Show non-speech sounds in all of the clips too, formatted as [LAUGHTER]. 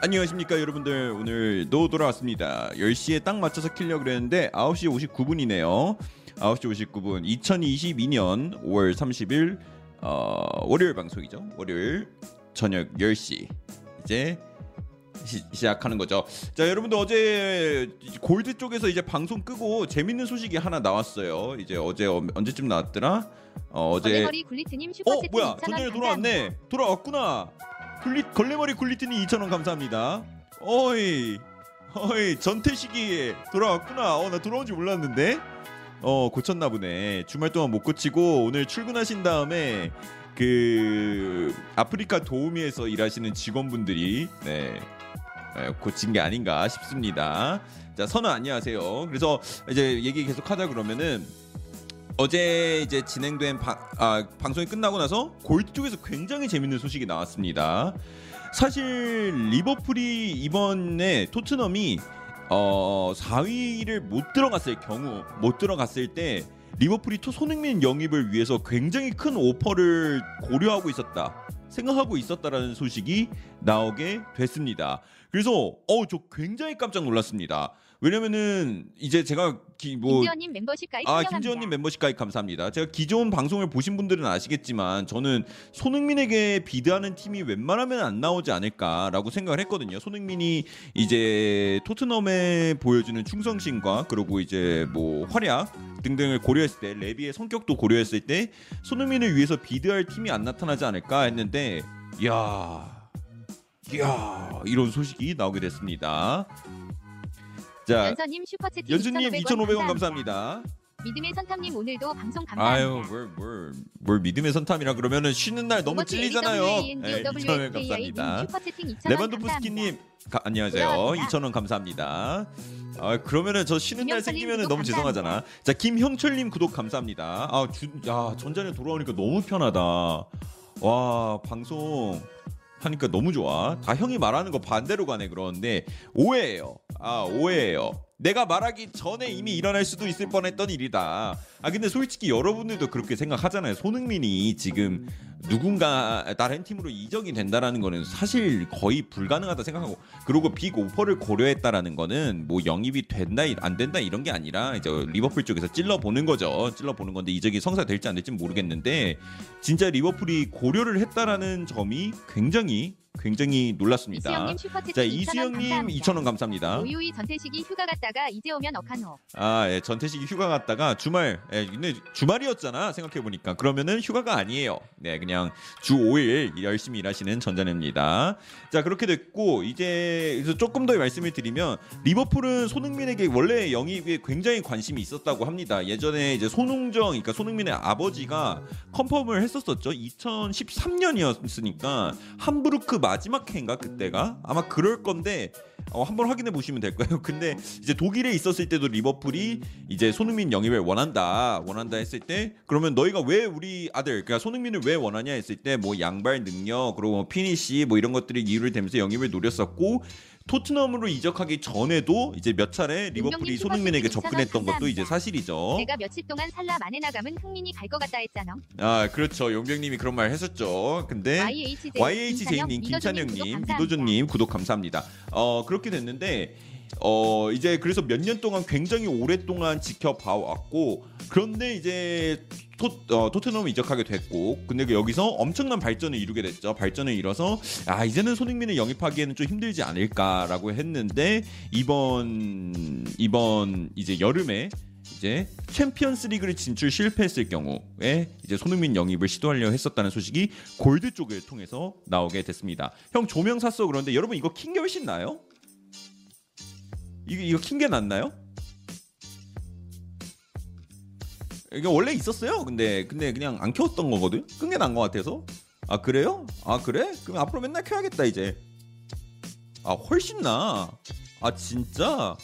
안녕하십니까 여러분들. 오늘도 돌아왔습니다. 10시에 딱 맞춰서 키려고 그랬는데 9시 59분이네요. 9시 59분 2022년 5월 30일 어, 월요일 방송이죠. 월요일 저녁 10시. 이제 시, 시작하는 거죠. 자 여러분들 어제 골드 쪽에서 이제 방송 끄고 재밌는 소식이 하나 나왔어요. 이제 어제 어, 언제쯤 나왔더라? 어, 어제 어 뭐야? 2,000원 전전에 감사합니다. 돌아왔네. 돌아왔구나 굴리, 걸레머리 굴리트니 2,000원 감사합니다 어이 어이 전태식이 돌아왔구나 어 나 돌아온 줄 몰랐는데 어 고쳤나 보네 주말 동안 못 고치고 오늘 출근하신 다음에 그 아프리카 도우미에서 일하시는 직원분들이 네 에, 고친 게 아닌가 싶습니다. 자, 선우 안녕하세요. 그래서 이제 얘기 계속 하다 그러면은 어제 이제 진행된 방, 아, 방송이 끝나고 나서 골드 쪽에서 굉장히 재밌는 소식이 나왔습니다. 사실 리버풀이 이번에 토트넘이 어 4위를 못 들어갔을 경우 못 들어갔을 때 리버풀이 토 손흥민 영입을 위해서 굉장히 큰 오퍼를 고려하고 있었다 생각하고 있었다라는 소식이 나오게 됐습니다. 그래서 어저 굉장히 깜짝 놀랐습니다. 왜냐면은 이제 제가 기, 뭐 김지원님 멤버십 가입 아 환영합니다. 김지원님 멤버십 가입 감사합니다. 제가 기존 방송을 보신 분들은 아시겠지만 저는 손흥민에게 비드하는 팀이 웬만하면 안 나오지 않을까라고 생각을 했거든요. 손흥민이 이제 토트넘에 보여주는 충성심과 그리고 이제 뭐 활약 등등을 고려했을 때 레비의 성격도 고려했을 때 손흥민을 위해서 비드할 팀이 안 나타나지 않을까 했는데 야. 이야 이런 소식이 나오게 됐습니다. 자 연서님 슈퍼 채팅 연수님 2,500원 2,500원 감사합니다. 믿음의 선탐님 오늘도 방송 감사합니다. 아유 뭘 뭘 뭘 믿음의 선탐이라 그러면은 쉬는 날 너무 찔리잖아요. 네, 2,000원 감사합니다. 슈퍼 채팅 2,000원 레반도프스키님 가- 안녕하세요. 올라갑니다. 2,000원 감사합니다. 아 그러면은 저 쉬는 날 생기면은 너무 죄송하잖아. 자 김형철님 구독 감사합니다. 아야 전자에 돌아오니까 너무 편하다. 와 방송 하니까 너무 좋아. 다 형이 말하는 거 반대로 가네 그러는데 오해예요. 아 오해예요. 내가 말하기 전에 이미 일어날 수도 있을 뻔했던 일이다. 아 근데 솔직히 여러분들도 그렇게 생각하잖아요. 손흥민이 지금 누군가 다른 팀으로 이적이 된다라는 거는 사실 거의 불가능하다 생각하고 그리고 빅 오퍼를 고려했다라는 거는 뭐 영입이 된다 안 된다 이런 게 아니라 이제 리버풀 쪽에서 찔러 보는 거죠. 찔러 보는 건데 이적이 성사될지 안 될지 는 모르겠는데 진짜 리버풀이 고려를 했다라는 점이 굉장히 굉장히 놀랐습니다. 이수영님 슈퍼 자 2,000원 이수영님 감사합니다. 2,000원 감사합니다. 오유이 전태식이 휴가 갔다가 이제 오면 어카노. 아, 예, 전태식이 휴가 갔다가 주말, 예, 근데 주말이었잖아 생각해 보니까 그러면은 휴가가 아니에요. 네, 그냥 주 5일 열심히 일하시는 전자녀입니다. 자, 그렇게 됐고 이제 조금 더 말씀을 드리면 리버풀은 손흥민에게 원래 영입에 굉장히 관심이 있었다고 합니다. 예전에 이제 손흥정, 그러니까 손흥민의 아버지가 confirm을 했었었죠. 2013년이었으니까 함부르크 마지막 해인가 그때가 아마 그럴 건데 어, 한번 확인해 보시면 될 거예요. [LAUGHS] 근데 이제 독일에 있었을 때도 리버풀이 이제 손흥민 영입을 원한다, 원한다 했을 때 그러면 너희가 왜 우리 아들, 그러니까 손흥민을 왜 원하냐 했을 때 뭐 양발 능력, 그리고 뭐 피니시 뭐 이런 것들이 이유를 대면서 영입을 노렸었고 토트넘으로 이적하기 전에도 이제 몇 차례 리버풀이 손흥민에게 접근했던 것도. 이제 사실이죠. 내가 며칠 동안 살라 나가면 흥민이 갈 것 같다 했잖아. 아 그렇죠, 용병님이 그런 말 했었죠. 근데 YHJ YHJ님, 김찬영님, 미도준님 구독 감사합니다. 어 그렇게 됐는데 어 이제 그래서 몇 년 동안 굉장히 오랫동안 지켜봐 왔고 그런데 이제 토, 어, 토트넘 이적하게 됐고 근데 그 여기서 엄청난 발전을 이루게 됐죠. 발전을 이뤄서 아 이제는 손흥민을 영입하기에는 좀 힘들지 않을까라고 했는데 이번 이번 이제 여름에 이제 챔피언스 리그를 진출 실패했을 경우에 이제 손흥민 영입을 시도하려 했었다는 소식이 골 쪽을 통해서 나오게 됐습니다. 형 조명 샀어 그런데 여러분 이거 킨 게 훨씬 나아요? 이거 이거 킨게 낫나요? 이게 원래 있었어요. 근데 근데 그냥 안 켰던 거거든. 끈 게 나은 것 같아서. 아 그래요? 아 그래? 그럼 앞으로 맨날 켜야겠다 이제. 아 훨씬 나. 아 진짜.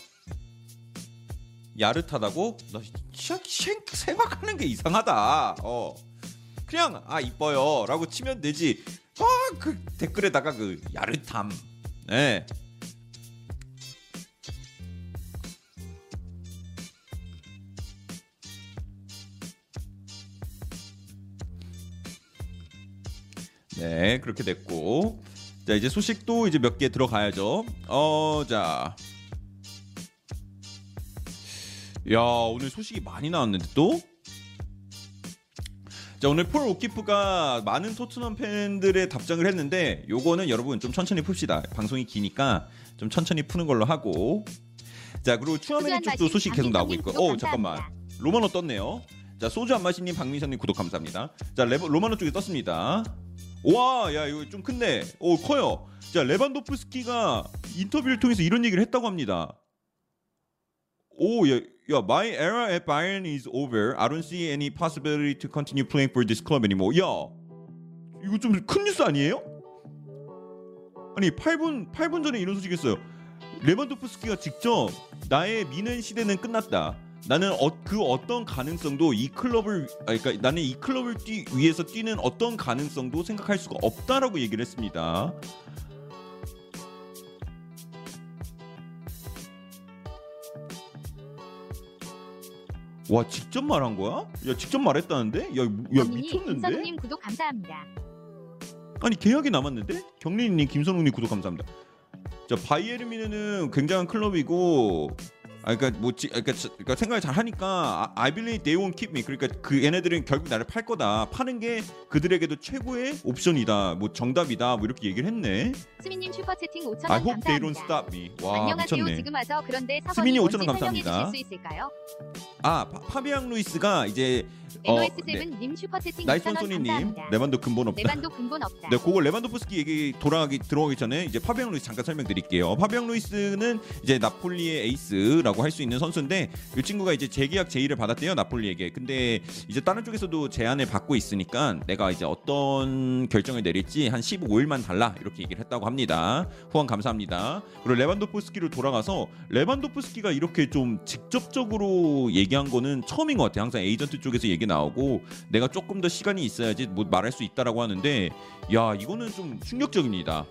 야릇하다고? 나 시- 시- 생각하는 게 이상하다. 어. 그냥 아 이뻐요라고 치면 되지. 아그 댓글에다가 그 야릇함. 네. 네, 그렇게 됐고. 자 이제 소식도 이제 몇 개 들어가야죠. 어, 자. 야 오늘 소식이 많이 나왔는데 또. 자 오늘 폴 오키프가 많은 토트넘 팬들의 답장을 했는데 요거는 여러분 좀 천천히 풉시다. 방송이 기니까 좀 천천히 푸는 걸로 하고. 자 그리고 추아메니 쪽도 소식 계속 나오고 있고. 어 잠깐만. 로마노 떴네요. 자 소주 안 마시님 박민선 님 구독 감사합니다. 자 레버, 로마노 쪽에 떴습니다. 와, 야 이거 좀 큰데, 오 커요. 자 레반도프스키가 인터뷰를 통해서 이런 얘기를 했다고 합니다. 오, 야, 야, my era at Bayern is over. I don't see any possibility to continue playing for this club anymore. 야, 이거 좀 큰 뉴스 아니에요? 아니 8분 8분 전에 이런 소식했어요. 레반도프스키가 직접 나의 미는 시대는 끝났다. 나는 어, 그 어떤 가능성도 이 클럽을 아, 그러니까 나는 이 클럽을 뛰, 위해서 뛰는 어떤 가능성도 생각할 수가 없다라고 얘기를 했습니다. 와 직접 말한 거야? 야 직접 말했다는데? 야, 야 경민이 미쳤는데? 김선우님 구독 감사합니다. 아니 계약이 남았는데? 경린님 김선웅님 구독 감사합니다. 자 바이에른 미네는 굉장한 클럽이고 아 그러니까 뭐 지, 그러니까, 저- 그러니까 생각을 잘 하니까 I believe they won't keep me 그러니까 그 얘네들은 결국 나를 팔 거다 파는 게 그들에게도 최고의 옵션이다 뭐 정답이다 뭐 이렇게 얘기를 했네 스미님 슈퍼 채팅 5천 I 원 hope they don't 감사합니다. stop me 와 안녕하세요. 미쳤네 지금 와서 그런데 스미님 사번이 5천 원 감사합니다. 수 있을까요? 아 파, 파비앙 루이스가 이제 어, NOS7 님 슈퍼 채팅 2천 나이스 원 소니님 감사합니다. 레반도 근본 없다 레반도 근본 없다. 네, 그거 레반도프스키 얘기 돌아가기 들어가기 전에 이제 파비앙 루이스 잠깐 설명드릴게요. 파비앙 루이스는 이제 나폴리의 에이스라고 할 수 있는 선수인데 이 친구가 이제 재계약 제의를 받았대요 나폴리에게. 근데 이제 다른 쪽에서도 제안을 받고 있으니까 내가 이제 어떤 결정을 내릴지 한 15일만 달라 이렇게 얘기를 했다고 합니다. 후원 감사합니다. 그리고 레반도프스키로 돌아가서 레반도프스키가 이렇게 좀 직접적으로 얘기한 거는 처음인 것 같아요. 항상 에이전트 쪽에서 얘기 나오고 내가 조금 더 시간이 있어야지 뭐 말할 수 있다라고 하는데 야 이거는 좀 충격적입니다.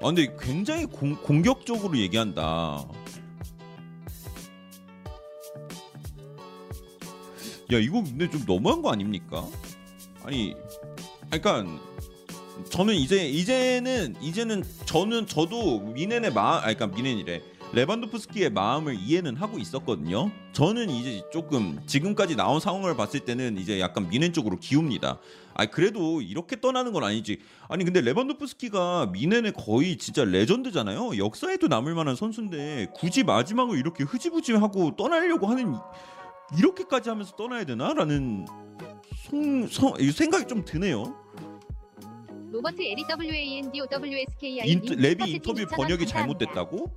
아 근데 굉장히 공, 공격적으로 얘기한다. 야 이거 근데 좀 너무한 거 아닙니까? 아니, 그러니까 저는 이제 이제는 이제는 저는 저도 미넨의 마음, 아니, 그러니까 미넨이래. 레반도프스키의 마음을 이해는 하고 있었거든요. 저는 이제 조금 지금까지 나온 상황을 봤을 때는 이제 약간 뮌헨 쪽으로 기웁니다. 아 그래도 이렇게 떠나는 건 아니지. 아니 근데 레반도프스키가 뮌헨의 거의 진짜 레전드잖아요. 역사에도 남을 만한 선수인데 굳이 마지막을 이렇게 흐지부지하고 떠나려고 하는 이- 이렇게까지 하면서 떠나야 되나라는 송, 성, 이 생각이 좀 드네요. 로버트 L W A N D O W S K I 인트, 레비 인터뷰 번역이 잘못됐다고?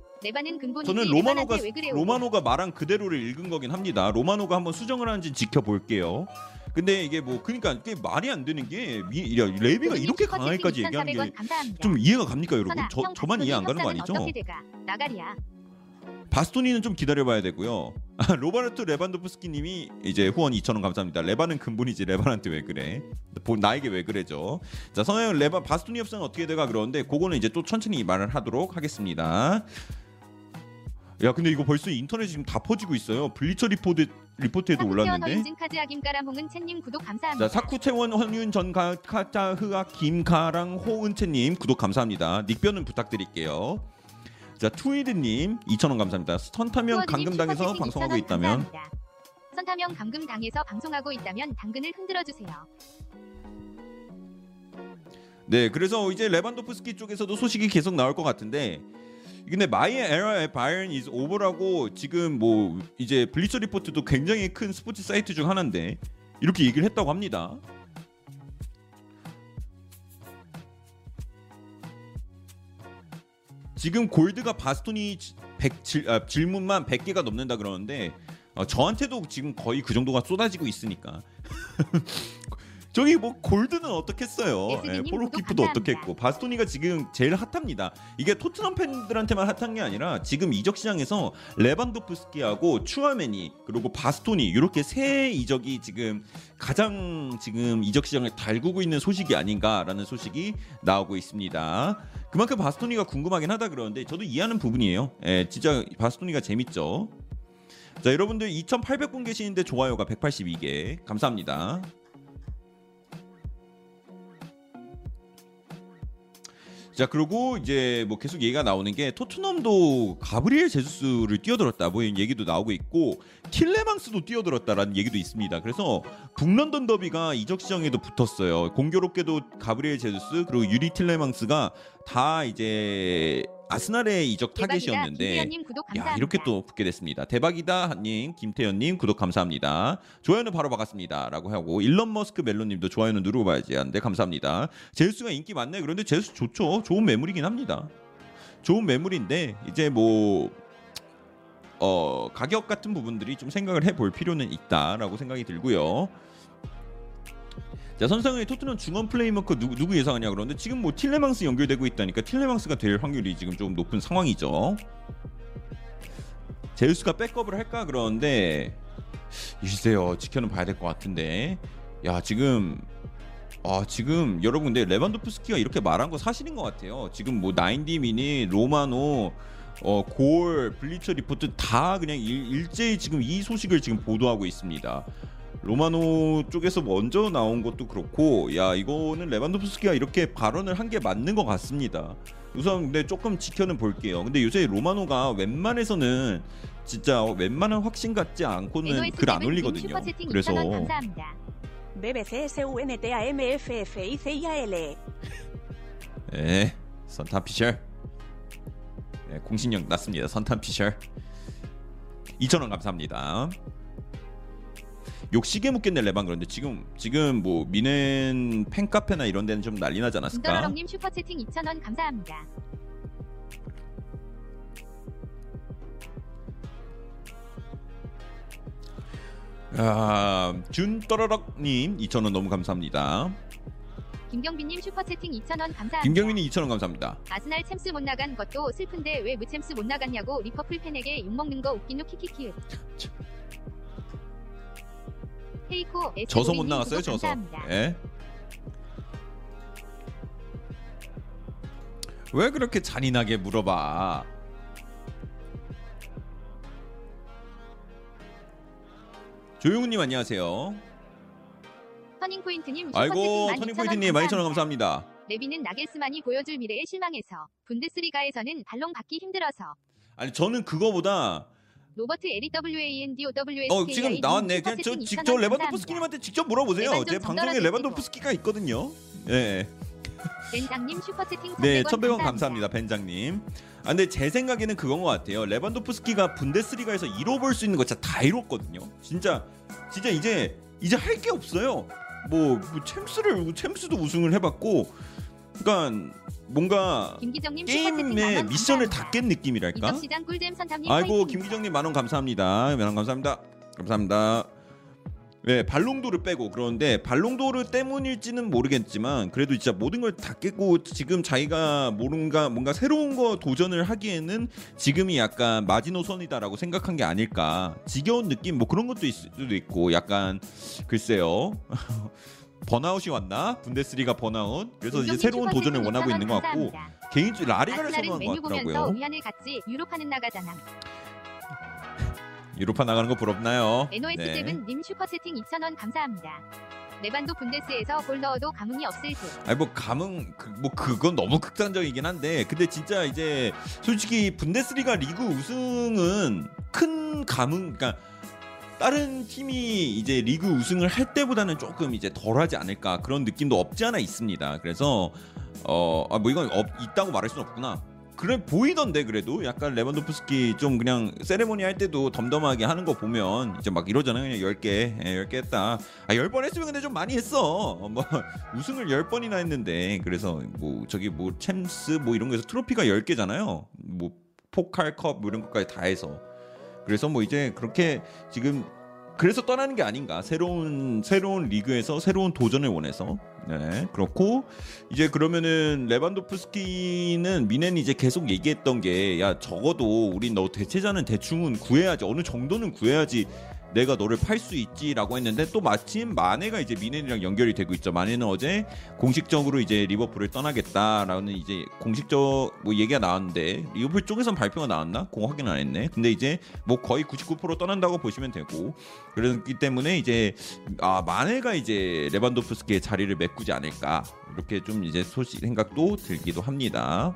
저는 로마노가? 로마노가 말한 그대로를 읽은 거긴 합니다. 로마노가 한번 수정을 하는지 지켜볼게요. 근데 이게 뭐 그러니까 이게 말이 안 되는 게 미, 야, 레비가 이렇게 강하게까지 채팅 얘기하는 2,400원 게 감사합니다. 좀 이해가 갑니까 여러분? 저형 저만 이해 안 가는 거 아니죠? 바스토니는 좀 기다려봐야 되고요. 아, [LAUGHS] 로베르토 레반도프스키님이 이제 후원 2천 원 감사합니다. 레바는 근본이지 레바한테 왜 그래? 보- 나에게 왜 그래죠? 자 성형 레바 바스토니 협상은 어떻게 돼가 그러는데 그거는 이제 또 천천히 말을 하도록 하겠습니다. 야 근데 이거 벌써 인터넷 지금 다 퍼지고 있어요. Bleacher Report Report에도 올랐는데. 자 사쿠 채원 헌윤 전가 카타 흐악 김가랑 호은채님 구독 감사합니다. 닉변은 부탁드릴게요. 자 투이드님 2천 원 감사합니다. 슈퍼 채팅 방송하고 2,000원 있다면. 선타명 감금 당해서 방송하고 있다면 당근을 흔들어 주세요. 네 그래서 이제 레반도프스키 쪽에서도 소식이 계속 나올 것 같은데 근데 my era at Bayern is over라고 지금 뭐 이제 Bleacher Report도 굉장히 큰 스포츠 사이트 중 하나인데 이렇게 얘기를 했다고 합니다. 지금 골드가 바스토니 100, 질, 아, 질문만 100개가 넘는다 그러는데 어, 저한테도 지금 거의 그 정도가 쏟아지고 있으니까 [LAUGHS] 저기 뭐 골드는 어떻겠어요? 예스비님 예, 폴로 구독 키프도 감사합니다. 어떻겠고 바스토니가 지금 제일 핫합니다. 이게 토트넘 팬들한테만 핫한 게 아니라 지금 이적 시장에서 레반도프스키하고 추아메니 그리고 바스토니 이렇게 세 이적이 지금 가장 지금 이적 시장을 달구고 있는 소식이 아닌가라는 소식이 나오고 있습니다. 그만큼 바스토니가 궁금하긴 하다 그러는데 저도 이해하는 부분이에요. 예, 진짜 바스토니가 재밌죠. 자, 여러분들 2,800분 계시는데 좋아요가 182개. 감사합니다. 자 그리고 이제 뭐 계속 얘기가 나오는 게 토트넘도 가브리엘 제수스를 뛰어들었다 뭐 이런 얘기도 나오고 있고 킬레망스도 뛰어들었다라는 얘기도 있습니다. 그래서 북런던 더비가 이적 시장에도 붙었어요. 공교롭게도 가브리엘 제수스 그리고 유리 틸레망스가 다 이제 아스날의 이적. 타겟이었는데. 야 이렇게 또 붙게 됐습니다. 대박이다 한님 김태현 님 구독 감사합니다. 좋아요는 바로 박았습니다라고 하고 일론 머스크 멜론님도 좋아요는 누르고 봐야지 하는데 감사합니다. 제수스가 인기 많네. 그런데 제수스 좋죠. 좋은 매물이긴 합니다. 좋은 매물인데 이제 뭐 어, 가격 같은 부분들이 좀 생각을 해볼 필요는 있다라고 생각이 들고요. 자 선상의 토트넘 중원 플레이머커 누구, 누구 예상하냐 그러는데 지금 뭐 틸레망스 연결되고 있다니까 틸레망스가 될 확률이 지금 좀 높은 상황이죠. 제우스가 백업을 할까 그러는데 글쎄요 지켜는 봐야 될 것 같은데 야 지금 아 지금 여러분 근데 레반도프스키가 이렇게 말한 거 사실인 것 같아요. 지금 뭐 나인디 미니 로마노 어, Goal Bleacher Report 다 그냥 일, 일제히 지금 이 소식을 지금 보도하고 있습니다. 로마노 쪽에서 먼저 나온 것도 그렇고 야 이거는 레반도프스키가 이렇게 발언을 한 게 맞는 것 같습니다. 우선 근데 조금 지켜는 볼게요. 근데 요새 로마노가 웬만해서는 진짜 웬만한 확신 갖지 않고는 글 안 올리거든요. 그래서 2,000원 감사합니다. BBCSUNTAMFFICIL 예, 선탄 피셜. 예, 공신력 났습니다. 선탄 피셜. 2,000원 감사합니다. 욕시게 묻겠네 레방 그런데 지금 지금 뭐 미넨 팬카페나 이런 데는 좀 난리 나지 않았을까? 김더러렁님 슈퍼채팅 2,000원 감사합니다. 아, 준떠러럭님 2,000원 너무 감사합니다. 김경빈님 슈퍼채팅 2,000원 감사합니다. 김경민이 2,000원 감사합니다. 아스날 챔스 못 나간 것도 슬픈데 왜 무챔스 못 나갔냐고 리버풀 팬에게 욕먹는 거 웃긴 후 키키키. 헤이코 S 져서 못 나갔어요. 감사합니다. 예. 왜 그렇게 잔인하게 물어봐? 조용훈님 안녕하세요. 터닝 포인트님 아이고 슈퍼채팅 터닝 12,000원 포인트님 12,000원 감사합니다. 레비는 나겔스만이 보여줄 미래에 실망해서 분데스리가에서는 발롱 받기 힘들어서 아니 저는 그거보다 로버트 L E WANDOWS 어 지금 나왔네. 그냥 저 직접 레반도프스키님한테 직접 물어보세요. 제좀 방송에. 레반도프스키가 있거든요. 예. 벤장님 슈퍼채팅 1,100원 네, 1,100원 감사합니다, 벤장님. 아, 근데 제 생각에는 그건 것 같아요. 레반도프스키가 분데스리가에서 이뤄볼 수 있는 거 진짜 다 이뤘거든요. 진짜, 진짜 이제 이제 할 게 없어요. 뭐, 뭐 챔스를 챔스도 우승을 해봤고, 그러니까 뭔가 게임의 미션을. 다 깬 느낌이랄까. 아이고. 김기정님 만원 감사합니다. 만원 감사합니다. 감사합니다. 네 발롱도르 빼고 그런데 발롱도르 때문일지는 모르겠지만 그래도 진짜 모든 걸 다 깨고 지금 자기가 뭔가 뭔가 새로운 거 도전을 하기에는 지금이 약간 마지노선이다라고 생각한 게 아닐까 지겨운 느낌 뭐 그런 것도 있을 수도 있고 약간 글쎄요 [LAUGHS] 번아웃이 왔나 분데스리가 번아웃 그래서 이제 새로운 도전을 원하고 있는 것 같고. 개인적으로 라리가를 아스날은 선호한 것 같더라고요 위안을 유로파는 나가잖아. 유로파 나가는 거 부럽나요? NOS 네. seven 님 슈퍼 채팅 2,000원 감사합니다. 레반도 분데스에서 골 넣어도 감흥이 없을 듯. 아니 뭐 감흥 그, 뭐 그건 너무 극단적이긴 한데 근데 진짜 이제 솔직히 분데스리가 리그 우승은 큰 감흥 그러니까 다른 팀이 이제 리그 우승을 할 때보다는 조금 이제 덜하지 않을까 그런 느낌도 없지 않아 있습니다. 그래서 어뭐 이건 없, 있다고 말할 수는 없구나. 그래 보이던데 그래도? 약간 레반도프스키 좀 그냥 세레모니 할 때도 덤덤하게 하는 거 보면 이제 막 이러잖아요. 그냥 10개 예, 10개 했다. 아 10번 했으면 근데 좀 많이 했어. 뭐 [LAUGHS] 우승을 10번이나 했는데. 그래서 뭐 저기 뭐 챔스 뭐 이런 거에서 트로피가 10개잖아요. 뭐 포칼컵 뭐 이런 것까지 다 해서 그래서 뭐 이제 그렇게 지금 그래서 떠나는 게 아닌가. 새로운 새로운 리그에서 새로운 도전을 원해서. 네 그렇고 이제 그러면은 레반도프스키는 미넨이 이제 계속 얘기했던 게 야 적어도 우리 너 대체자는 대충은 구해야지. 어느 정도는 구해야지 내가 너를 팔 수 있지라고 했는데 또 마침 마네가 이제 미넨이랑 연결이 되고 있죠. 마네는 어제 공식적으로 이제 리버풀을 떠나겠다라는 이제 공식적 뭐 얘기가 나왔는데 리버풀 쪽에선 발표가 나왔나? 그거 확인 안 했네. 근데 이제 뭐 거의 99% 떠난다고 보시면 되고 그렇기 때문에 이제 아 마네가 이제 레반도프스키의 자리를 메꾸지 않을까 이렇게 좀 이제 소식 생각도 들기도 합니다.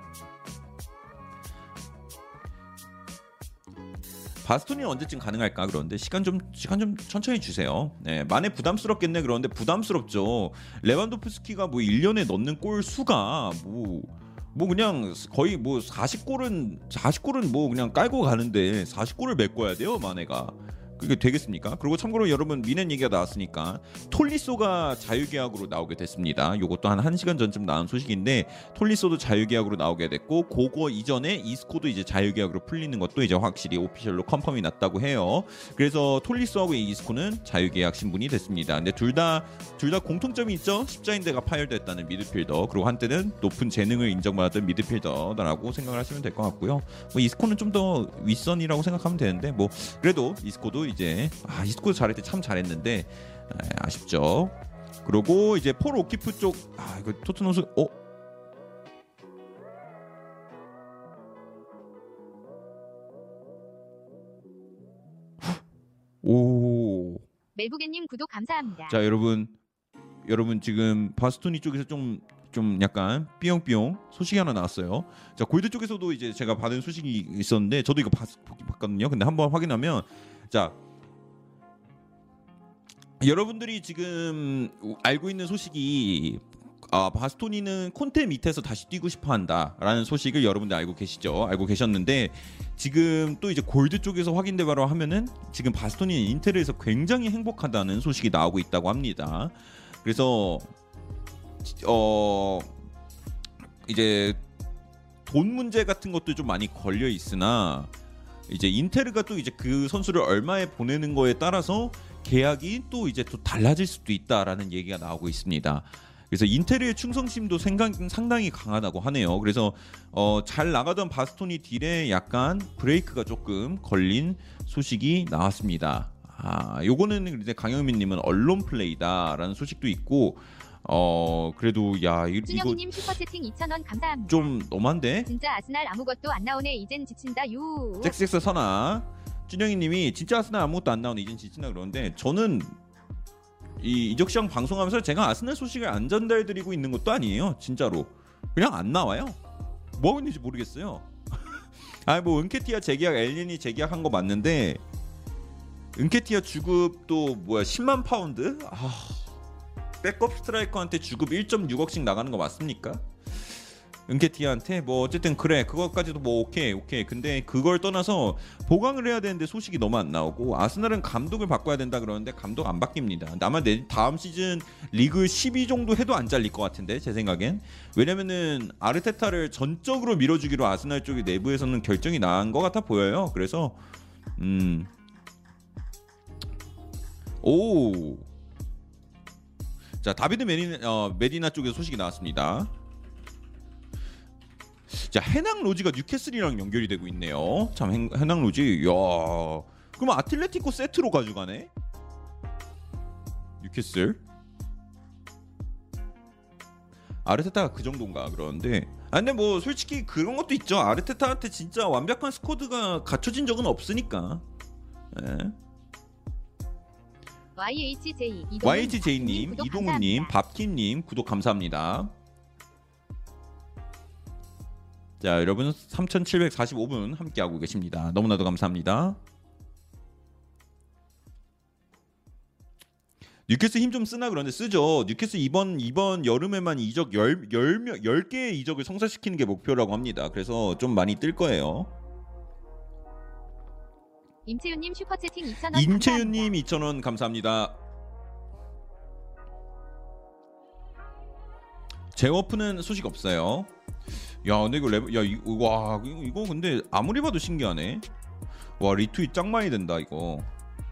바스톤이 언제쯤 가능할까 그런데 시간 좀 시간 좀 천천히 주세요. 네, 만에 부담스럽겠네 그러는데 부담스럽죠. 레반도프스키가 뭐 1년에 넣는 골 수가 뭐뭐 그냥 거의 뭐 40골은 40골은 뭐 그냥 깔고 가는데 40골을 메꿔야 돼요 마네가 그게 되겠습니까? 그리고 참고로 여러분 뮌헨 얘기가 나왔으니까 톨리소가 자유계약으로 나오게 됐습니다. 요것도 한 1시간 전쯤 나온 소식인데 톨리소도 자유계약으로 나오게 됐고 그거 이전에 이스코도 이제 자유계약으로 풀리는 것도 이제 확실히 official로 confirm이 났다고 해요. 그래서 톨리소하고 이스코는 자유계약 신분이 됐습니다. 근데 둘 다 둘 다 공통점이 있죠. 십자인대가 파열됐다는 미드필더 그리고 한때는 높은 재능을 인정받았던 미드필더라고 생각을 하시면 될 것 같고요. 뭐 이스코는 좀 더 윗선이라고 생각하면 되는데 뭐 그래도 이스코도 이제 아 이스코 잘할 때 참 잘했는데 에, 아쉽죠. 그리고 이제 폴 오키프 쪽 아 이거 토트넘 수 어? 오. 멜부게님 구독 감사합니다. 자 여러분 여러분 지금 바스토니 쪽에서 좀좀 약간 삐용삐용 소식이 하나 나왔어요. 자 골드 쪽에서도 이제 제가 받은 소식이 있었는데 저도 이거 봤, 봤거든요. 근데 한번 확인하면 자 여러분들이 지금 알고 있는 소식이 아, 바스토니는 콘테 밑에서 다시 뛰고 싶어 한다라는 소식을 여러분들 알고 계시죠? 알고 계셨는데 지금 또 이제 골드 쪽에서 확인돼 바로 하면은 지금 바스토니는 인텔에서 굉장히 행복하다는 소식이 나오고 있다고 합니다. 그래서 어 이제 돈 문제 같은 것도 좀 많이 걸려 있으나 이제 인테르가 또 이제 그 선수를 얼마에 보내는 거에 따라서 계약이 또 이제 또 달라질 수도 있다라는 얘기가 나오고 있습니다. 그래서 인테르의 충성심도 생각, 상당히 강하다고 하네요. 그래서 어, 잘 나가던 바스토니 딜에 약간 브레이크가 조금 걸린 소식이 나왔습니다. 아, 요거는 이제 강영민님은 언론 플레이다라는 소식도 있고, 어, 그래도 야 이- 이거 준영이님 슈퍼채팅 2,000원 감사합니다. 좀 너무한데? 진짜 아스날 아무것도 안 나오네 이젠 지친다 유. 잭스엑스 선아 준영이님이 진짜 아스날 아무것도 안 나오는 이젠 지친다 그러는데 저는 이 이적 시장 방송하면서 제가 아스날 소식을 안 전달드리고 있는 것도 아니에요 진짜로 그냥 안 나와요 뭐 하고 있는지 모르겠어요 [LAUGHS] 아뭐 은케티아 재계약 엘린이 재계약한 거 맞는데 은케티아 주급도 뭐야 10만 파운드 아 백업 스트라이커한테 주급 1.6억씩 나가는 거 맞습니까? 은케티아한테? 뭐 어쨌든 그래. 그것까지도 뭐 오케이 오케이. 근데 그걸 떠나서 보강을 해야 되는데 소식이 너무 안 나오고 아스날은 감독을 바꿔야 된다 그러는데 감독 안 바뀝니다. 아마 내 다음 시즌 리그 10위 정도 해도 안 잘릴 것 같은데 제 생각엔. 왜냐면은 아르테타를 전적으로 밀어주기로 아스날 쪽이 내부에서는 결정이 난 것 같아 보여요. 그래서 음. 오. 자 다비드 메디나, 어, 메디나 쪽에서 소식이 나왔습니다. 자 헤낭 로지가 뉴캐슬이랑 연결이 되고 있네요. 참 해, 헤낭 로지, 야, 그럼 아틀레티코 세트로 가져가네. 뉴캐슬. 아르테타가 그 정도인가 그러는데 아 근데 뭐 솔직히 그런 것도 있죠 아르테타한테 진짜 완벽한 squad가 갖춰진 적은 없으니까 예. YHJ YHJ님, 감사합니다. 밥킴님 구독 감사합니다. 자 여러분 3,745분 함께하고 계십니다. 너무나도 감사합니다. 뉴캐슬 힘좀 쓰나 그런데 쓰죠. 뉴캐슬 이번 이번 여름에만 이적 10, 10, 10개의 이적을 성사시키는 게 목표라고 합니다. 그래서 좀 많이 뜰 거예요. 임채윤님 슈퍼채팅 2,000원 임채윤님 2,000원 감사합니다. 제워프는 소식 없어요. 야, 근데 이거 레벨, 야, 이거, 와, 이거, 근데 아무리 봐도 신기하네. 와, 리트윗 짱 많이 된다, 이거.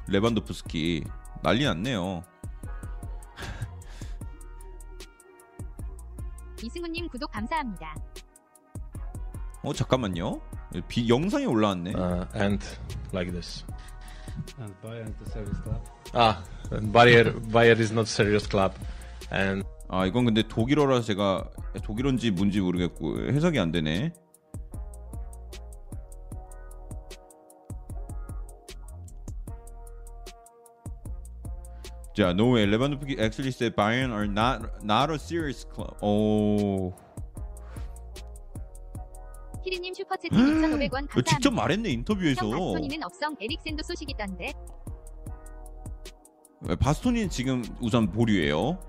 레반도프스키. 난리 났네요. 이승훈님 구독 감사합니다. 어, 잠깐만요. 비, 영상이 올라왔네. uh, and like this. And Bayern the service club. Ah, Bayer Bayer is not serious club, and 아 이건 근데 독일어라서 제가 독일어인지 뭔지 모르겠고 해석이 안 되네. 자, no way. Actually said Bayern are not not a serious club. 오, 키리님 슈퍼채팅 2,500원 이거 감사합니다. 직접 말했네 인터뷰에서. 형 바스토니는 업성 에릭센도 소식 있던데. 바스토니는 지금 우선 보류예요.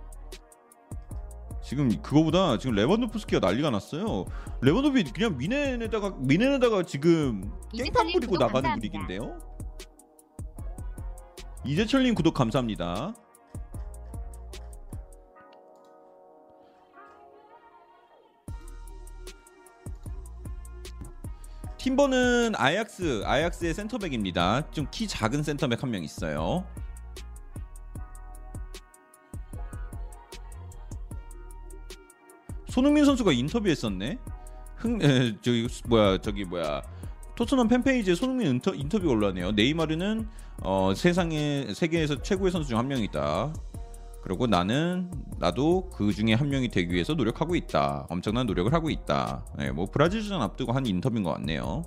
지금 그거보다 지금 레반도프스키가 난리가 났어요. 레반도프이 그냥 미넨에다가 미넨에다가 지금 깽판 부리고 나가는. 분위기인데요. 이재철님 구독 감사합니다. 팀버는 아약스, 아약스의 센터백입니다. 좀 키 작은 센터백 한 명 있어요. 손흥민 선수가 인터뷰했었네. 흥, 에, 저기 뭐야 저기 뭐야 토트넘 팬페이지에 손흥민 인터, 인터뷰가 올라왔네요. 네이마르는 어, 세상에 세계에서 최고의 선수 중 한 명이다. 그리고 나는 나도 그 중에 한 명이 되기 위해서 노력하고 있다. 엄청난 노력을 하고 있다. 네, 뭐 브라질전 앞두고 한 인터뷰인 것 같네요.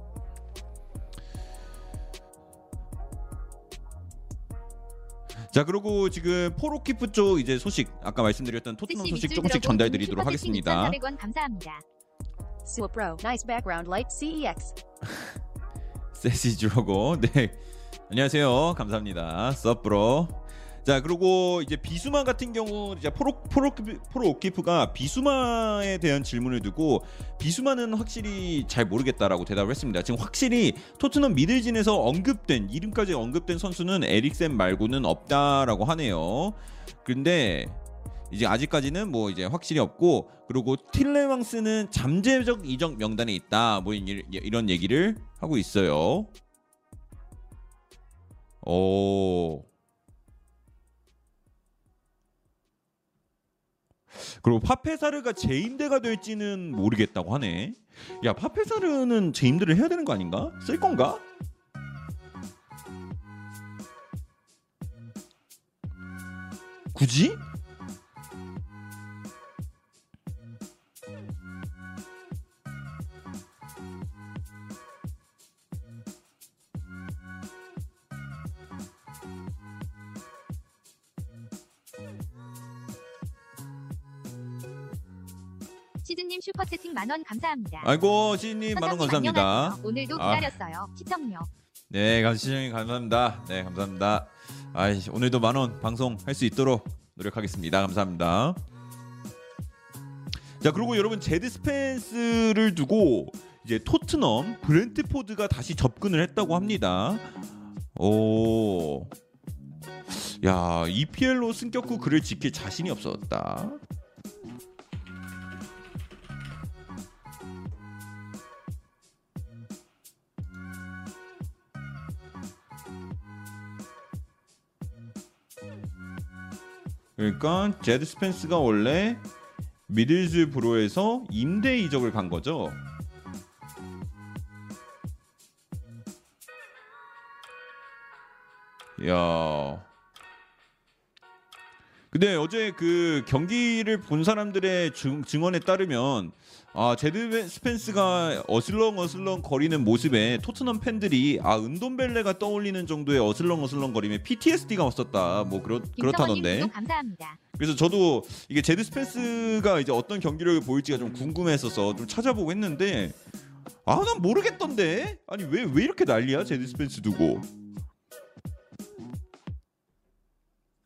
자 그리고 지금 포로키프 쪽 이제 소식 아까 말씀드렸던 토트넘 소식 조금씩 전달드리도록 하겠습니다. 2,400원 감사합니다. Suo Pro. Nice background light E CEX. 세시즈라고 네 안녕하세요 감사합니다 서브로 자 그리고 이제 비수마 같은 경우 이제 포로 포로 포로 오키프가 비수마에 대한 질문을 두고 비수마는 확실히 잘 모르겠다라고 대답을 했습니다. 지금 확실히 토트넘 미들진에서 언급된 이름까지 언급된 선수는 에릭센 말고는 없다라고 하네요. 근데 이제 아직까지는 뭐 이제 확실히 없고 그리고 틸레망스는 잠재적 이적 명단에 있다 뭐 이- 이런 얘기를 하고 있어요. 오. 그리고 파페사르가 재임대가 될지는 모르겠다고 하네. 야 파페사르는 재임대를 해야 되는 거 아닌가? 쓸 건가? 굳이? 시즈님 슈퍼채팅 만원 감사합니다. 아이고 시님 만원 감사합니다. 안녕하세요. 오늘도 아. 기다렸어요. 시청료. 네, 감시장님 감사합니다. 네, 감사합니다. 아이, 오늘도 만원 방송 할 수 있도록 노력하겠습니다. 감사합니다. 자, 그리고 여러분 제드 스펜스를 두고 이제 토트넘 브렌트포드가 다시 접근을 했다고 합니다. 오. 야, EPL로 승격 후 그를 지킬 자신이 없었다. 그러니까 제드 스펜스가 원래 미들즈브로에서 임대 이적을 간 거죠. 야. 근데 어제 그 경기를 본 사람들의 증, 증언에 따르면 아 제드 스펜스가 어슬렁어슬렁 거리는 모습에 토트넘 팬들이 아 은돈벨레가 떠올리는 정도의 어슬렁어슬렁 거림에 PTSD가 왔었다. 뭐 그렇 그렇다던데. 감사합니다. 그래서 저도 이게 제드 스펜스가 이제 어떤 경기를 보일지가 좀 궁금했어서 좀 찾아보고 했는데 아 난 모르겠던데? 아니 왜 왜 이렇게 난리야? 제드 스펜스 두고.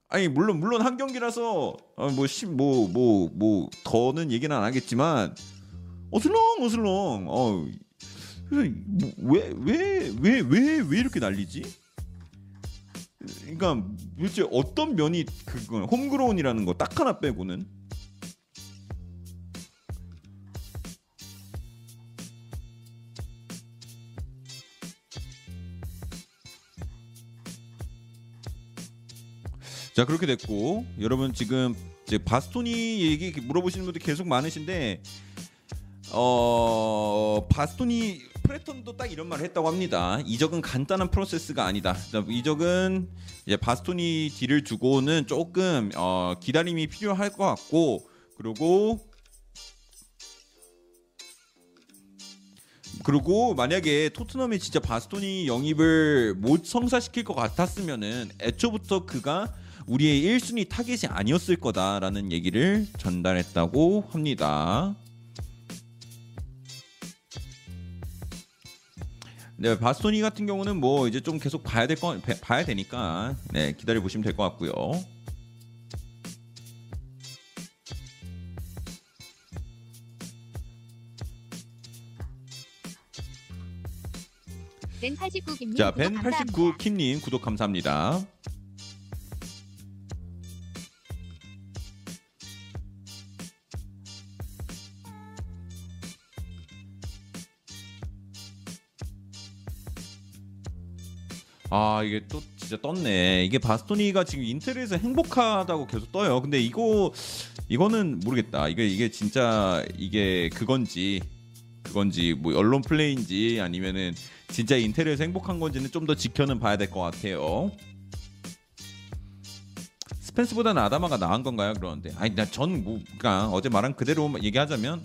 아니 물론 물론 한 경기라서 어, 뭐뭐 뭐 뭐 뭐 더는 얘기는 안 하겠지만 어슬렁 어슬렁. 어왜왜 왜 왜 왜 이렇게 난리지? 그러니까 도대체 어떤 면이 그건 홈그로운이라는 거 딱 하나 빼고는? 자 그렇게 됐고 여러분 지금 이제 바스토니 얘기 물어보시는 분들 계속 많으신데 어 바스토니 프레톤도 딱 이런 말을 했다고 합니다. 이적은 간단한 프로세스가 아니다. 자, 이적은 이제 바스토니 딜을 두고는 조금 어, 기다림이 필요할 것 같고 그리고 그리고 만약에 토트넘이 진짜 바스토니 영입을 못 성사시킬 것 같았으면은 애초부터 그가 우리의 1순위 타겟이 아니었을 거다라는 얘기를 전달했다고 합니다. 네, 바스토니 같은 경우는 뭐 이제 좀 계속 봐야 될거 봐야 되니까 네, 기다려 보시면 될 것 같고요. 벤89 김님 자, 구독 감사합니다. 벤89 킴님 구독 감사합니다. 아 이게 또 진짜 떴네. 이게 바스토니가 지금 인텔에서 행복하다고 계속 떠요. 근데 이거 이거는 모르겠다. 이게 이게 진짜 이게 그건지 그건지 뭐 언론 플레이인지 아니면은 진짜 인텔에서 행복한 건지는 좀 더 지켜는 봐야 될 것 같아요. 스펜스보다는 아다마가 나은 건가요? 그러는데 아니 나전 뭐, 그러니까 어제 말한 그대로 얘기하자면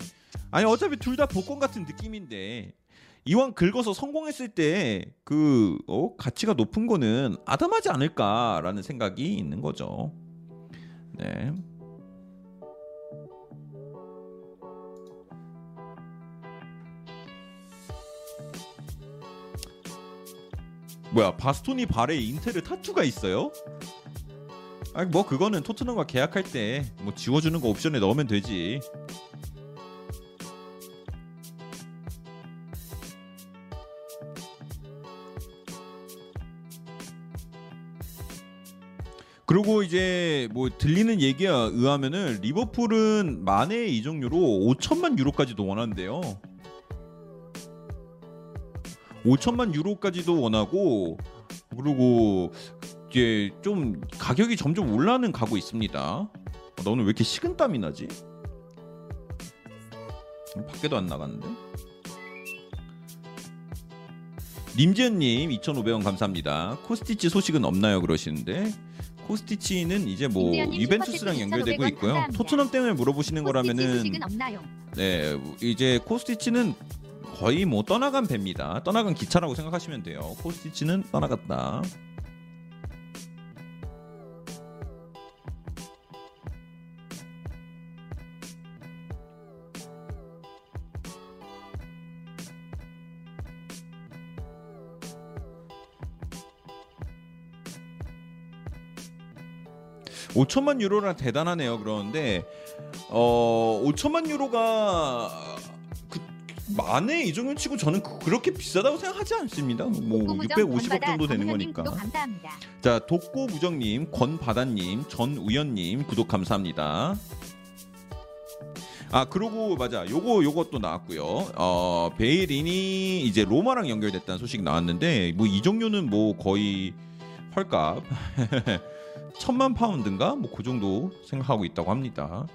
아니 어차피 둘 다 복권 같은 느낌인데 이왕 긁어서 성공했을 때 그 어, 가치가 높은 거는 아담하지 않을까라는 생각이 있는 거죠. 네. 뭐야 바스토니 발에 인테르 타투가 있어요? 아니 뭐 그거는 토트넘과 계약할 때 뭐 지워주는 거 옵션에 넣으면 되지. 그리고 이제 뭐 들리는 얘기에 의하면은 리버풀은 만에 이적료로 5천만 유로까지도 원한대요. 5천만 유로까지도 원하고 그리고 이제 좀 가격이 점점 올라는 가고 있습니다. 나 오늘 왜 이렇게 식은땀이 나지? 밖에도 안 나갔는데. 님지은님 2,500원 감사합니다. 코스티치 소식은 없나요? 그러시는데 코스티치는 이제 뭐 유벤투스랑 연결되고 2,500원 있고요. 감사합니다. 토트넘 때문에 물어보시는 거라면은? 네 이제 코스티치는 거의 뭐 떠나간 배입니다. 떠나간 기차라고 생각하시면 돼요. 코스티치는 떠나갔다. (5천만) 유로라 대단하네요. 그러는데 어 (5천만) 유로가 그 만에 이 정도 치고 저는 그- 그렇게 비싸다고 생각하지 않습니다. 뭐 독고무정 650억 권바다 정도 되는 거니까. 자 독고 무정님 권바다님 전우연님 구독 감사합니다. 아 그러고 맞아. 요거 요것도 나왔고요. 어 베이린이 이제 로마랑 연결됐다는 소식 나왔는데 뭐 이정료는 뭐 거의 헐값 [LAUGHS] 천만 파운드인가 뭐 그 정도 생각하고 있다고 합니다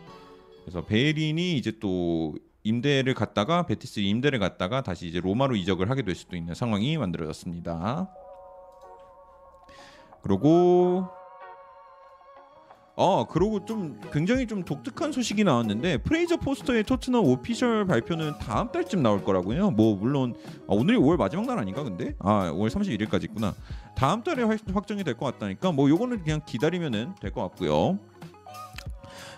그래서 베예린이 이제 또 임대를 갔다가 베티스 임대를 갔다가 다시 이제 로마로 이적을 하게 될 수도 있는 상황이 만들어졌습니다. 그리고 어 그리고 좀 굉장히 좀 독특한 소식이 나왔는데 프레이저 포스터의 토트넘 official 발표는 다음 달쯤 나올 거라고요. 뭐 물론 아, 오늘이 5월 마지막 날 아닌가 근데 아 5월 31일까지 있구나. 다음 달에 확- 확정이 될 것 같다니까 뭐 요거는 그냥 기다리면은 될 것 같고요.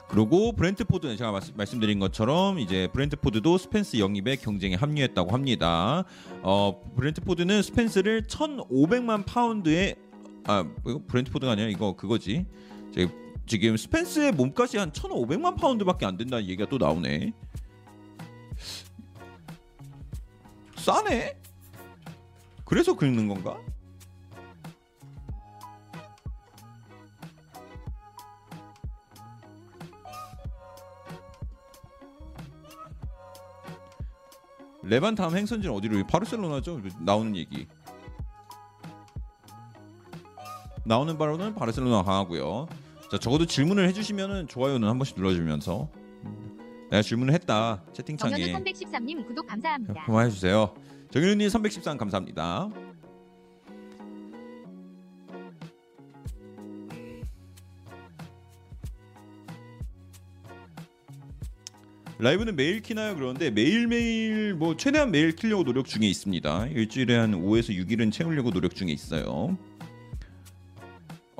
그리고 브렌트포드는 제가 말씀, 말씀드린 것처럼 이제 브렌트포드도 스펜스 영입에 경쟁에 합류했다고 합니다. 어 브렌트포드는 스펜스를 1,500만 파운드에 아 이거 브렌트포드가 아니라 이거 그거지. 제- 지금 스펜스의 몸값이 한 1,500만 파운드밖에 안 된다는 얘기가 또 나오네. 싸네. 그래서 긁는 건가? 레반 다음 행선지는 어디로? 바르셀로나죠. 나오는 얘기. 나오는 바로는 바르셀로나 강하고요. 자 적어도 질문을 해주시면은 좋아요는 한 번씩 눌러주면서 내가 질문을 했다 정현우 채팅창에 313님 구독 감사합니다. 그만해 주세요. 정윤우님 313 감사합니다. 라이브는 매일 키나요? 그러는데 매일매일 뭐 최대한 매일 키려고 노력 중에 있습니다. 일주일에 한 5에서 6일은 채우려고 노력 중에 있어요.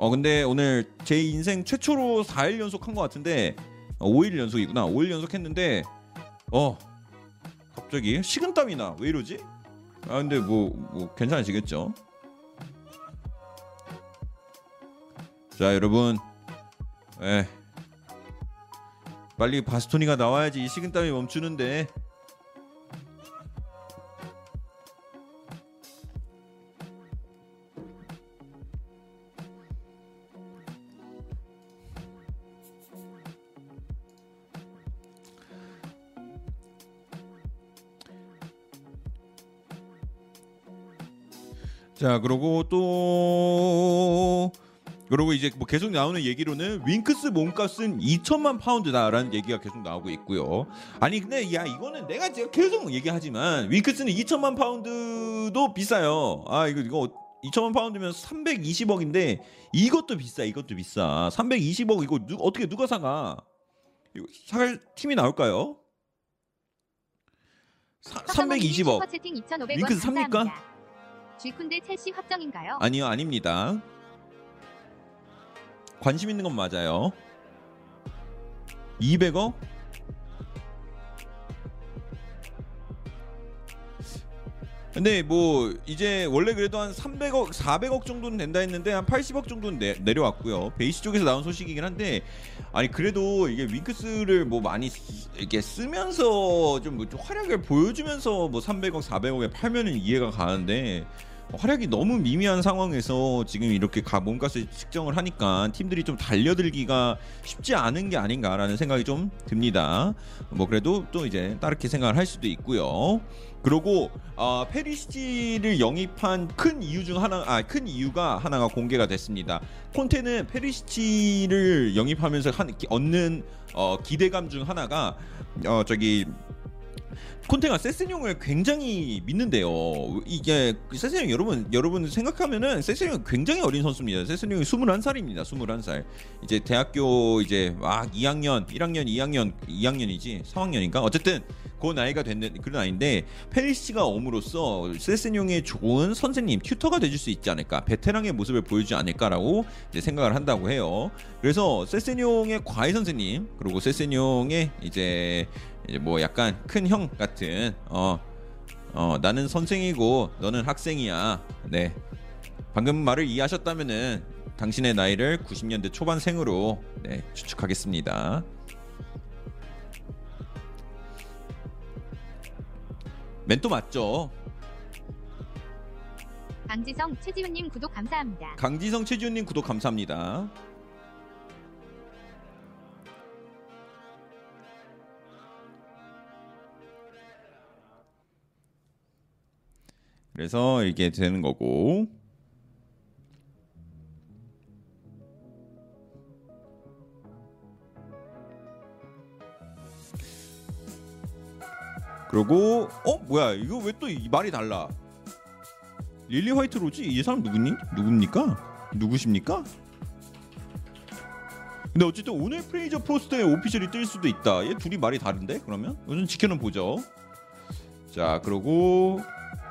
어 근데 오늘 제 인생 최초로 4일 연속 한 것 같은데 어, 5일 연속이구나. 5일 연속 했는데 어 갑자기 식은땀이 나. 왜 이러지? 아 근데 뭐, 뭐 괜찮으시겠죠? 자 여러분, 에 빨리 바스토니가 나와야지 이 식은땀이 멈추는데. 자 그러고 또 그러고 이제 뭐 계속 나오는 얘기로는 윙크스 몸값은 2천만 파운드다라는 얘기가 계속 나오고 있고요. 아니 근데 야 이거는 내가 제가 계속 얘기하지만 윙크스는 2천만 파운드도 비싸요. 아 이거 이거 2천만 파운드면 320억인데 이것도 비싸 이것도 비싸 320억 이거 누, 어떻게 누가 사가? 이거 살 팀이 나올까요? 사, 320억 슈퍼채팅 2,500원 윙크스 삽니까? 감사합니다. 쥐쿤데 첼시 확정인가요? 아니요 아닙니다 관심 있는 건 맞아요 200억? 근데 뭐 이제 원래 그래도 한 300억 400억 정도는 된다 했는데 한 80억 정도는 내, 내려왔고요 베이스 쪽에서 나온 소식이긴 한데 아니 그래도 이게 윙크스를 뭐 많이 쓰- 이렇게 쓰면서 좀 뭐 좀 활약을 보여주면서 뭐 300억 400억에 팔면은 이해가 가는데 활약이 너무 미미한 상황에서 지금 이렇게 가 몸값을 측정을 하니까 팀들이 좀 달려들기가 쉽지 않은 게 아닌가라는 생각이 좀 듭니다. 뭐 그래도 또 이제 다르게 생각을 할 수도 있고요. 그리고 어, 페리시치를 영입한 큰 이유 중 하나, 아, 큰 이유가 하나가 공개가 됐습니다. 콘테는 페리시치를 영입하면서 한, 얻는 어, 기대감 중 하나가 어, 저기 콘테가 세스뇽을 굉장히 믿는데요. 이게 세스뇽 여러분 여러분 생각하면은 세스뇽은 굉장히 어린 선수입니다. 세스뇽이 21살입니다. 21살. 이제 대학교 이제 막 2학년, 1학년, 2학년, 2학년이지 3학년인가? 어쨌든 그 나이가 됐는 그런 나이인데 페리시가 옴으로써 세스뇽의 좋은 선생님, 튜터가 돼줄 수 있지 않을까? 베테랑의 모습을 보여주지 않을까라고 이제 생각을 한다고 해요. 그래서 세스뇽의 과외 선생님 그리고 세스뇽의 이제 이제 뭐 약간 큰 형 같은 어, 어 나는 선생이고 너는 학생이야. 네. 방금 말을 이해하셨다면은 당신의 나이를 90년대 초반생으로 네, 추측하겠습니다. 멘토 맞죠? 강지성 최지훈님 구독 감사합니다. 강지성 최지훈님 구독 감사합니다. 그래서 이게 되는 거고. 그리고 어 뭐야 이거 왜 또 말이 달라? 릴리 화이트 로지 이 사람 누구니? 누굽니까? 누구십니까? 근데 어쨌든 오늘 프레이저 포스터에 오피셜이 뜰 수도 있다. 얘 둘이 말이 다른데? 그러면 우선 지켜는 보죠. 자 그리고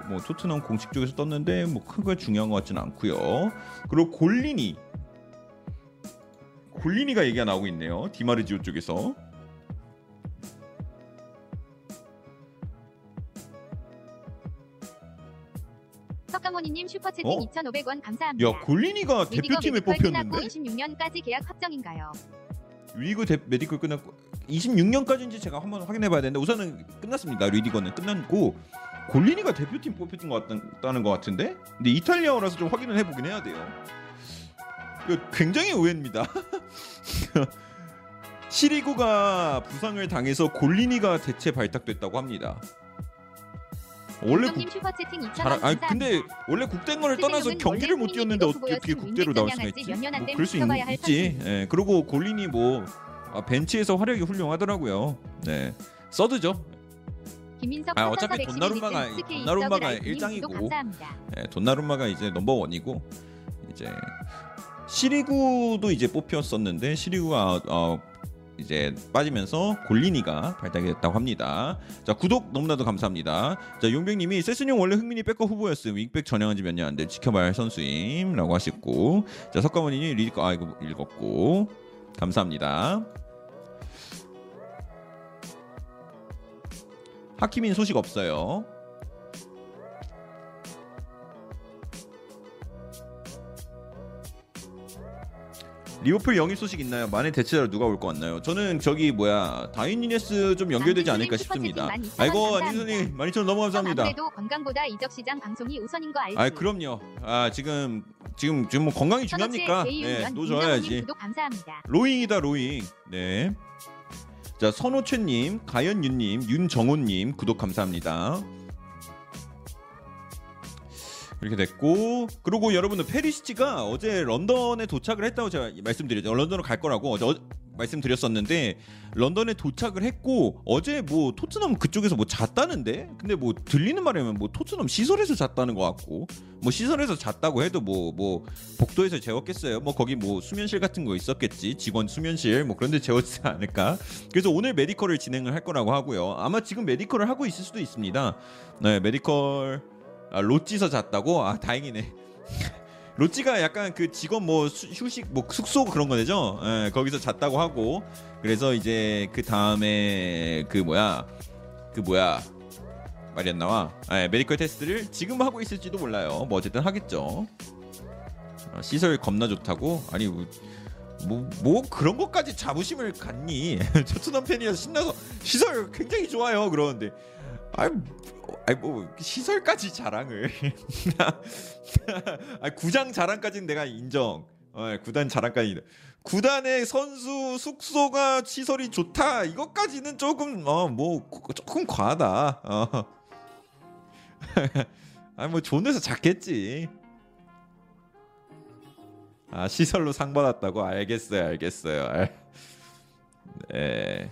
뭐 토트넘 공식 쪽에서 떴는데 뭐 크게 중요한 것 같지는 않고요. 그리고 골리니 골리니가 얘기가 나오고 있네요. 디마르지오 쪽에서 석가모니님 슈퍼채팅 어? 2,500원 감사합니다. 야 골리니가 대표팀에 뽑혔는데 26년까지 계약 확정인가요? 리그 대, medical 끝났고 26년까지인지 제가 한번 확인해봐야 되는데 우선은 끝났습니다. 리디거는 끝났고 골리니가 대표팀 뽑혔던 것 같다는 것 같은데 근데 이탈리아어라서 좀 확인을 해보긴 해야 돼요. 이거 굉장히 의외입니다. [LAUGHS] 시리구가 부상을 당해서 골리니가 대체 발탁됐다고 합니다. 원래 국, 님 슈퍼채팅 2,000원 잘, 아니. 근데 원래 국대행을 떠나서 세세뇽은 경기를 못 뛰었는데 어떻게 국대로 나올 수가 있지? 뭐된 그럴 수 있, 있지. 예, 그리고 골린이 뭐 아, 벤치에서 활약이 훌륭하더라고요. 네. 서드죠. 김민석 아, 어차피 돈나룸마가- 돈나룸마가 서브라이트님 일장이고. 구독 감사합니다. 예, 돈나룸마가 이제 넘버 원이고 이제 시리구도 이제 뽑혔었는데 시리구가 어, 이제 빠지면서 골리니가 발탁이 됐다고 합니다. 자 구독 너무나도 감사합니다. 자 용병님이 세스용 원래 흥민이 백업 후보였음 윙백 전향한 지 몇 년 안 돼 지켜봐야 할 선수임라고 하셨고 자 석가모니님 리드 아 이거 읽었고 감사합니다. 하키민 소식 없어요. 리오플 영입 소식 있나요? 만에 대체자로 누가 올 것 같나요? 저는 저기 뭐야 다윈니네스 좀 연결되지 않을까 싶습니다. 아이고 안니선님 12,000원 너무 감사합니다. 아무래도 건강보다 이적 시장 방송이 우선인 거 알지? 아 그럼요. 아 지금 지금 지금 뭐 건강이 중요합니까? 네, 또 줘야지. 로잉이다 로잉. 네. 자 선호채님, 가연윤님, 윤정호님 구독 감사합니다. 이렇게 됐고 그리고 여러분들 페리시치가 어제 런던에 도착을 했다고 제가 말씀드렸죠. 런던으로 갈 거라고 어제 어, 말씀드렸었는데 런던에 도착을 했고 어제 뭐 토트넘 그쪽에서 뭐 잤다는데 근데 뭐 들리는 말이면 뭐 토트넘 시설에서 잤다는 것 같고 뭐 시설에서 잤다고 해도 뭐뭐 복도에서 재웠겠어요. 뭐 거기 뭐 수면실 같은 거 있었겠지 직원 수면실 뭐 그런데 재웠지 [LAUGHS] 않을까. 그래서 오늘 medical을 진행을 할 거라고 하고요. 아마 지금 medical을 하고 있을 수도 있습니다. 네 medical 아, 로찌서 잤다고? 아 다행이네. [LAUGHS] lodge가 약간 그 직원 뭐 수- 휴식 뭐 숙소 그런 거죠. 예, 거기서 잤다고 하고 그래서 이제 그 다음에 그 뭐야 그 뭐야 말이 안 나와. 예, 메디컬 테스트를 지금 하고 있을지도 몰라요. 뭐 어쨌든 하겠죠. 어, 시설 겁나 좋다고? 아니 뭐, 뭐, 뭐 그런 것까지 자부심을 갖니? [LAUGHS] 토트넘 팬이라서 신나서 시설 굉장히 좋아요. 그러는데 아이 뭐 시설까지 자랑을. [LAUGHS] 아니 구장 자랑까지는 내가 인정. 어, 구단 자랑까지. 구단의 선수 숙소가 시설이 좋다. 이것까지는 조금 어뭐 조금 과하다. 어. [LAUGHS] 뭐 좋은 데서 잤겠지. 아 시설로 상 받았다고? 알겠어요 알겠어요. 알... 네.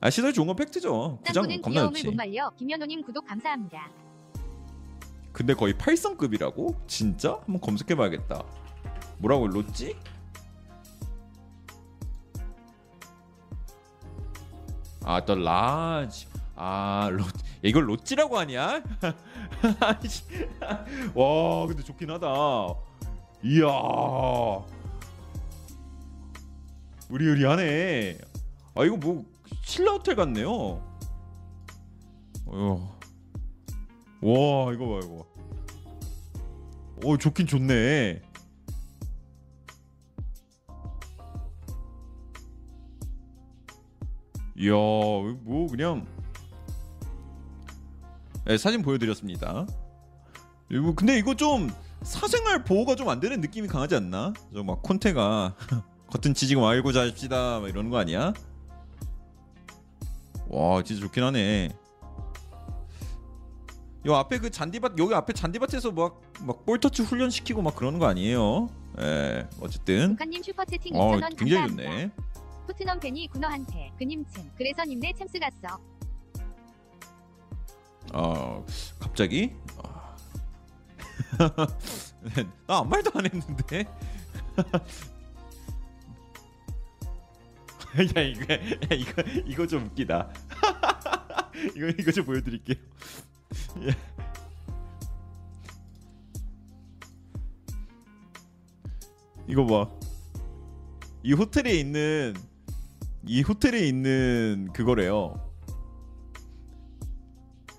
아 시설 좋은 건 팩트죠 구장 겁나 좋지 못 말려 김현호님 구독 감사합니다. 근데 거의 8성급이라고? 진짜? 한번 검색해봐야겠다. 뭐라고 로찌? 아, The Lodge. 아, 로 이걸 lodge라고 하냐? [LAUGHS] 와, 근데 좋긴 하다. 이야. 으리으리하네. 아, 이거 뭐 신라 호텔 같네요. 어. 와 이거 봐 이거 오 좋긴 좋네 이야 뭐 그냥 네, 사진 보여드렸습니다 이거 근데 이거 좀 사생활 보호가 좀 안 되는 느낌이 강하지 않나? 저 막 콘테가 [LAUGHS] 겉은 지지고 말고 자십시다 막 이러는 거 아니야? 와 진짜 좋긴 하네 요 앞에 그 잔디밭 여기 앞에 잔디밭에서 막 막 볼터치 훈련 시키고 막 그러는 거 아니에요? 예 어쨌든 북한님 슈퍼 채팅 어 2,000원 굉장히 감사합니다. 좋네. 토트넘 팬이 군어한테 그님층 그래서 님네 챔스 갔어. 어 갑자기 아. [LAUGHS] 나 아무 말도 안 했는데. [LAUGHS] [LAUGHS] 야 이거 야, 이거 이거 좀 웃기다. [LAUGHS] 이거 이거 좀 보여드릴게요. [LAUGHS] 예. 이거 봐. 이 호텔에 있는 이 호텔에 있는 그거래요.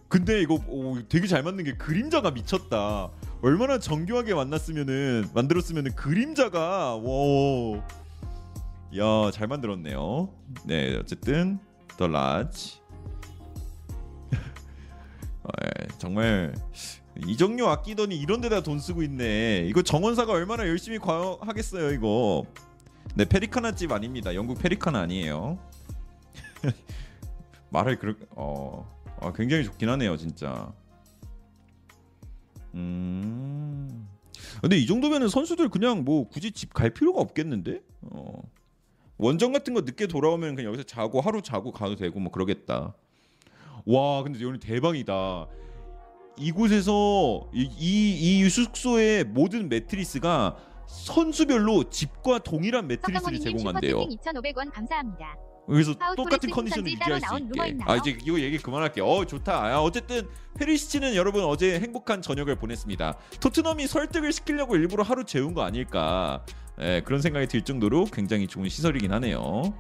근데 이거 오, 되게 잘 만든 게 그림자가 미쳤다. 얼마나 정교하게 만났으면은 만들었으면은 그림자가 와. 야, 잘 만들었네요. 네, 어쨌든 The Lodge. [LAUGHS] 예, 정말 이정료 아끼더니 이런 데다 돈 쓰고 있네. 이거 정원사가 얼마나 열심히 과 하겠어요, 이거. 네, 페리카나 집 아닙니다. 영국 페리카나 아니에요. [LAUGHS] 말을 그렇게 어, 아, 굉장히 좋긴 하네요, 진짜. 음. 근데 이 정도면은 선수들 그냥 뭐 굳이 집 갈 필요가 없겠는데? 어. 원정 같은 거 늦게 돌아오면 그냥 여기서 자고 하루 자고 가도 되고 뭐 그러겠다. 와 근데 오늘 대박이다. 이곳에서 이, 이, 이 숙소의 모든 매트리스가 선수별로 집과 동일한 매트리스를 제공한대요. 슈퍼채팅 2,500원 감사합니다. 파우 토레스 똑같은 컨디션을 유지할 수 있게. 아 이제 이거 얘기 그만할게요. 어 좋다. 아, 어쨌든 페리시치는 여러분 어제 행복한 저녁을 보냈습니다. 토트넘이 설득을 시키려고 일부러 하루 재운 거 아닐까. 예, 그런 생각이 들 정도로 굉장히 좋은 시설이긴 하네요.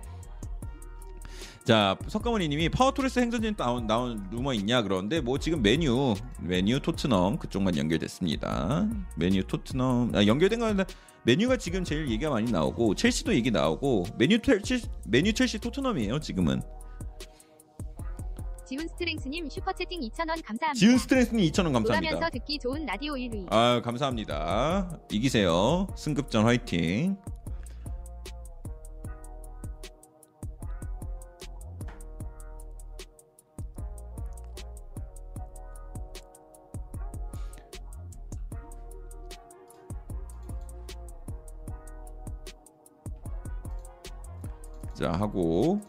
자 석가모니님이 파우 토레스 행선지 나온 나온 루머 있냐 그러는데 뭐 지금 맨유 맨유 토트넘 그쪽만 연결됐습니다. 맨유 토트넘 아, 연결된 건 맨유가 지금 제일 얘기가 많이 나오고 첼시도 얘기 나오고 맨유 첼시 맨유 첼시 토트넘이에요 지금은. 지훈 스트렝스님 슈퍼채팅 2,000원 감사합니다. 지훈 스트레스님 2,000원 감사합니다. 놀라면서 듣기 좋은 라디오 1위. 아 감사합니다. 이기세요. 승급전 화이팅. 자 하고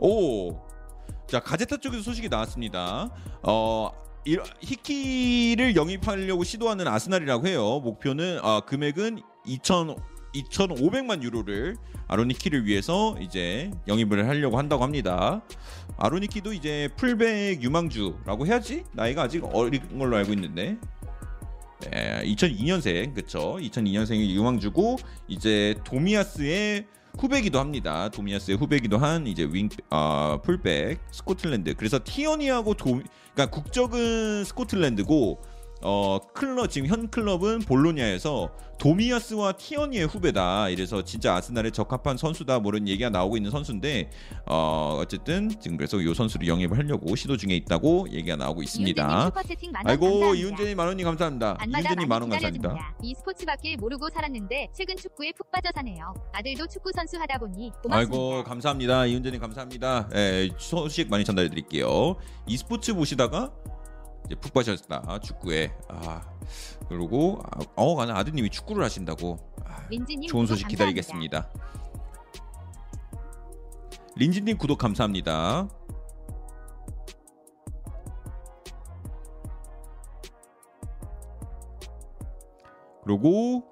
오. 자, 가제타 쪽에서 소식이 나왔습니다. 어, 이- 히키를 영입하려고 시도하는 아스날이라고 해요. 목표는 아, 금액은 2천 2,500만 유로를 아로니키를 위해서 이제 영입을 하려고 한다고 합니다. 아로니키도 이제 풀백 유망주라고 해야지 나이가 아직 어린 걸로 알고 있는데 네, 2002년생 그쵸 2002년생이 유망주고 이제 도미아스의 후배기도 합니다. 도미아스의 후배기도 한 이제 윙 아, 풀백 스코틀랜드. 그래서 티어니하고 도 그러니까 국적은 스코틀랜드고 어 클럽 지금 현 클럽은 볼로냐에서 도미아스와 티어니의 후배다. 이래서 진짜 아스날에 적합한 선수다. 뭐 이런 얘기가 나오고 있는 선수인데 어 어쨌든 지금 그래서 이 선수를 영입을 하려고 시도 중에 있다고 얘기가 나오고 있습니다. 아이고. 이윤재님 만원님 감사합니다. 이윤재님 만원 감사합니다. 이 스포츠밖에 모르고 살았는데 최근 축구에 푹 빠져 사네요. 아들도 축구 선수 하다 보니 고맙습니다. 아이고 감사합니다 이윤재님 감사합니다 예, 소식 많이 전달해 드릴게요 e스포츠 보시다가 이제 푹 빠졌다 축구에. 아 그리고 아, 어 가는 아드님이 축구를 하신다고. 아, 좋은 소식 감사합니다. 기다리겠습니다. 린지님 구독 감사합니다. 그리고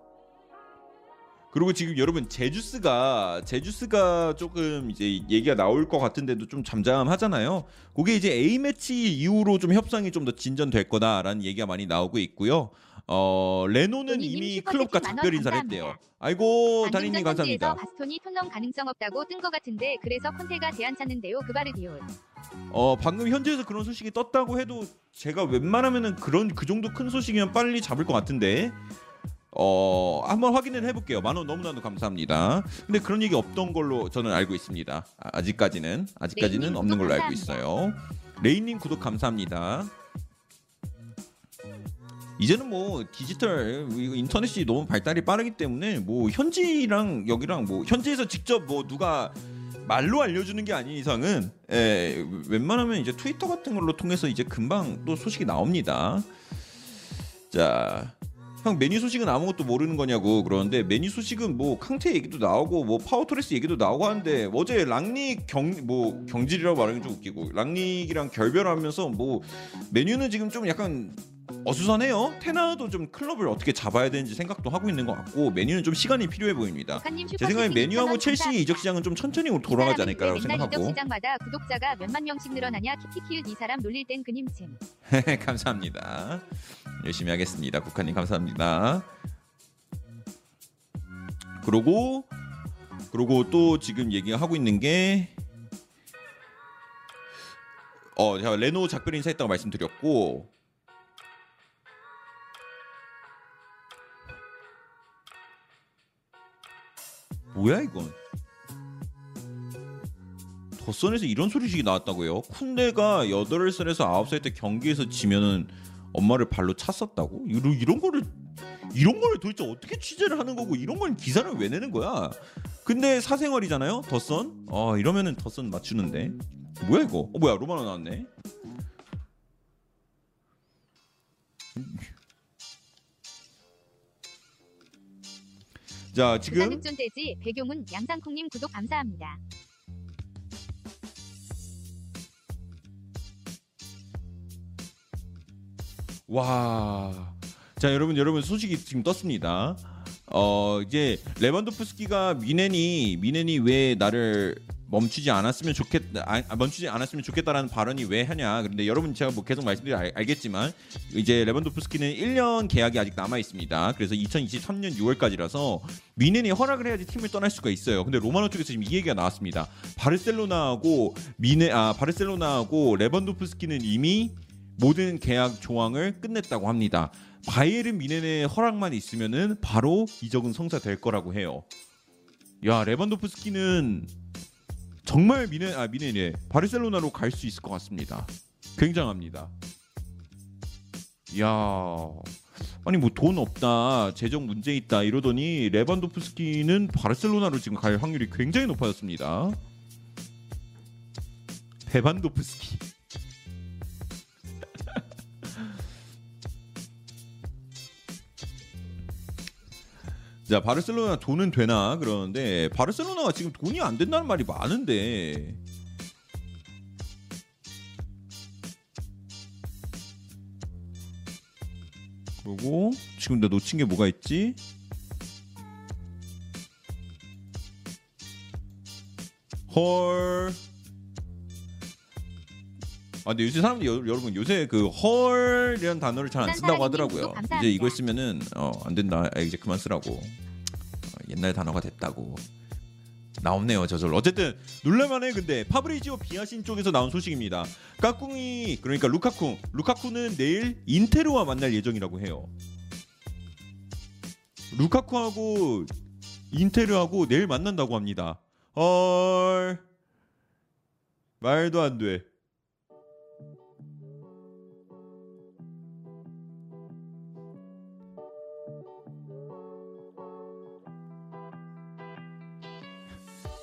그리고 지금 여러분 제주스가 제주스가 조금 이제 얘기가 나올 것 같은데도 좀 잠잠하잖아요. 그게 이제 A 매치 이후로 좀 협상이 좀 더 진전될 거다라는 얘기가 많이 나오고 있고요. 어 레노는 이미 클럽과 작별 인사를. 했대요. 아이고 다니님 감사합니다. 바스톤이 톤넘 가능성 없다고 뜬 것 같은데 그래서 콘테가 제안 찾는데요. 그바르디올. 어 방금 현지에서 그런 소식이 떴다고 해도 제가 웬만하면은 그런 그 정도 큰 소식이면 빨리 잡을 것 같은데 어 한번 확인을 해볼게요. 만 원 너무나도 감사합니다. 근데 그런 얘기 없던 걸로 저는 알고 있습니다. 아, 아직까지는 아직까지는 없는 걸로 알고 있어요. 레이님 구독 감사합니다. 이제는 뭐 디지털 이거 인터넷이 너무 발달이 빠르기 때문에 뭐 현지랑 여기랑 뭐 현지에서 직접 뭐 누가 말로 알려주는 게 아닌 이상은 예, 웬만하면 이제 트위터 같은 걸로 통해서 이제 금방 또 소식이 나옵니다. 자, 형 맨유 소식은 아무것도 모르는 거냐고 그러는데 맨유 소식은 뭐 캉테 얘기도 나오고 뭐 파우 토레스 얘기도 나오고 하는데 어제 랑닉 경뭐 경질이라고 말하는 게좀 웃기고 랑닉이랑 결별하면서 뭐 맨유는 지금 좀 약간 어수선해요. 텐하흐도 좀 클럽을 어떻게 잡아야 되는지 생각도 하고 있는 것 같고 맨유는 좀 시간이 필요해 보입니다. 제 생각엔 맨유하고 2,000원 첼시 감사합니다. 이적 시장은 좀 천천히 돌아가지 않을까라고 생각하고 시장마다 구독자가 몇만 명씩 늘어나냐 키키키을 이 사람 놀릴 땐 그님쯤. [LAUGHS] 감사합니다. 열심히 하겠습니다. 국한님 감사합니다. 그러고 그리고 또 지금 얘기하고 있는 게 어, 제가 레노 작별 인사했다고 말씀드렸고 뭐야 이건? 덧선에서 이런 소리식이 나왔다고요? 쿤데가 8살에서 9살 때 경기에서 지면은 엄마를 발로 찼었다고? 이런, 이런 거를 이런 걸 도대체 어떻게 취재를 하는 거고 이런 걸 기사를 왜 내는 거야? 근데 사생활이잖아요. 덧선. 어 이러면은 덧선 맞추는데. 뭐야 이거? 어 뭐야 로마노 나왔네. 자 지금 부산육존돼지 백용훈 양상콩님 구독 감사합니다. 와. 자, 여러분, 여러분 소식이 지금 떴습니다. 어, 이제 레반도프스키가 미넨이 미넨이 왜 나를 멈추지 않았으면 좋겠다 아, 멈추지 않았으면 좋겠다라는 발언이 왜 하냐. 그런데 여러분 제가 뭐 계속 말씀드리 알, 알겠지만 이제 레반도프스키는 1년 계약이 아직 남아 있습니다. 그래서 2023년 6월까지라서 미넨이 허락을 해야지 팀을 떠날 수가 있어요. 근데 로마노 쪽에서 지금 이 얘기가 나왔습니다. 바르셀로나하고 미네 아 바르셀로나하고 레반도프스키는 이미 모든 계약 조항을 끝냈다고 합니다. 바이에른 미넨의 허락만 있으면은 바로 이적은 성사될 거라고 해요. 야 레반도프스키는 정말 미넨 아 미넨이 바르셀로나로 갈 수 있을 것 같습니다. 굉장합니다. 야 아니 뭐 돈 없다 재정 문제 있다 이러더니 레반도프스키는 바르셀로나로 지금 갈 확률이 굉장히 높아졌습니다. 베반도프스키 자 바르셀로나 돈은 되나 그러는데 바르셀로나가 지금 돈이 안 된다는 말이 많은데 그리고 지금 나 놓친 게 뭐가 있지? 헐. 아 근데 요새 사람들이 여, 여러분 요새 그 헐이라는 단어를 잘 안 쓴다고 하더라고요. 이제 이걸 쓰면은 어 안 된다. 아, 이제 그만 쓰라고. 어, 옛날 단어가 됐다고. 나옵네요 저절로. 어쨌든 놀랄만해 근데 파브리지오 비아신 쪽에서 나온 소식입니다. 까꿍이 그러니까 루카쿠 루카쿠는 내일 인테르와 만날 예정이라고 해요. 루카쿠하고 인테르하고 내일 만난다고 합니다. 헐 말도 안 돼.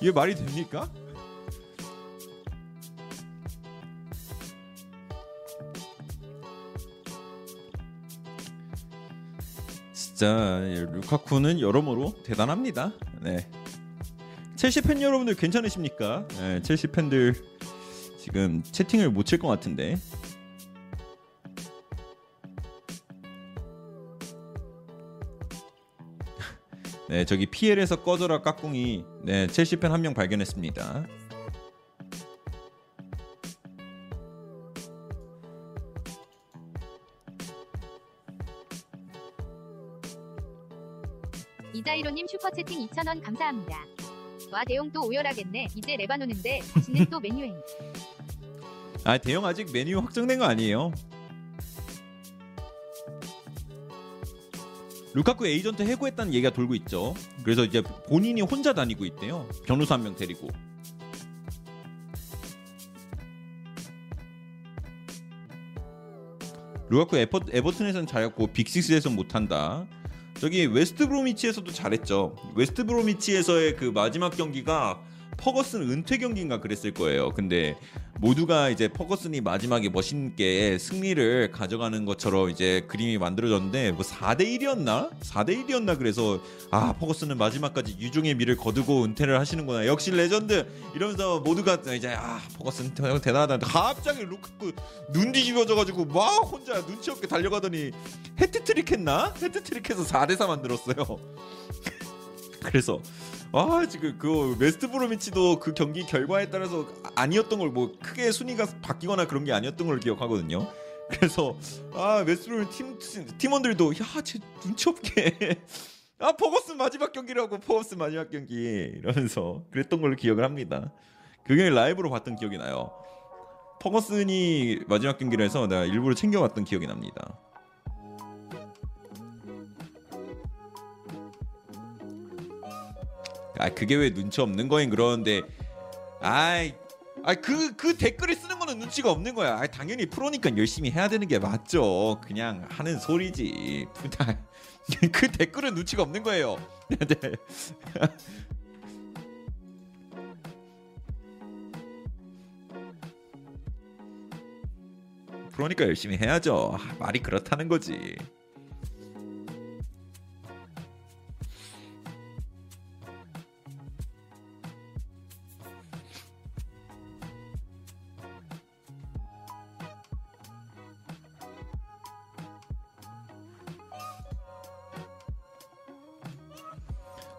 이게 말이 됩니까? 진짜 루카쿠는 여러모로 대단합니다. 네. 첼시 팬 여러분들 괜찮으십니까? 네, 첼시 팬들 지금 채팅을 못 칠 것 같은데. 네, 저기 PL에서 꺼져라 까꿍이 네, 첼시 팬 한 명 발견했습니다. 이자이로님 슈퍼채팅 2,000원 감사합니다. 와 대용 또 오열하겠네. 이제 레바노는데 자신은 또 [LAUGHS] 메뉴행. 아, 대형 아직 메뉴 확정된 거 아니에요. 루카쿠 에이전트 해고했다는 얘기가 돌고 있죠. 그래서 이제 본인이 혼자 다니고 있대요. 변호사 한 명 데리고. 루카쿠 에버, 에버튼에서는 잘했고 Big Six에서는 못한다. 저기 웨스트 브로미치에서도 잘했죠. 웨스트 브로미치에서의 그 마지막 경기가 퍼거슨 은퇴 경기인가 그랬을 거예요. 근데 모두가 이제 퍼거슨이 마지막에 멋있게 승리를 가져가는 것처럼 이제 그림이 만들어졌는데 뭐 4대 1이었나? 4대 1이었나 그래서 아 퍼거슨은 마지막까지 유종의 미를 거두고 은퇴를 하시는구나. 역시 레전드 이러면서 모두가 이제 아 퍼거슨 대단하다. 갑자기 루카쿠 눈 뒤집어져가지고 막 혼자 눈치 없게 달려가더니 해트트릭 했나? 해트트릭 해서 4대 4 만들었어요. [LAUGHS] 그래서 아 지금 그 웨스트 브로미치도 그 경기 결과에 따라서 아니었던 걸 뭐 크게 순위가 바뀌거나 그런 게 아니었던 걸 기억하거든요. 그래서 아 웨스트 브로미 팀 팀원들도 야 쟤 눈치 없게 [LAUGHS] 아 퍼거슨 마지막 경기라고 퍼거슨 마지막 경기 이러면서 그랬던 걸로 기억을 합니다. 그 경기 라이브로 봤던 기억이 나요. 퍼거슨이 마지막 경기를 해서 내가 일부러 챙겨봤던 기억이 납니다. 아 그게 왜 눈치 없는 거임 그러는데 아이 아그 그 댓글을 쓰는 거는 눈치가 없는 거야. 아 당연히 프로니까 열심히 해야 되는 게 맞죠. 그냥 하는 소리지. [LAUGHS] 그 댓글은 눈치가 없는 거예요. [LAUGHS] 네. [LAUGHS] 프로니까 열심히 해야죠. 아, 말이 그렇다는 거지.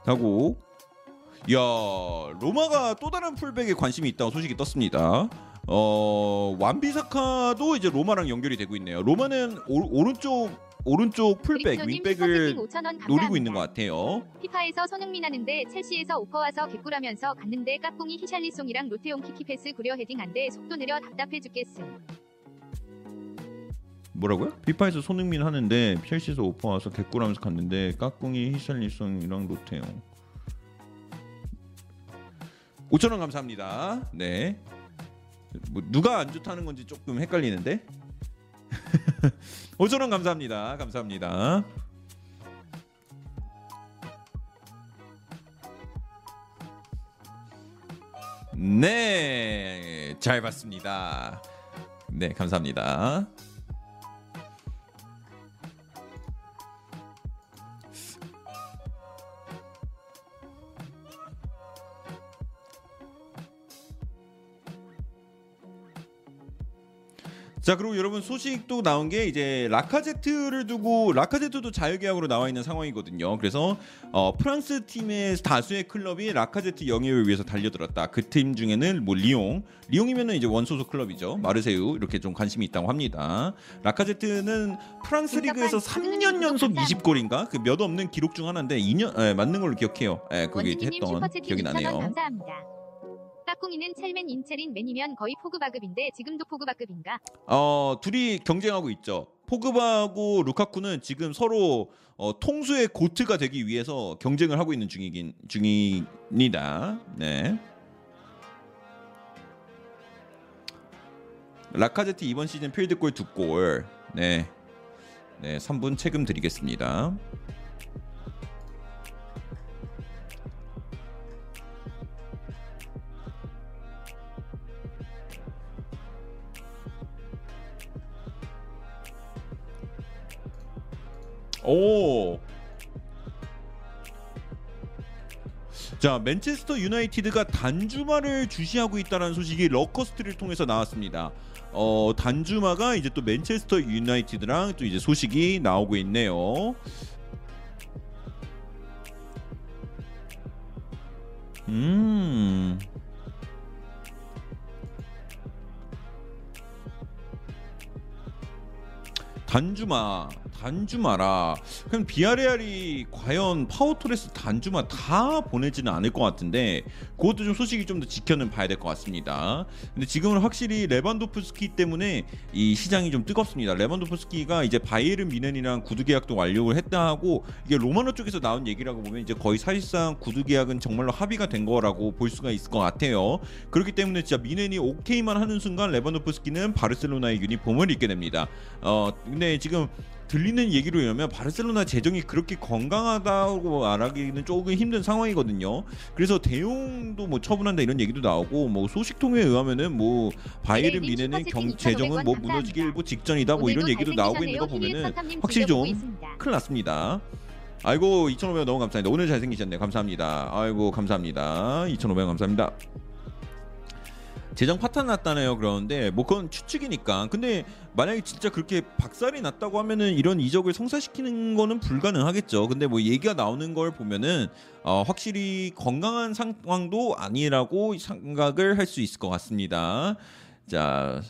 하고 야 로마가 또 다른 풀백에 관심이 있다고 소식이 떴습니다. 어 완비사카도 이제 로마랑 연결이 되고 있네요. 로마는 오, 른쪽 오른쪽 풀백 윙백을 슈퍼채팅 5,000원 감사합니다. 노리고 있는 것 같아요. 피파에서 손흥민 하는데 첼시에서 오퍼 와서 개꿀하면서 갔는데 까꿍이 히샬리송이랑 로테용 키키패스 구려 헤딩한데 속도 느려 답답해 죽겠음. 뭐라고요? 피파에서 손흥민 하는데 첼시에서 오퍼 와서 개꿀하면서 갔는데 까꿍이 히샬리송이랑 로테용 5천 원 감사합니다. 네. 뭐 누가 안 좋다는 건지 조금 헷갈리는데 [LAUGHS] 5천 원 감사합니다. 감사합니다. 네, 잘 봤습니다. 네, 감사합니다. 자 그리고 여러분 소식도 나온 게 이제 라카제트를 두고 라카제트도 자유계약으로 나와 있는 상황이거든요. 그래서 어, 프랑스 팀의 다수의 클럽이 라카제트 영입을 위해서 달려들었다. 그 팀 중에는 뭐 리옹, 리옹이면은 이제 원소속 클럽이죠. 마르세유 이렇게 좀 관심이 있다고 합니다. 라카제트는 프랑스 리그에서 3년 연속 20골인가 그 몇 없는 기록 중 하나인데 2년 예, 맞는 걸로 기억해요. 예, 거기 원진이님 했던 기억이 2,000원 나네요. 감사합니다. 까꿍이는 첼맨 인첼인 맨이면 거의 포그바급인데 지금도 포그바급인가? 어 둘이 경쟁하고 있죠. 포그바하고 루카쿠는 지금 서로 어, 통수의 고트가 되기 위해서 경쟁을 하고 있는 중이긴 중입니다. 네. 라카제트 이번 시즌 필드골 두 골. 네. 네, 3분 책임 드리겠습니다. 오. 자, 맨체스터 유나이티드가 단주마를 주시하고 있다는 소식이 러커스트를 통해서 나왔습니다. 어, 단주마가 이제 또 맨체스터 유나이티드랑 또 이제 소식이 나오고 있네요. 음. 단주마 단주마라. 그럼 비아레알이 과연 파우 토레스 단주마 다 보내지는 않을 것 같은데 그것도 좀 소식이 좀 더 지켜는 봐야 될 것 같습니다. 근데 지금은 확실히 레반도프스키 때문에 이 시장이 좀 뜨겁습니다. 레반도프스키가 이제 바이에른 뮌헨이랑 구두 계약도 완료를 했다 하고 이게 로마노 쪽에서 나온 얘기라고 보면 이제 거의 사실상 구두 계약은 정말로 합의가 된 거라고 볼 수가 있을 것 같아요. 그렇기 때문에 진짜 뮌헨이 오케이만 하는 순간 레반도프스키는 바르셀로나의 유니폼을 입게 됩니다. 어 근데 지금 들리는 얘기로 의하면 바르셀로나 재정이 그렇게 건강하다고 말하기는 조금 힘든 상황이거든요. 그래서 대용도 뭐 처분한다 이런 얘기도 나오고 뭐 소식통에 의하면은 뭐 바이에른 네, 미네는 경 2,500원 재정은 뭐. 무너지기 일보 직전이다 뭐 이런 얘기도 나오고 있는 거. 보면은 확실히 좀. 큰일 났습니다. 아이고 2,500원 너무 감사합니다. 오늘 잘생기셨네요. 감사합니다. 아이고 감사합니다. 2,500원 감사합니다. 재정 파탄 났다네요. 그러는데 뭐 그건 추측이니까. 근데 만약에 진짜 그렇게 박살이 났다고 하면은 이런 이적을 성사시키는 거는 불가능하겠죠. 근데 뭐 얘기가 나오는 걸 보면은 어, 확실히 건강한 상황도 아니라고 생각을 할 수 있을 것 같습니다. 자.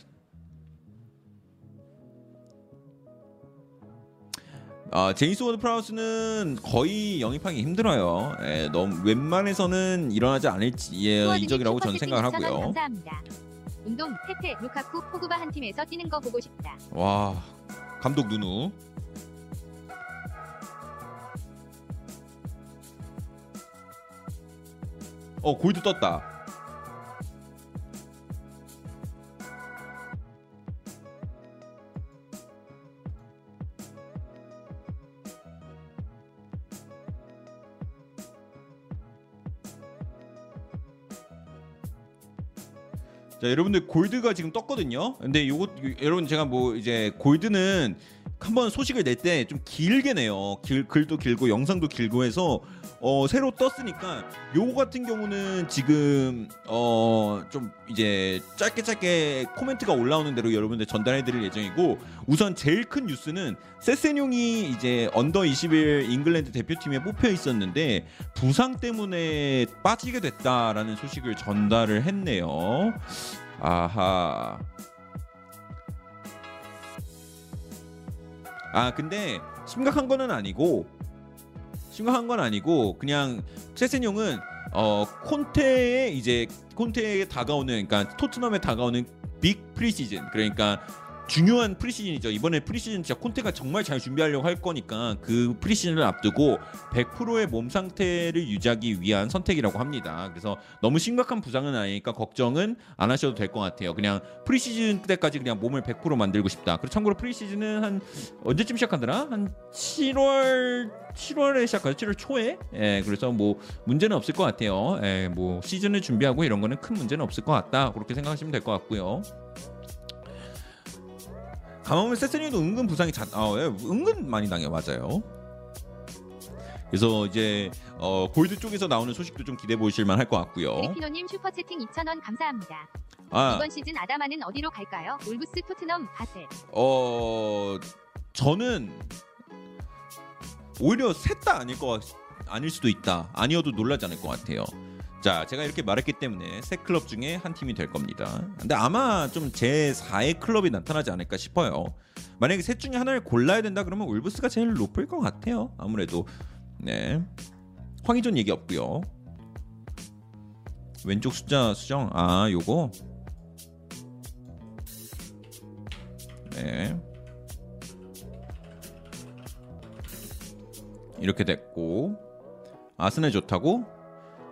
아, 제임스 워드 프라우스는 거의 영입하기 힘들어요. 예, 너무 웬만해서는 일어나지 않을 예, 이적이라고 저는 생각을 2,000원 하고요. 감사합니다. 운동, 페페, 루카쿠, 포그바 한 팀에서 뛰는 거 보고 싶다. 와 감독 누누 어 골드 떴다 자 여러분들 골드가 지금 떴거든요. 근데 요거 요- 여러분 제가 뭐 이제 골드는 한번 소식을 낼 때 좀 길게 내요. 길, 글도 길고 영상도 길고 해서 어 새로 떴으니까 요거 같은 경우는 지금 어 좀 이제 짧게 짧게 코멘트가 올라오는 대로 여러분들 전달해 드릴 예정이고 우선 제일 큰 뉴스는 세세뇽이 이제 under 21 잉글랜드 대표팀에 뽑혀 있었는데 부상 때문에 빠지게 됐다라는 소식을 전달을 했네요. 아하. 아 근데 심각한 거는 아니고 심각한 건 아니고 그냥 세세뇽은 어 콘테에 이제 콘테에 다가오는 그러니까 토트넘에 다가오는 big 프리시즌. 그러니까 중요한 프리시즌이죠. 이번에 프리시즌 진짜 콘테가 정말 잘 준비하려고 할 거니까 그 프리시즌을 앞두고 100%의 몸 상태를 유지하기 위한 선택이라고 합니다. 그래서 너무 심각한 부상은 아니니까 걱정은 안 하셔도 될 것 같아요. 그냥 프리시즌 때까지 그냥 몸을 100% 만들고 싶다. 그리고 참고로 프리시즌은 한 언제쯤 시작하더라? 한 7월 7월에 시작하죠. 7월 초에. 예, 그래서 뭐 문제는 없을 것 같아요. 예, 뭐 시즌을 준비하고 이런 거는 큰 문제는 없을 것 같다. 그렇게 생각하시면 될 것 같고요. 가만보면 세스니도 은근 부상이 자, 아, 예, 은근 많이 당해 맞아요. 그래서 이제 어, 골드 쪽에서 나오는 소식도 좀 기대해 보실 만할 것 같고요. 그리피노님 슈퍼 채팅 2,000원 감사합니다. 아, 이번 시즌 아다마는 어디로 갈까요? 울브스, 토트넘, 바셀. 어 저는 오히려 셋 다 아닐 것 같- 아닐 수도 있다. 아니어도 놀라지 않을 것 같아요. 자, 제가 이렇게 말했기 때문에 세 클럽 중에 한 팀이 될 겁니다. 근데 아마 좀 제 4의 클럽이 나타나지 않을까 싶어요. 만약에 셋 중에 하나를 골라야 된다 그러면 울브스가 제일 높을 것 같아요. 아무래도 네. 황희존 얘기 없고요. 왼쪽 숫자 수정 아 요거 네. 이렇게 됐고 아스날 좋다고?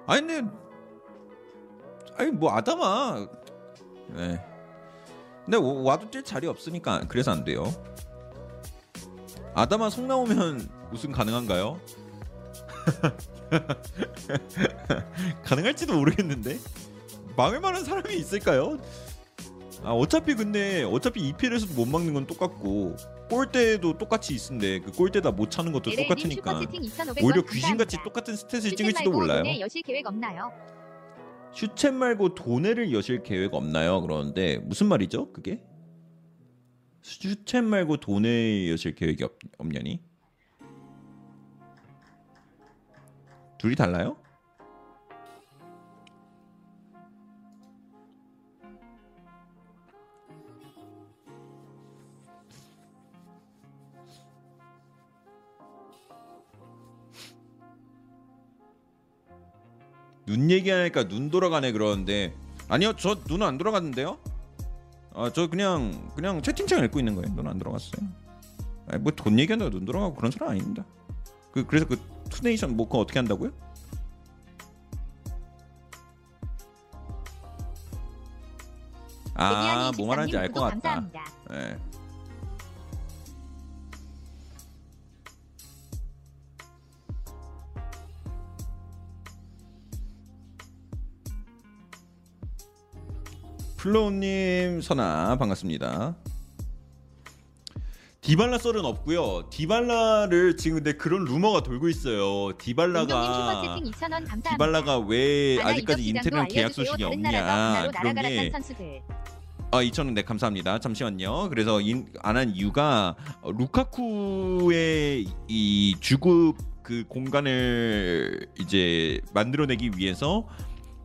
아니 근데 아니 뭐 아다마 네. 근데 와- 와도 뛸 자리 없으니까 그래서 안 돼요. 아다마 속 나오면 우승 가능한가요? [LAUGHS] 가능할지도 모르겠는데 막을 만한 사람이 있을까요? 아 어차피 근데 어차피 EPL에서도 못 막는 건 똑같고 골대도 똑같이 있는데 그 골대다 못 차는 것도 똑같으니까 슈퍼채팅 2,500원 오히려. 귀신같이 똑같은 스탯을 찍을지도 몰라요. 돈에 여실 계획 없나요? 슈첸 말고 도네를 여실 계획 없나요? 그러는데 무슨 말이죠? 그게? 슈첸 말고 도네 여실 계획이 없, 없냐니? 둘이 달라요? 눈 얘기하니까 눈 돌아가네 그러는데 아니요 저 눈 안 돌아갔는데요 아 저 그냥 그냥 채팅창 읽고 있는 거예요 눈 안 돌아갔어요 뭐 돈 얘기한다고 눈 돌아가고 그런 사람 아닙니다 그 그래서 그 투네이션 뭐 그거 어떻게 한다고요? 아, 뭐 말하는지 알 것 같다. 감사합니다. 예. 플로우님 선아 반갑습니다. 디발라 썰은 없고요. 디발라를 지금 근데 그런 루머가 돌고 있어요. 디발라가 슈퍼채팅 2,000원 감사합니다. 디발라가 왜 아직까지 인테르 계약 소식이 없냐 그런 게. 아 2,000원 네 감사합니다. 잠시만요. 그래서 안 한 이유가 어, 루카쿠의 이 주급 그 공간을 이제 만들어내기 위해서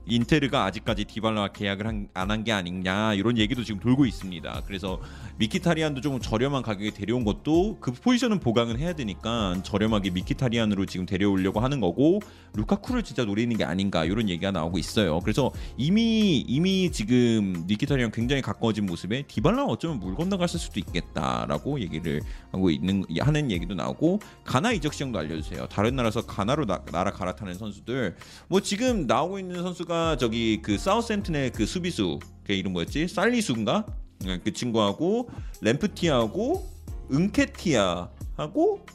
인테르가 아직까지 디발라와 계약을 안 한 게 아니냐 이런 얘기도 지금 돌고 있습니다. 그래서 미키타리안도 조금 저렴한 가격에 데려온 것도 그 포지션은 보강을 해야 되니까 저렴하게 미키타리안으로 지금 데려오려고 하는 거고 루카쿠를 진짜 노리는 게 아닌가 이런 얘기가 나오고 있어요. 그래서 이미 이미 지금 미키타리안 굉장히 가까워진 모습에 디발라 어쩌면 물 건너갔을 수도 있겠다라고 얘기를 하고 있는 하는 얘기도 나오고 가나 이적 시장도 알려주세요. 다른 나라에서 가나로 나, 나라 갈아타는 선수들 뭐 지금 나오고 있는 선수가 저기 그 사우스햄튼의 그 수비수 그 이름 뭐였지? 살리수인가? 네, 그 친구하고 램프티하고 은케티아하고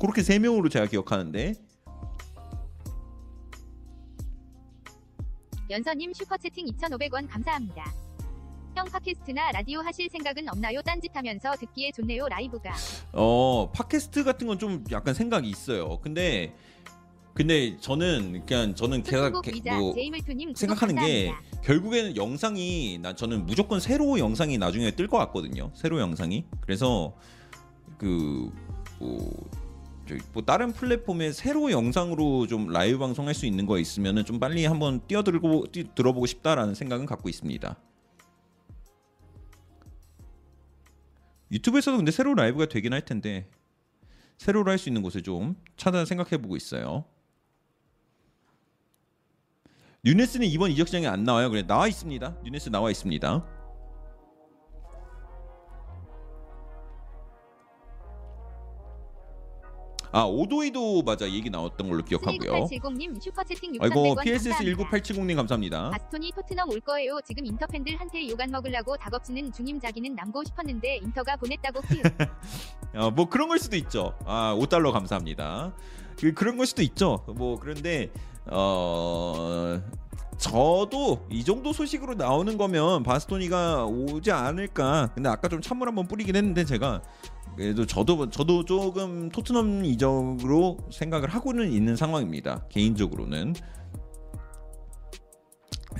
그렇게 세 명으로 제가 기억하는데 연서님 슈퍼채팅 2,500원 감사합니다. 형 팟캐스트나 라디오 하실 생각은 없나요? 딴짓하면서 듣기에 좋네요. 라이브가. 어 팟캐스트 같은 건 좀 약간 생각이 있어요. 근데 근데 저는 그냥 저는 계속 뭐 생각하는 게. 결국에는 영상이 나 저는 무조건 세로 영상이 나중에 뜰 것 같거든요. 세로 영상이. 그래서 그뭐 뭐 다른 플랫폼에 세로 영상으로 좀 라이브 방송할 수 있는 거 있으면은 좀 빨리 한번 뛰어들고 뛰, 들어보고 싶다라는 생각은 갖고 있습니다. 유튜브에서도 근데 세로 라이브가 되긴 할 텐데 세로로 할 수 있는 곳을 좀 찾아 생각해 보고 있어요. 뉴네스는 이번 이적 시장에 안 나와요. 그래 나와 있습니다. 뉴네스 나와 있습니다. 아 오도이도 맞아 얘기 나왔던 걸로 기억하고요. 19870님 슈퍼채팅 6 3 0 아이고 0원 PSS 감사합니다. 19870님 감사합니다. 바스톤이 토트넘 올 거예요. 지금 인터 팬들한테 욕안 먹으려고 작업치는 중임 자기는 남고 싶었는데 인터가 보냈다고 키우. [LAUGHS] 어, 뭐 그런 걸 수도 있죠. 아, 5달러 감사합니다. 그, 그런 걸 수도 있죠. 뭐 그런데 어 저도 이 정도 소식으로 나오는 거면 바스토니가 오지 않을까. 근데 아까 좀 찬물 한번 뿌리긴 했는데 제가 그래도 저도 저도 조금 토트넘 이적으로 생각을 하고는 있는 상황입니다. 개인적으로는.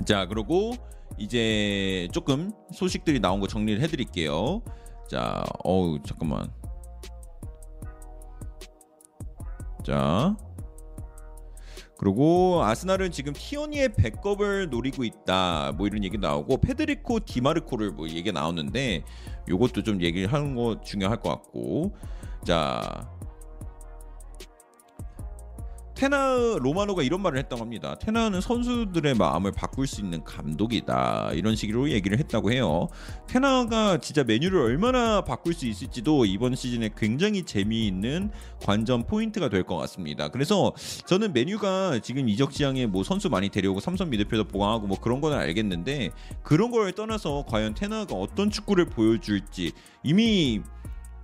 자, 그리고 이제 조금 소식들이 나온 거 정리를 해 드릴게요. 자, 어우 잠깐만. 자. 그리고 아스날은 지금 티오니의 백업을 노리고 있다. 뭐 이런 얘기 나오고 페드리코 디마르코를 뭐 얘기 나오는데 요것도 좀 얘기를 하는 거 중요할 것 같고. 자. 테나 로마노가 이런 말을 했다고 합니다. 테나는 선수들의 마음을 바꿀 수 있는 감독이다. 이런 식으로 얘기를 했다고 해요. 테나가 진짜 메뉴를 얼마나 바꿀 수 있을지도 이번 시즌에 굉장히 재미있는 관전 포인트가 될 것 같습니다. 그래서 저는 메뉴가 지금 이적 시장에 뭐 선수 많이 데려오고 삼선 미드필더 보강하고 뭐 그런 거는 알겠는데 그런 걸 떠나서 과연 테나가 어떤 축구를 보여줄지 이미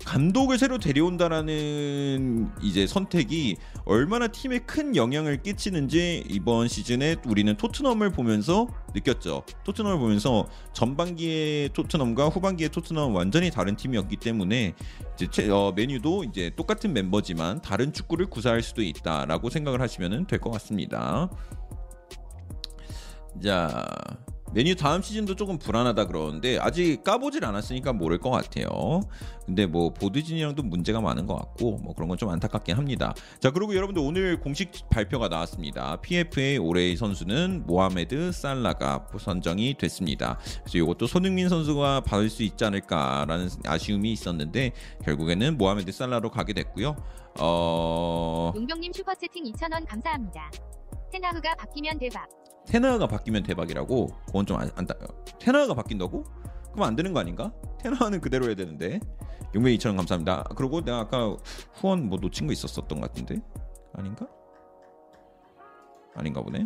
감독을 새로 데려온다라는 이제 선택이 얼마나 팀에 큰 영향을 끼치는지 이번 시즌에 우리는 토트넘을 보면서 느꼈죠. 토트넘을 보면서 전반기의 토트넘과 후반기의 토트넘은 완전히 다른 팀이었기 때문에 이제 채- 어, 메뉴도 이제 똑같은 멤버지만 다른 축구를 구사할 수도 있다라고 생각을 하시면 될 것 같습니다. 자 메뉴 다음 시즌도 조금 불안하다 그러는데 아직 까보질 않았으니까 모를 것 같아요. 근데 뭐 보드 진이랑도 문제가 많은 것 같고 뭐 그런 건 좀 안타깝긴 합니다. 자 그리고 여러분들 오늘 공식 발표가 나왔습니다. PFA 올해의 선수는 모하메드 살라가 선정이 됐습니다. 그래서 이것도 손흥민 선수가 받을 수 있지 않을까라는 아쉬움이 있었는데 결국에는 모하메드 살라로 가게 됐고요. 어 용병님 슈퍼채팅 2,000원 감사합니다. 테나흐가 바뀌면 대박. 테너가 바뀌면 대박이라고? 그건 좀 안, 테너가 바뀐다고? 그럼 안 되는 거 아닌가? 테너는 그대로 해야 되는데. 용매 2,000원 감사합니다. 그리고 내가 아까 후원 뭐 놓친 거 있었었던 것 같은데? 아닌가? 아닌가 보네.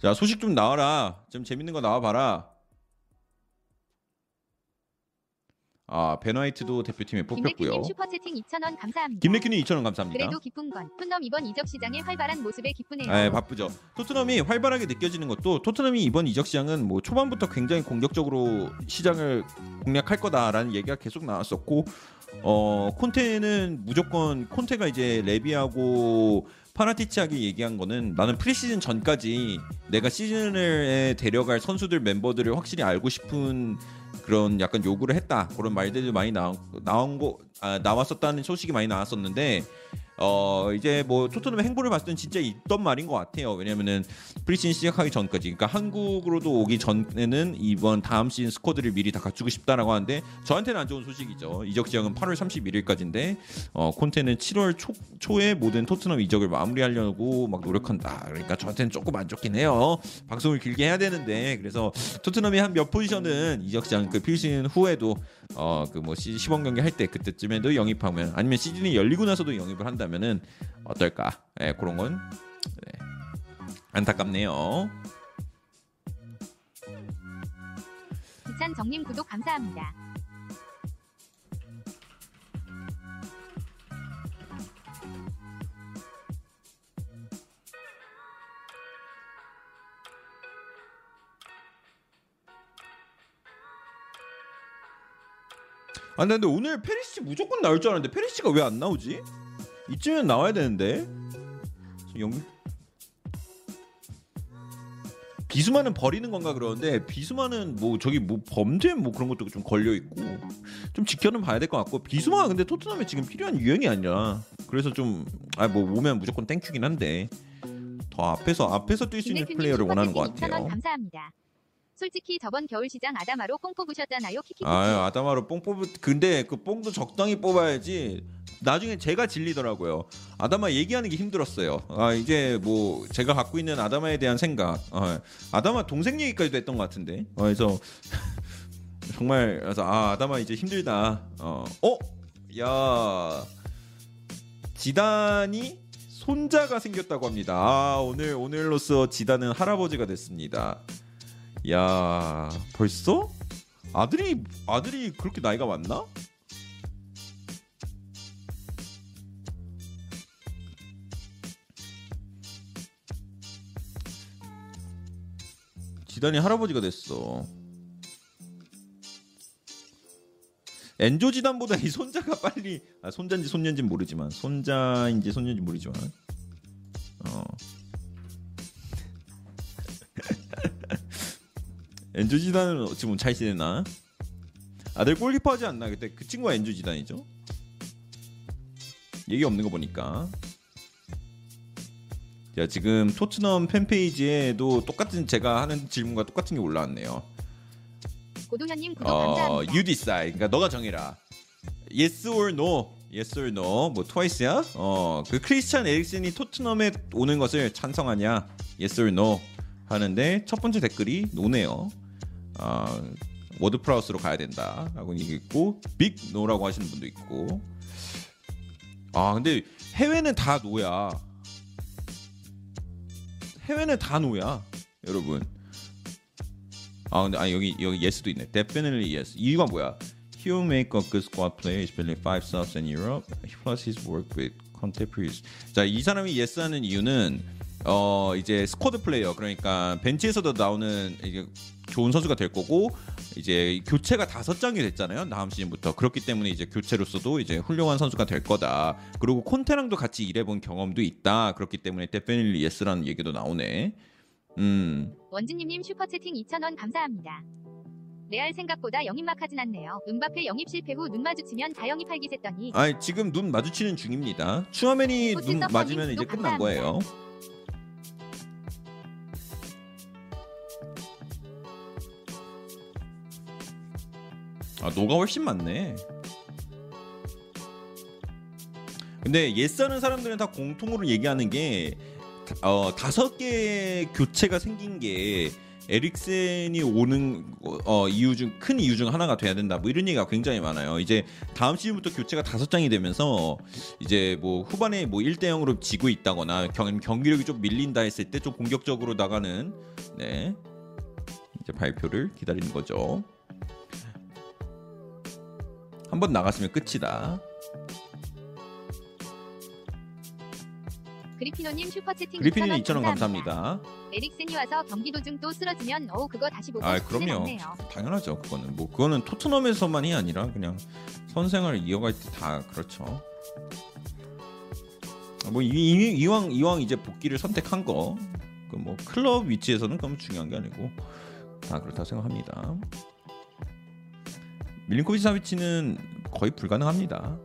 자 소식 좀 나와라. 좀 재밌는 거 나와봐라 아 베나이트도 대표팀에 뽑혔고요 김래키님 슈퍼채팅 2,000원 감사합니다. 김래키님 2,000원 감사합니다 그래도 기쁜 건 토트넘 이번 이적 시장의 활발한 모습에 기쁘네요. 네, 바쁘죠. 토트넘이 활발하게 느껴지는 것도 토트넘이 이번 이적 시장은 뭐 초반부터 굉장히 공격적으로 시장을 공략할 거다라는 얘기가 계속 나왔었고 어 콘테는 무조건 콘테가 이제 레비하고 파라티치하게 얘기한 거는 나는 프리시즌 전까지 내가 시즌을 데려갈 선수들 멤버들을 확실히 알고 싶은 그런 약간 요구를 했다. 그런 말들이 많이 나온 나온 거 아, 나왔었다는 소식이 많이 나왔었는데 어 이제 뭐 토트넘의 행보를 봤을 땐 진짜 있던 말인 것 같아요. 왜냐면은 프리시즌 시작하기 전까지, 그러니까 한국으로도 오기 전에는 이번 다음 시즌 스쿼드를 미리 다 갖추고 싶다라고 하는데 저한테는 안 좋은 소식이죠. 이적 시장은 8월 31일까지인데 어 콘테는 7월 초 초에 모든 토트넘 이적을 마무리하려고 막 노력한다. 그러니까 저한테는 조금 안 좋긴 해요. 방송을 길게 해야 되는데 그래서 토트넘이 한 몇 포지션은 이적 시장 그 필시즌 후에도 어그뭐 시범 경기 할 때 그때쯤에도 영입하면 아니면 시즌이 열리고 나서도 영입을 한다면은 어떨까? 예, 그런 건 네. 안타깝네요. 기찬 정님 구독 감사합니다. 아 근데 오늘 페리시 무조건 나올 줄 알았는데 페리시가 왜 안 나오지? 이쯤엔 나와야 되는데. 영... 비수마는 버리는 건가 그러는데 비수마는 뭐 저기 뭐 범죄 뭐 그런 것도 좀 걸려 있고 좀 지켜는 봐야 될 것 같고 비수마 근데 토트넘에 지금 필요한 유형이 아니라 그래서 좀아뭐 오면 무조건 땡큐긴 한데 더 앞에서 앞에서 뛸 수 있는 플레이어를 원하는 것 슈퍼채팅 2,000원 같아요. 감사합니다. 솔직히 저번 겨울 시장 아다마로 뽕 뽑으셨잖아요. 키키키. 아유 아다마로 뽕 뽑을 근데 그 뽕도 적당히 뽑아야지 나중에 제가 질리더라고요 아다마 얘기하는 게 힘들었어요 아 이제 뭐 제가 갖고 있는 아다마에 대한 생각 어, 아다마 동생 얘기까지도 했던 것 같은데 어, 그래서 [LAUGHS] 정말 그래서 아 아다마 이제 힘들다 어, 어? 야 지단이 손자가 생겼다고 합니다 아 오늘 오늘로써 지단은 할아버지가 됐습니다 야 벌써? 아들이 아들이 그렇게 나이가 많나? 지단이 할아버지가 됐어. 엔조 지단보다 이 손자가 빨리 아 손자인지 손녀인지 모르지만 손자인지 손녀인지 모르지만 어 엔조 지단은 지금 잘 지내나? 아들 골키퍼 하지 않나? 그때 그 친구가 엔조 지단이죠. 얘기 없는 거 보니까. 자 지금 토트넘 팬페이지에도 똑같은 제가 하는 질문과 똑같은 게 올라왔네요. 고동현님 구독 어, 감사합니다. you decide. 그러니까 너가 정해라. Yes or no. Yes or no. 뭐 트와이스야? 어, 그 크리스찬 에릭슨이 토트넘에 오는 것을 찬성하냐? Yes or no. 하는데 첫 번째 댓글이 no네요. 아, 워드 프라우즈로 가야 된다라고 얘기했고 big no라고 하시는 분도 있고. 아, 근데 해외는 다 no야. 해외는 다 no야. 여러분. 아 근데 아 여기 여기 yes도 있네. Definitely yes. 이유가 뭐야? He make a good squad player, especially five subs in Europe. Plus he's worked with Conte previously. 자 이 사람이 yes하는 이유는 어 이제 squad player 그러니까 벤치에서도 나오는 이게 좋은 선수가 될 거고 이제 교체가 다섯 장이 됐잖아요 다음 시즌부터 그렇기 때문에 이제 교체로서도 이제 훌륭한 선수가 될 거다 그리고 콘테랑도 같이 일해본 경험도 있다 그렇기 때문에 definitely yes라는 얘기도 나오네 음 원진님님 슈퍼채팅 2,000원 감사합니다. 레알 생각보다 영입막 하진 않네요. 음바페 영입 실패 후 눈 마주치면 다 영입할기했더니 아니 지금 눈 마주치는 중입니다. 추아메니 포트 눈 맞으면 이제 끝난 거예요. 아 no가 훨씬 많네. 근데 yes하는 사람들은 다 공통으로 얘기하는 게 어, 다섯 개 교체가 생긴 게 에릭센이 오는 어, 이유 중 큰 이유 중 하나가 돼야 된다. 뭐 이런 얘기가 굉장히 많아요. 이제 다음 시즌부터 교체가 다섯 장이 되면서 이제 뭐 후반에 뭐 1대 0으로 지고 있다거나 경, 경기력이 좀 밀린다 했을 때 좀 공격적으로 나가는 네. 이제 발표를 기다리는 거죠. 한번 나갔으면 끝이다. 그리피노님 슈퍼채팅 그리핀이 2,000원 2,000원 감사합니다. 감사합니다. 에릭센이 와서 경기 도 중 또 쓰러지면 어우 그거 다시 보고 아, 싶지는 그럼요. 않네요. 당연하죠. 그거는 뭐 그거는 토트넘에서만이 아니라 그냥 선생을 이어갈 때 다 그렇죠. 아, 뭐 이, 이, 이왕 이왕 이제 복귀를 선택한 거, 그 뭐 클럽 위치에서는 그럼 중요한 게 아니고 다 그렇다 생각합니다. 밀린코비치 사비치는 거의 불가능합니다.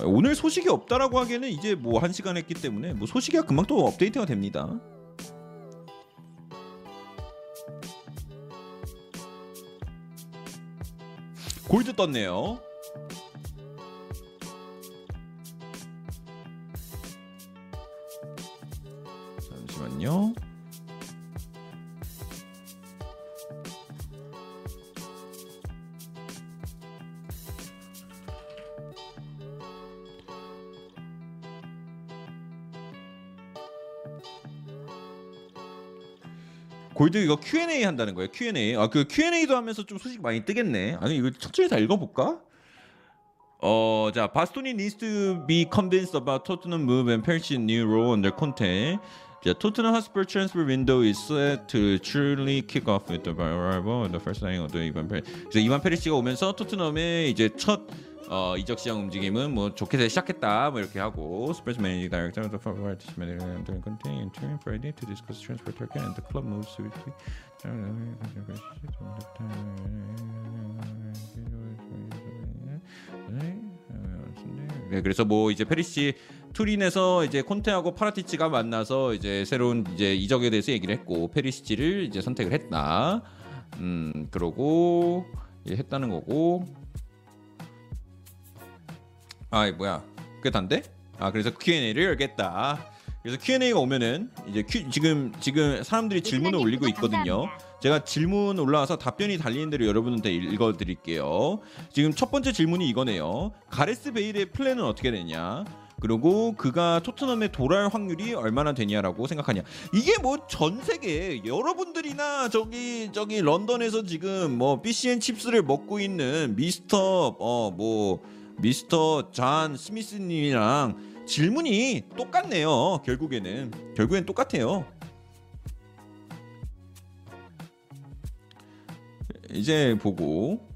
아, 오늘 소식이 없다라고 하기에는 이제 뭐 한 시간 했기 때문에 뭐 소식이 금방 또 업데이트가 됩니다. 골드 떴네요. 잠시만요. 골드 이거 Q&A 한다는 거예요. Q&A. 아 그 Q&A도 하면서 좀 소식 많이 뜨겠네. 아니 이거 천천히 다 읽어볼까? 어, 자, 바스토니 needs to be convinced about Tottenham move and Percy's new role under Conte. 자, Tottenham Hotspur transfer window is set to truly kick off with the arrival of the first signing of the 이반 페리. 그래서 이반 페리시가 오면서 토트넘의 이제 첫 어, 이적 시장 움직임은 뭐 좋게 시작했다 뭐 이렇게 하고 스페셜 매니징 다이렉터 of the forward manager continue to Friday to club moves swiftly. 네, 그래서 뭐 이제 페리시 투린에서 이제 콘테하고 파라티치가 만나서 이제 새로운 이제 이적에 대해서 얘기를 했고 페리시치를 이제 선택을 했다. 음, 그러고 했다는 거고. 아, 이 뭐야? 그게 단데? 아, 그래서 Q&A를 열겠다. 그래서 Q&A가 오면은 이제 Q, 지금 지금 사람들이 질문을 올리고 있거든요. 제가 질문 올라와서 답변이 달리는 대로 여러분한테 읽어 드릴게요. 지금 첫 번째 질문이 이거네요. 가레스 베일의 플랜은 어떻게 되냐? 그리고 그가 토트넘에 돌아올 확률이 얼마나 되냐라고 생각하냐. 이게 뭐 전 세계 여러분들이나 저기 저기 런던에서 지금 뭐 BCN 칩스를 먹고 있는 미스터 어뭐 미스터 잔 스미스님이랑 질문이 똑같네요. 결국에는 결국엔 똑같아요. 이제 보고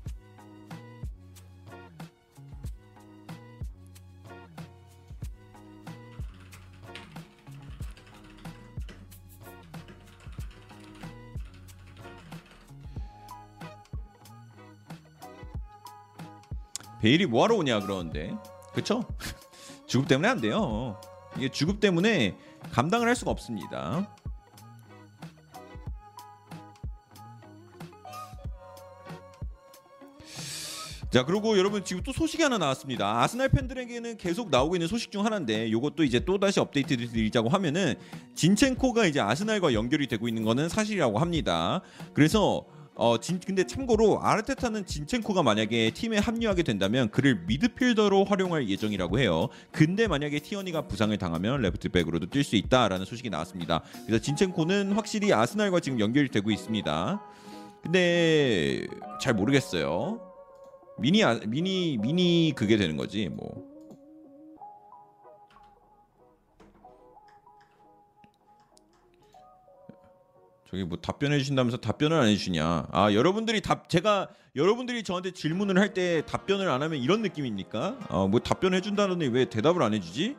베일이 뭐하러 오냐 그러는데. 그쵸? [LAUGHS] 주급 때문에 안 돼요. 이게 주급 때문에 감당을 할 수가 없습니다. 자 그리고 여러분 지금 또 소식이 하나 나왔습니다. 아스날 팬들에게는 계속 나오고 있는 소식 중 하나인데 요것도 이제 또 다시 업데이트 드리자고 하면은 진첸코가 이제 아스날과 연결이 되고 있는 거는 사실이라고 합니다. 그래서 어, 진, 근데 참고로 아르테타는 진첸코가 만약에 팀에 합류하게 된다면 그를 미드필더로 활용할 예정이라고 해요. 근데 만약에 티어니가 부상을 당하면 레프트백으로도 뛸 수 있다라는 소식이 나왔습니다. 그래서 진첸코는 확실히 아스날과 지금 연결이 되고 있습니다. 근데 잘 모르겠어요. 미니 아, 미니 미니 그게 되는 거지 뭐. 저기 뭐 답변해 주신다면서 답변을 안 해주시냐? 아 여러분들이 답 제가 여러분들이 저한테 질문을 할 때 답변을 안 하면 이런 느낌입니까? 어뭐 답변해 준다더니 왜 대답을 안 해주지?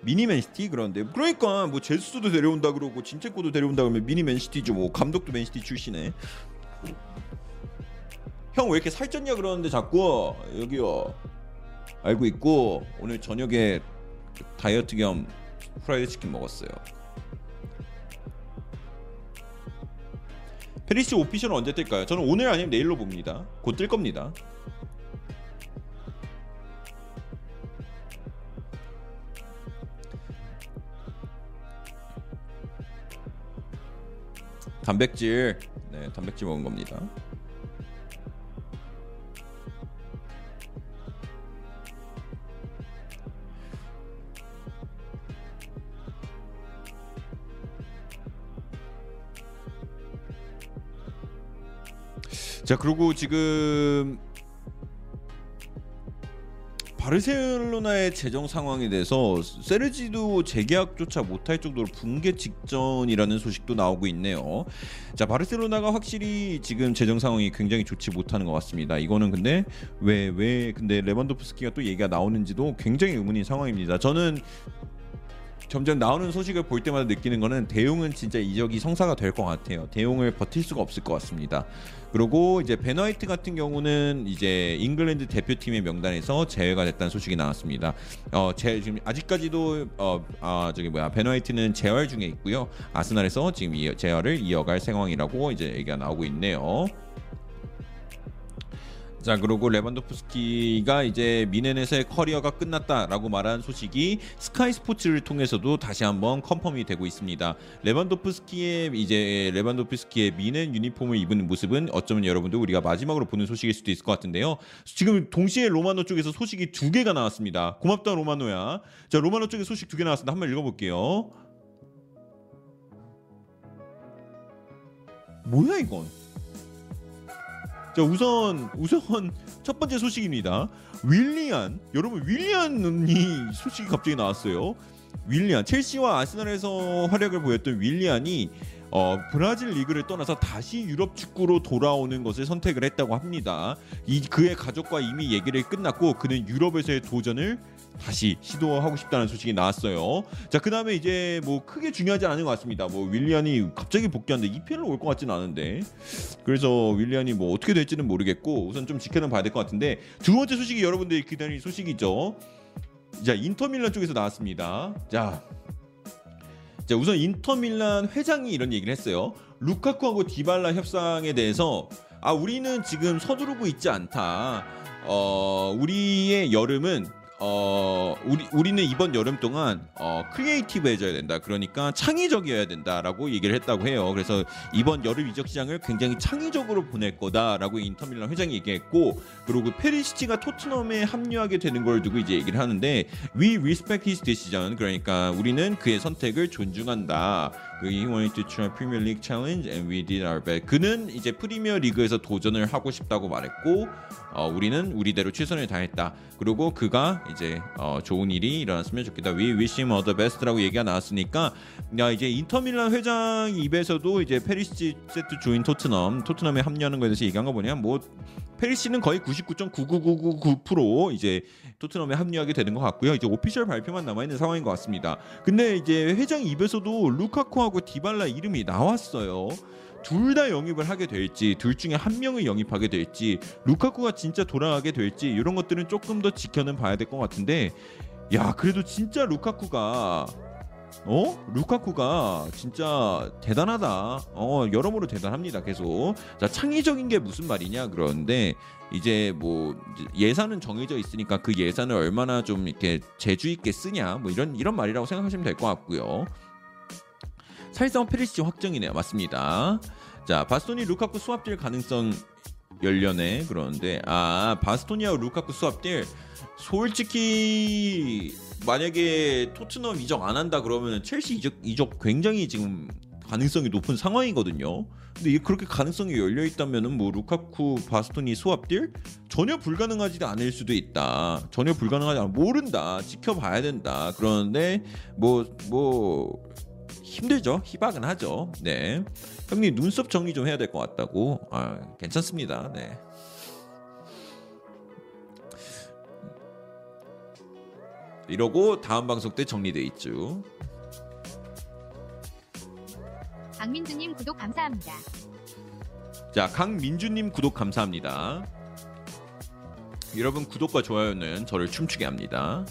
미니 맨시티 그런데 그러니까 뭐 제수도 데려온다 그러고 진채코도 데려온다 그러면 미니 맨시티죠 뭐 감독도 맨시티 출신에 형 왜 이렇게 살쪘냐 그러는데 자꾸 여기요 알고 있고 오늘 저녁에 다이어트 겸 프라이드 치킨 먹었어요. 페리시 official은 언제 뜰까요? 저는 오늘 아니면 내일로 봅니다. 곧 뜰 겁니다. 단백질, 네, 단백질 먹은 겁니다. 자 그리고 지금 바르셀로나의 재정 상황에 대해서 세르지도 재계약조차 못할 정도로 붕괴 직전이라는 소식도 나오고 있네요. 자 바르셀로나가 확실히 지금 재정 상황이 굉장히 좋지 못하는 것 같습니다. 이거는 근데 왜왜 근데 레반도프스키가 또 얘기가 나오는지도 굉장히 의문인 상황입니다. 저는 점점 나오는 소식을 볼 때마다 느끼는 거는 대용은 진짜 이적이 성사가 될 것 같아요. 대용을 버틸 수가 없을 것 같습니다. 그리고 이제 벤 화이트 같은 경우는 이제 잉글랜드 대표팀의 명단에서 제외가 됐다는 소식이 나왔습니다. 어, 제 지금 아직까지도 어, 아 저기 뭐야 벤 화이트는 재활 중에 있고요. 아스날에서 지금 이 재활을 이어갈 상황이라고 이제 얘기가 나오고 있네요. 자 그리고 레반도프스키가 이제 뮌헨에서의 커리어가 끝났다라고 말한 소식이 스카이 스포츠를 통해서도 다시 한번 confirm이 되고 있습니다. 레반도프스키의 이제 레반도프스키의 미넨 유니폼을 입은 모습은 어쩌면 여러분도 우리가 마지막으로 보는 소식일 수도 있을 것 같은데요. 지금 동시에 로마노 쪽에서 소식이 두 개가 나왔습니다. 고맙다 로마노야. 자 로마노 쪽에 소식 두 개 나왔습니다. 한번 읽어볼게요. 뭐야 이건? 자 우선 우선 첫 번째 소식입니다. 윌리안 여러분 윌리안이 소식이 갑자기 나왔어요. 윌리안 첼시와 아스날에서 활약을 보였던 윌리안이 어, 브라질 리그를 떠나서 다시 유럽 축구로 돌아오는 것을 선택을 했다고 합니다. 이 그의 가족과 이미 얘기를 끝났고 그는 유럽에서의 도전을 다시 시도하고 싶다는 소식이 나왔어요. 자, 그 다음에 이제 뭐 크게 중요하지 않은 것 같습니다. 뭐 윌리안이 갑자기 복귀하는데 EPL 올것 같지는 않은데. 그래서 윌리안이 뭐 어떻게 될지는 모르겠고 우선 좀 지켜는 봐야 될 것 같은데 두 번째 소식이 여러분들이 기다리는 소식이죠. 자, 인터밀란 쪽에서 나왔습니다. 자, 자, 우선 인터밀란 회장이 이런 얘기를 했어요. 루카쿠하고 디발라 협상에 대해서 아 우리는 지금 서두르고 있지 않다. 어 우리의 여름은 어 우리 우리는 이번 여름 동안 어 크리에이티브해져야 된다. 그러니까 창의적이어야 된다라고 얘기를 했다고 해요. 그래서 이번 여름 이적 시장을 굉장히 창의적으로 보낼 거다라고 인터밀란 회장이 얘기했고 그리고 페리시치가 토트넘에 합류하게 되는 걸 두고 이제 얘기를 하는데 we respect his decision 그러니까 우리는 그의 선택을 존중한다. 그 he wanted to try Premier League challenge and we did our best. 그는 이제 프리미어 리그에서 도전을 하고 싶다고 말했고 어, 우리는 우리대로 최선을 다했다. 그리고 그가 이제 어, 좋은 일이 일어났으면 좋겠다. We wish him all the best라고 얘기가 나왔으니까 야 이제 인터밀란 회장 입에서도 이제 페리시 set to join 토트넘 토트넘에 합류하는 거에 대해서 얘기한 거 보냐 뭐 페리시는 거의 99.99999% 이제 토트넘에 합류하게 되는 것 같고요. 이제 오피셜 발표만 남아 있는 상황인 것 같습니다. 근데 이제 회장 입에서도 루카쿠하고 디발라 이름이 나왔어요. 둘 다 영입을 하게 될지 둘 중에 한 명을 영입하게 될지 루카쿠가 진짜 돌아가게 될지 이런 것들은 조금 더 지켜는 봐야 될 것 같은데 야 그래도 진짜 루카쿠가 어 루카쿠가 진짜 대단하다 어 여러모로 대단합니다 계속 자 창의적인 게 무슨 말이냐 그러는데 이제 뭐 예산은 정해져 있으니까 그 예산을 얼마나 좀 이렇게 재주 있게 쓰냐 뭐 이런 이런 말이라고 생각하시면 될 것 같고요. 사실상 페리시치 확정이네요. 맞습니다. 자 바스토니 루카쿠 수합될 가능성 열려네 그러는데 아 바스토니와 루카쿠 수합될 솔직히 만약에 토트넘 이적 안 한다 그러면 첼시 이적 이적 굉장히 지금 가능성이 높은 상황이거든요. 근데 그렇게 가능성이 열려 있다면은 뭐 루카쿠 바스토니 수합딜 전혀 불가능하지 않을 수도 있다. 전혀 불가능하지 않 모른다. 지켜봐야 된다. 그러는데 뭐뭐 힘들죠. 희박은 하죠. 네. 형님 눈썹 정리 좀 해야 될 것 같다고. 아, 괜찮습니다. 네. 이러고 다음 방송 때 정리돼 있죠. 박민주님 구독 감사합니다. 자, 강민주님 구독 감사합니다. 여러분 구독과 좋아요는 저를 춤추게 합니다.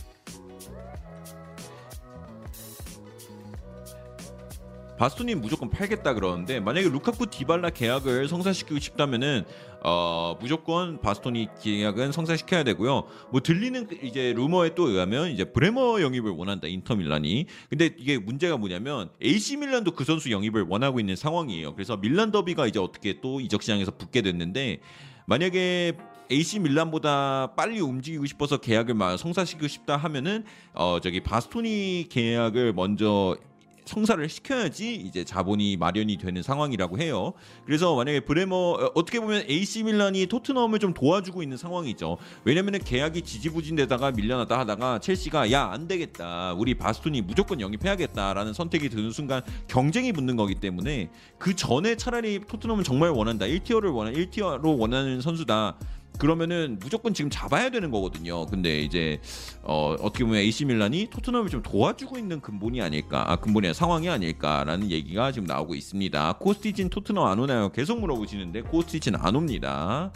바스토님 무조건 팔겠다 그러는데 만약에 루카쿠 디발라 계약을 성사시키고 싶다면은 어 무조건 바스토니 계약은 성사시켜야 되고요. 뭐 들리는 이제 루머에 또 의하면 이제 브레머 영입을 원한다 인터 밀란이. 근데 이게 문제가 뭐냐면 AC 밀란도 그 선수 영입을 원하고 있는 상황이에요. 그래서 밀란 더비가 이제 어떻게 또 이적 시장에서 붙게 됐는데 만약에 AC 밀란보다 빨리 움직이고 싶어서 계약을 막 성사시키고 싶다 하면은 어 저기 바스토니 계약을 먼저 성사를 시켜야지 이제 자본이 마련이 되는 상황이라고 해요. 그래서 만약에 브레머 어, 어떻게 보면 AC 밀란이 토트넘을 좀 도와주고 있는 상황이죠. 왜냐면은 계약이 지지부진되다가 밀려났다 하다가 첼시가 야 안 되겠다. 우리 바스톤이 무조건 영입해야겠다라는 선택이 드는 순간 경쟁이 붙는 거기 때문에 그 전에 차라리 토트넘은 정말 원한다. 1티어를 원한 1티어로 원하는 선수다. 그러면은 무조건 지금 잡아야 되는 거거든요. 근데 이제 어, 어떻게 보면 AC 밀란이 토트넘을 좀 도와주고 있는 근본이 아닐까, 아 아니라 상황이 아닐까라는 얘기가 지금 나오고 있습니다. 코스티진 토트넘 안 오나요? 계속 물어보시는데 코스티진 안 옵니다.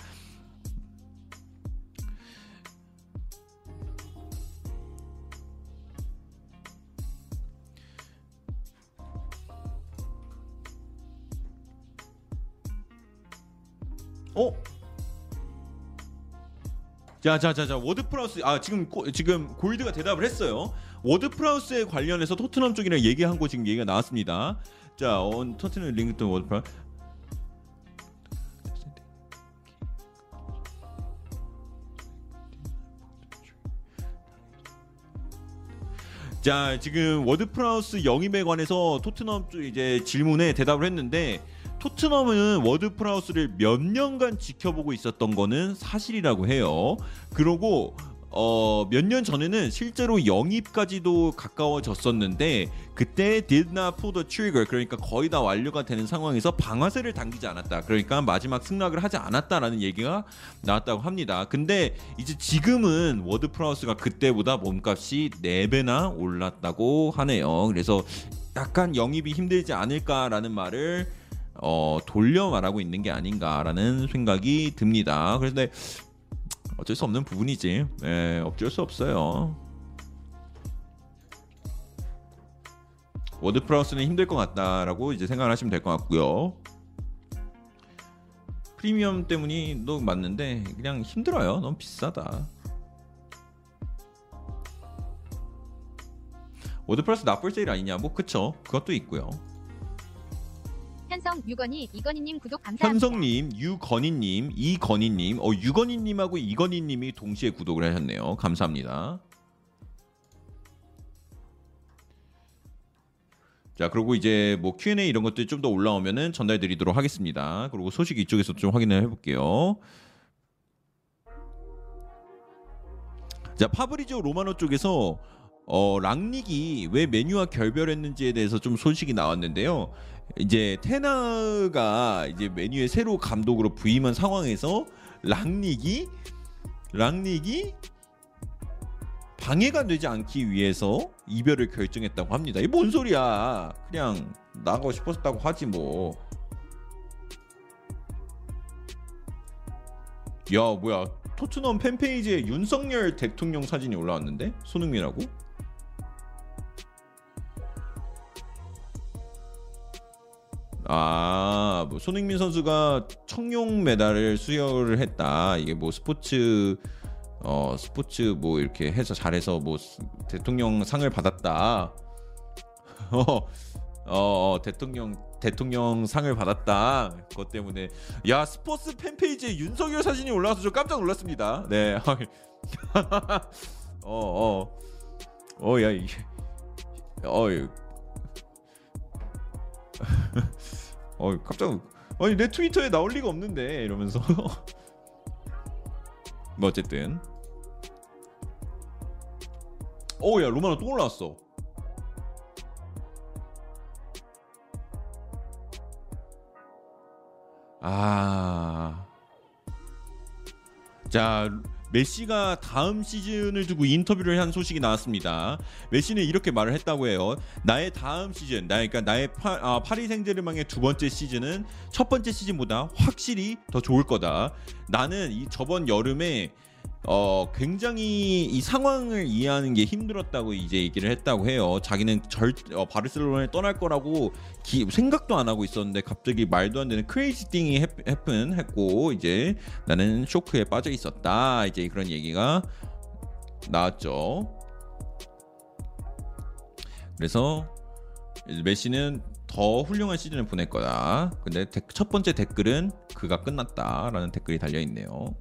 어? 자자자자 워드 프라우스 아 지금 고, 지금 골드가 대답을 했어요. 워드 프라우스에 관련해서 토트넘 쪽이랑 얘기한 거 지금 얘기가 나왔습니다. 자, on 토트넘 link to 워드 프라우스 자 지금 워드 프라우스 영입에 관해서 토트넘 쪽 이제 질문에 대답을 했는데 토트넘은 워드 프라우스를 몇 년간 지켜보고 있었던 거는 사실이라고 해요. 그러고 어, 몇 년 전에는 실제로 영입까지도 가까워졌었는데 그때 did not pull the trigger 그러니까 거의 다 완료가 되는 상황에서 방아쇠를 당기지 않았다. 그러니까 마지막 승낙을 하지 않았다라는 얘기가 나왔다고 합니다. 근데 이제 지금은 워드 프라우스가 그때보다 몸값이 4배나 올랐다고 하네요. 그래서 약간 영입이 힘들지 않을까라는 말을 어, 돌려 말하고 있는 게 아닌가라는 생각이 듭니다. 그런데 어쩔 수 없는 부분이지. 네, 어쩔 수 없어요. 워드프라우스는 힘들 것 같다라고 이제 생각을 하시면 될 것 같고요. 프리미엄 때문이도 맞는데 그냥 힘들어요. 너무 비싸다. 워드 프라우스 not for sale 아니냐? 뭐 그쵸. 그것도 있고요. 현성 유건이 이건희님 구독 감사합니다. 현성님, 유건희님, 이건희님, 어 유건희님하고 이건희님이 동시에 구독을 하셨네요. 감사합니다. 자 그리고 이제 뭐 Q&A 이런 것들이 좀더 올라오면은 전달드리도록 하겠습니다. 그리고 소식 이쪽에서 좀 확인을 해볼게요. 자 파브리지오 로마노 쪽에서 어 랑닉이 왜 메뉴와 결별했는지에 대해서 좀 소식이 나왔는데요. 이제 테나가 이제 메뉴에 새로 감독으로 부임한 상황에서 랑닉이 랑닉이 방해가 되지 않기 위해서 이별을 결정했다고 합니다. 이 뭔 소리야? 그냥 나가고 싶었다고 하지 뭐. 야 뭐야 토트넘 팬페이지에 윤석열 대통령 사진이 올라왔는데 손흥민하고 아, 뭐 손흥민 선수가 청룡 메달을 수여를 했다. 이게 뭐 스포츠 어 스포츠 뭐 이렇게 해서 잘해서 뭐 스- 대통령 상을 받았다. [LAUGHS] 어, 어, 어 대통령 대통령 상을 받았다. 그것 때문에 야 스포츠 팬페이지에 윤석열 사진이 올라와서 저 깜짝 놀랐습니다. 네. [LAUGHS] [LAUGHS] 어, 어, 어, 야 이게, 어, 이- [LAUGHS] 어 깜짝 아니 내 트위터에 나올 리가 없는데 이러면서. [LAUGHS] 뭐 어쨌든. 어야 로마노 또 올라왔어. 아. 자, 메시가 다음 시즌을 두고 인터뷰를 한 소식이 나왔습니다. 메시는 이렇게 말을 했다고 해요. 나의 다음 시즌, 나 그러니까 나의 파, 아, 파리 생제르맹의 두 번째 시즌은 첫 번째 시즌보다 확실히 더 좋을 거다. 나는 이 저번 여름에 어 굉장히 이 상황을 이해하는 게 힘들었다고 이제 얘기를 했다고 해요. 자기는 절 어, 바르셀로나에 떠날 거라고 기, 생각도 안 하고 있었는데 갑자기 말도 안 되는 크레이지 띵이 해픈 했고 이제 나는 쇼크에 빠져 있었다. 이제 그런 얘기가 나왔죠. 그래서 메시는 더 훌륭한 시즌을 보낼 거다. 근데 데- 첫 번째 댓글은 그가 끝났다라는 댓글이 달려 있네요.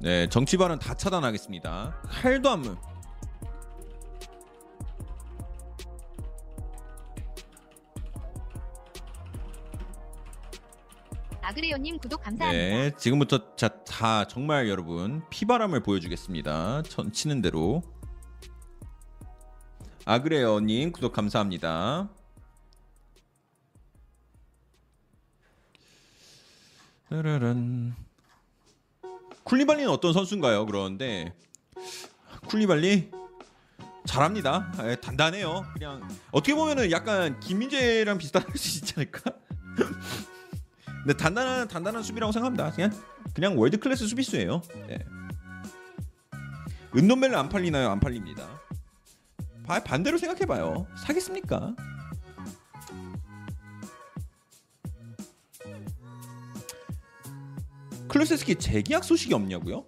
네, 정치 발언 다 차단하겠습니다. 칼도 안 문. 아그레오님 구독 감사합니다. 네, 지금부터 자, 다 정말 여러분 피바람을 보여주겠습니다. 전 치는 대로. 아그레어님 구독 감사합니다. 따라란. 쿨리발리는 어떤 선수인가요? 그러는데 쿨리발리 잘합니다. 예, 단단해요. 그냥 어떻게 보면은 약간 김민재랑 비슷할 [LAUGHS] 수 있지 않을까? 근데 단단한 단단한 수비라고 생각합니다. 그냥 그냥 world class 수비수예요. 예. 은돈벨레 안 팔리나요? 안 팔립니다. 바- 반대로 생각해봐요. 사겠습니까? 클루세스키 재계약 소식이 없냐고요?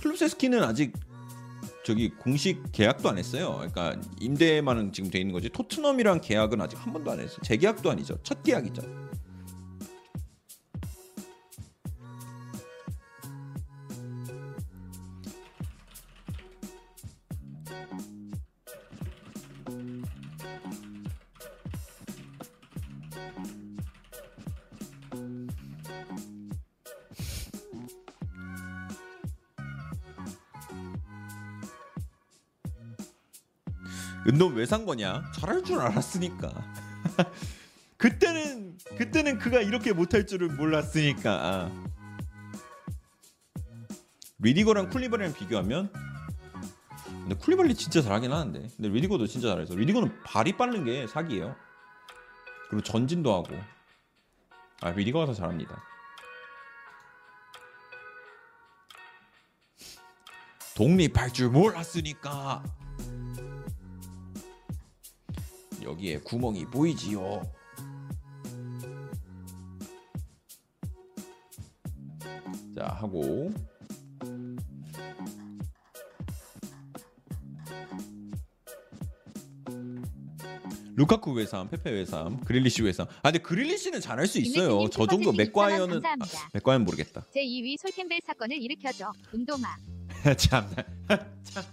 클루세스키는 아직 저기 공식 계약도 안 했어요. 그러니까 임대만은 지금 돼 있는 거지. 토트넘이랑 계약은 아직 한 번도 안 했어요. 재계약도 아니죠. 첫 계약이죠. 은돈 왜산 거냐? 잘할 줄 알았으니까. [LAUGHS] 그때는 그때는 그가 이렇게 못할 줄은 몰랐으니까. 리디거랑 쿨리버리랑 비교하면 근데 쿨리버리 진짜 잘하긴 하는데 근데 리디거도 진짜 잘해서 리디거는 발이 빠른 게 사기예요. 그리고 전진도 하고 아 리디거가 더 잘합니다. 독립할 줄 몰랐으니까 여기에 구멍이 보이지요. 자 하고 루카쿠 외삼, 페페 외삼, 그릴리시 외삼. 아 근데 그릴리시는 잘할 수 있어요. 저 정도 맥과이어는 2,000원 감사합니다. 아, 맥과이어는 모르겠다. 제 2위 솔캠벨 사건을 일으켜줘. 운동아. [LAUGHS] 참, [LAUGHS] 참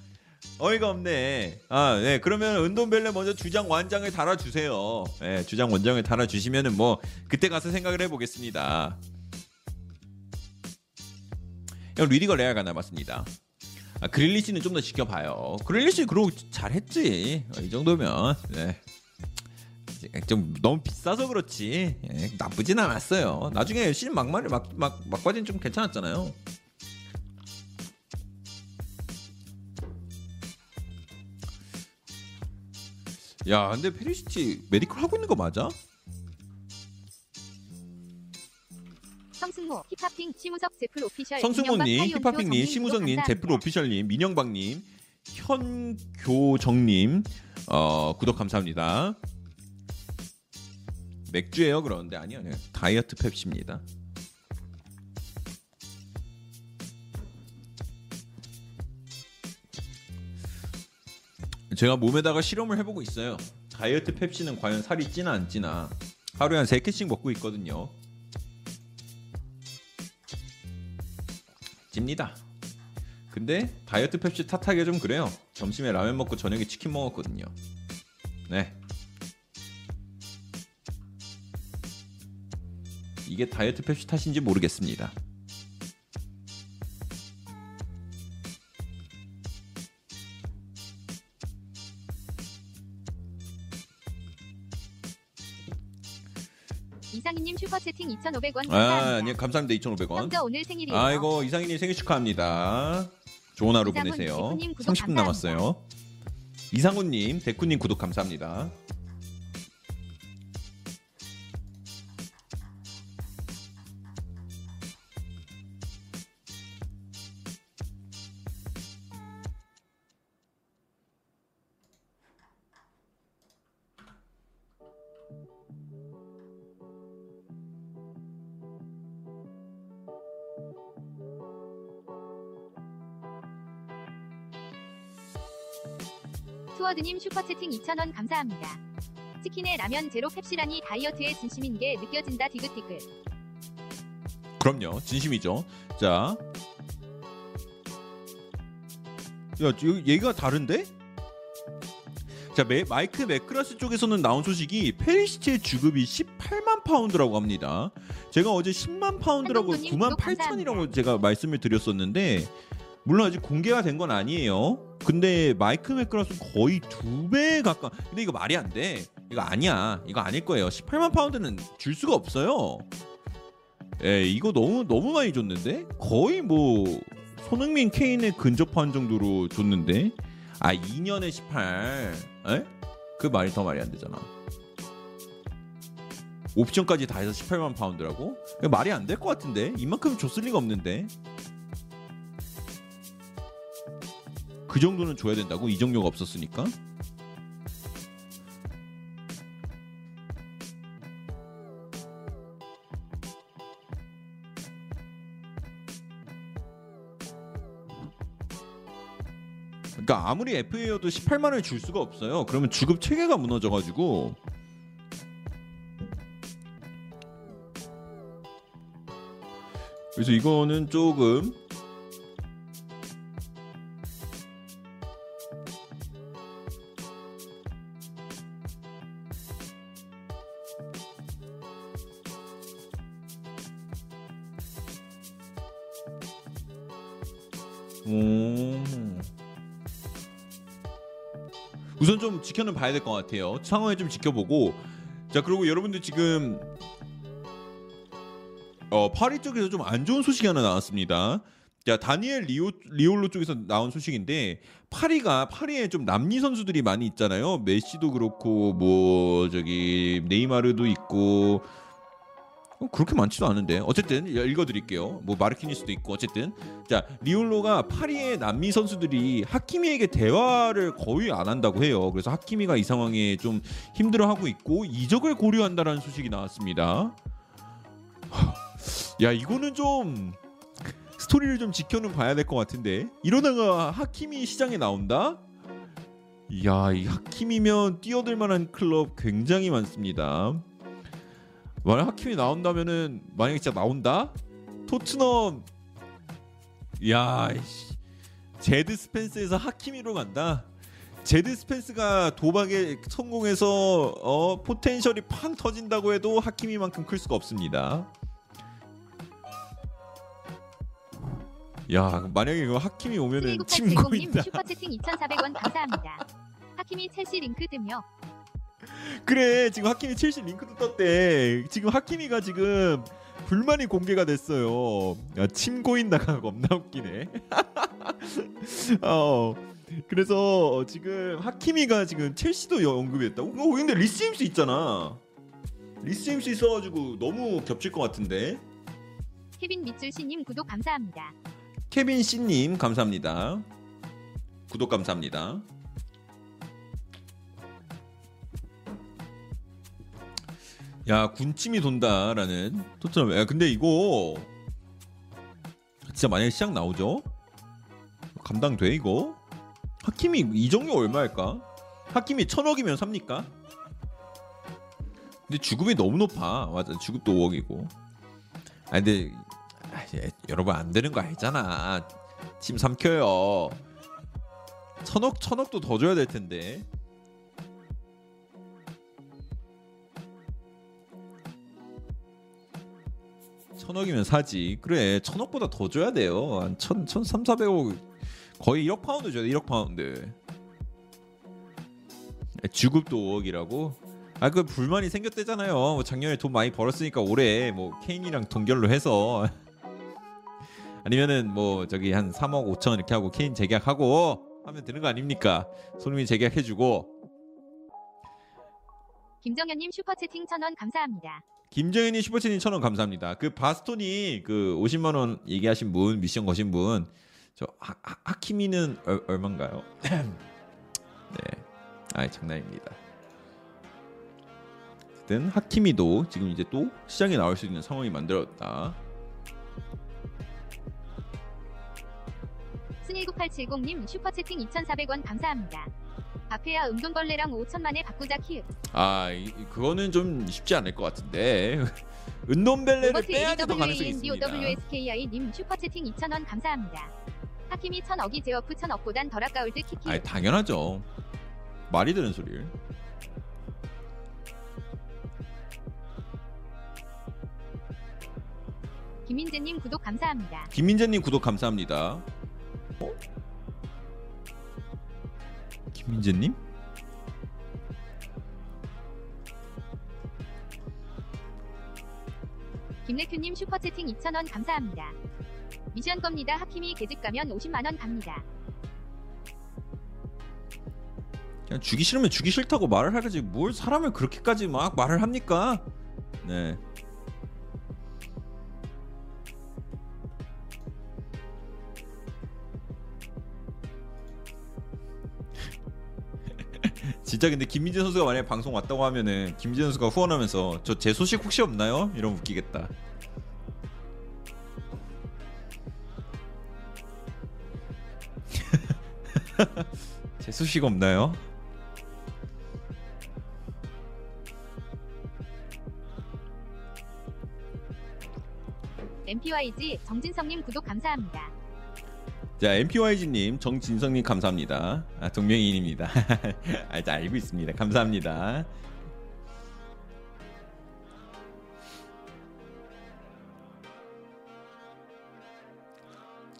어이가 없네. 아, 네. 그러면 은돈벨레 먼저 주장 완장을 달아주세요. 네, 주장 원장을 달아주시면은 뭐 그때 가서 생각을 해보겠습니다. 형 리디거 레알가 남았습니다. 아, 그릴리시는 좀 더 지켜봐요. 그릴리시 그러고 잘했지. 어, 이 정도면 네. 좀 너무 비싸서 그렇지 예, 나쁘진 않았어요. 나중에 신 막말을 막막 막바지는 좀 괜찮았잖아요. 야, 근데 페리시치 medical 하고 있는 거 맞아? 성승호, 힙합핑, 시무석, 제플 오피셜. 민영박, 힙합핑님, 정민, 제플 오피셜님, 민영박님, 현교정님, 어, 구독 감사합니다. 맥주예요 그러는데 아니요, 아니요. 다이어트 펩시입니다. 제가 몸에다가 실험을 해보고 있어요. 다이어트 펩시는 과연 살이 찌나 안 찌나. 하루에 한 3개씩 먹고 있거든요. 찝니다. 근데 다이어트 펩시 탓하기가 좀 그래요. 점심에 라면 먹고 저녁에 치킨 먹었거든요. 네. 이게 다이어트 펩시 탓인지 모르겠습니다. 슈퍼 채팅 2,500원 아, 감사합니다. 네, 감사합니다. 2,500원. 형저 오늘 생일이에요. 아이고 이상희님 생일 축하합니다. 좋은 하루 보내세요. 대쿠님 구독 30분 남았어요. 이상훈님, 대쿠님 구독 감사합니다. 투어드님 슈퍼채팅 2,000원 감사합니다. 치킨에 라면 제로 펩시라니 다이어트에 진심인 게 느껴진다 디귿디귿. 그럼요, 진심이죠. 자, 야, 저- 얘가 다른데? 자, 메- 마이크 맥크라스 쪽에서는 나온 소식이 페리시치의 주급이 18만 파운드라고 합니다. 제가 어제 10만 파운드라고 한동훈님 9만 구독 8천이라고 감사합니다. 제가 말씀을 드렸었는데 물론 아직 공개가 된 건 아니에요. 근데 마이크 맥크라스 거의 두 배 가까. 근데 이거 말이 안 돼. 이거 아니야. 이거 아닐 거예요. 18만 파운드는 줄 수가 없어요. 예, 이거 너무 너무 많이 줬는데 거의 뭐 손흥민 케인에 근접한 정도로 줬는데 아 2년에 18, 에? 그 말이 더 말이 안 되잖아. 옵션까지 다 해서 18만 파운드라고? 말이 안 될 것 같은데 이만큼 줬을 리가 없는데 그 정도는 줘야 된다고 이정료가 없었으니까. 그러니까 아무리 FA여도 18만 원을 줄 수가 없어요. 그러면 주급 체계가 무너져가지고 그래서 이거는 조금 좀 지켜는 봐야 될 것 같아요. 상황을 좀 지켜보고 자 그리고 여러분들 지금 어 파리 쪽에서 좀 안 좋은 소식이 하나 나왔습니다. 자 다니엘 리오 리올로 쪽에서 나온 소식인데 파리가 파리에 좀 남미 선수들이 많이 있잖아요. 메시도 그렇고 뭐 저기 네이마르도 있고 어, 그렇게 많지도 않은데 어쨌든 읽어드릴게요. 뭐 마르키니스도 있고 어쨌든 자 리올로가 파리의 남미 선수들이 하키미에게 대화를 거의 안 한다고 해요. 그래서 하키미가 이 상황에 좀 힘들어하고 있고 이적을 고려한다라는 소식이 나왔습니다. 하, 야 이거는 좀 스토리를 좀 지켜는 봐야 될 것 같은데 이러다가 하키미 시장에 나온다? 이야 이 하키미면 뛰어들 만한 클럽 굉장히 많습니다. 만약 하킴이 나온다면은 만약에 진짜 나온다? 토트넘 야 이씨. 제드 스펜스에서 하키미로 간다. 제드 스펜스가 도박에 성공해서 어, potential이 팡 터진다고 해도 하키미만큼 클 수가 없습니다. 야 만약에 그 하키미 오면은 침 1980님 고인다. 슈퍼채팅 2,400원 감사합니다. 하키미 첼시 링크 뜨며 그래 지금 하키미 첼시 링크도 떴대. 지금 하키미가 지금 불만이 공개가 됐어요. 야, 침 고인다가 겁나 웃기네. [LAUGHS] 어 그래서 지금 하키미가 지금 첼시도 언급했다. 어 근데 리스 제임스 있잖아. 리스 제임스 있어가지고 너무 겹칠 것 같은데. 케빈 밑줄 씨님 구독 감사합니다. 케빈 씨님 감사합니다. 구독 감사합니다 야 군침이 돈다라는 토트넘. 야 근데 이거 진짜 만약에 시장 나오죠? 감당돼 이거? 하킴이 이정료 얼마일까? 하킴이 천억이면 삽니까? 근데 주급이 너무 높아. 맞아 주급도 5억이고. 아 근데 아, 예, 여러분 안 되는 거 알잖아. 침 삼켜요. 천억 천억도 더 줘야 될 텐데 천억이면 사지. 그래 천억보다 더 줘야 돼요. 한천 천 삼 사백억. 거의 1억 파운드 줘야 돼 1억 파운드. 주급도 5억이라고? 아 그 불만이 생겼대잖아요. 뭐 작년에 돈 많이 벌었으니까 올해 뭐 케인이랑 동결로 해서. [LAUGHS] 아니면은 뭐 저기 한 3억 5천 이렇게 하고 케인 재계약하고 하면 되는 거 아닙니까? 손흥민 재계약해주고. 김정현님 슈퍼 채팅 1,000원 감사합니다. 김정현이 슈퍼챗님 천원 감사합니다. 그 바스톤이 그 50만 원 얘기하신 분 미션 거신 분 저 하키미는 얼, 얼마인가요? [CLEARS THROAT] 네, 아 장난입니다. 어쨌든 하키미도 지금 이제 또 시장에 나올 수 있는 상황이 만들었다. 순19870님 슈퍼채팅 2,400원 감사합니다. 바페야 음동벌레랑 5천만에 바꾸자 키읔. 아 이, 이- 그거는 좀 쉽지 않을 것 같은데 은돈벨레를 빼야지 더 가능성이 있습니다. LWSKI님 슈퍼채팅 2,000원 감사합니다. 하킴이 1,000억이 제어프 1,000억보단 덜 아까울 듯 키키. 아니 당연하죠. 말이 되는 소리를. 김민재님 구독 감사합니다. 김민재님 구독 감사합니다. 어? 김민재님? 김래큐님 슈퍼채팅 2,000원 감사합니다. 미션 겁니다. 하킴이 계집 가면 50만원 갑니다. 그냥 주기 싫으면 주기 싫다고 말을 하지 뭘 사람을 그렇게까지 막 말을 합니까? 네. 진짜 근데 김민재 선수가 만약에 방송 왔다고 하면은 김민재 선수가 후원하면서 저 제 소식 혹시 없나요? 이러면 웃기겠다. [LAUGHS] 제 소식 없나요? MPYG 정진성님 구독 감사합니다. 자, MPYG님, 정진성님 감사합니다. 아, 동명이인입니다. [LAUGHS] 아, 자, 알고 있습니다. 감사합니다.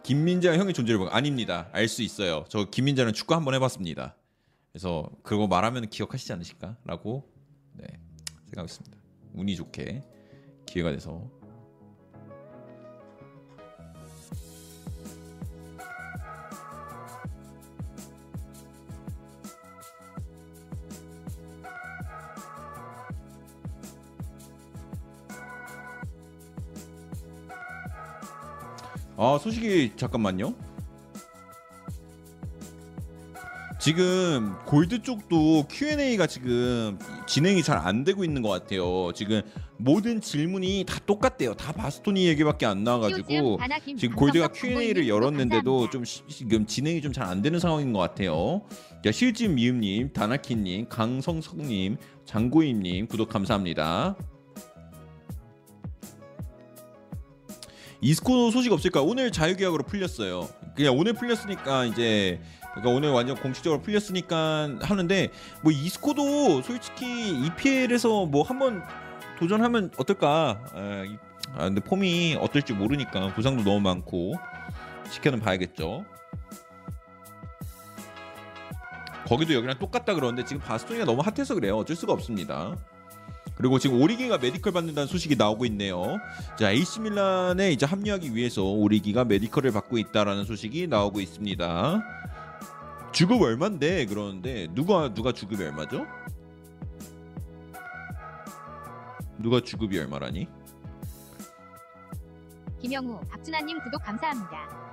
김민재가 형의 존재를 보고 아닙니다. 알 수 있어요. 저 김민재는 축구 한번 해봤습니다. 그래서 그거 말하면 기억하시지 않으실까라고 네, 생각했습니다. 운이 좋게 기회가 돼서 아 소식이 잠깐만요. 지금 골드 쪽도 Q&A가 지금 진행이 잘 안 되고 있는 것 같아요. 지금 모든 질문이 다 똑같대요. 다 바스토니 얘기밖에 안 나와가지고 지금 골드가 Q&A를 열었는데도 좀 시- 지금 진행이 좀 잘 안 되는 상황인 것 같아요. 자, 실진 미음님, 다나키님, 강성석님, 장고임님 구독 감사합니다. 이스코 소식 없을까? 오늘 자유계약으로 풀렸어요. 그냥 오늘 풀렸으니까 이제 그러니까 오늘 완전 공식적으로 풀렸으니까 하는데 뭐 이스코도 솔직히 EPL에서 뭐 한번 도전하면 어떨까? 아, 근데 폼이 어떨지 모르니까 부상도 너무 많고 지켜는 봐야겠죠. 거기도 여기랑 똑같다 그러는데 지금 바스토니가 너무 핫해서 그래요. 어쩔 수가 없습니다. 그리고 지금 오리기가 medical 받는다는 소식이 나오고 있네요. 자, AC 밀란에 이제 합류하기 위해서 오리기가 medical을 받고 있다라는 소식이 나오고 있습니다. 주급 얼마인데 그러는데 누가 누가 주급이 얼마죠? 누가 주급이 얼마라니? 김영우, 박준하님 구독 감사합니다.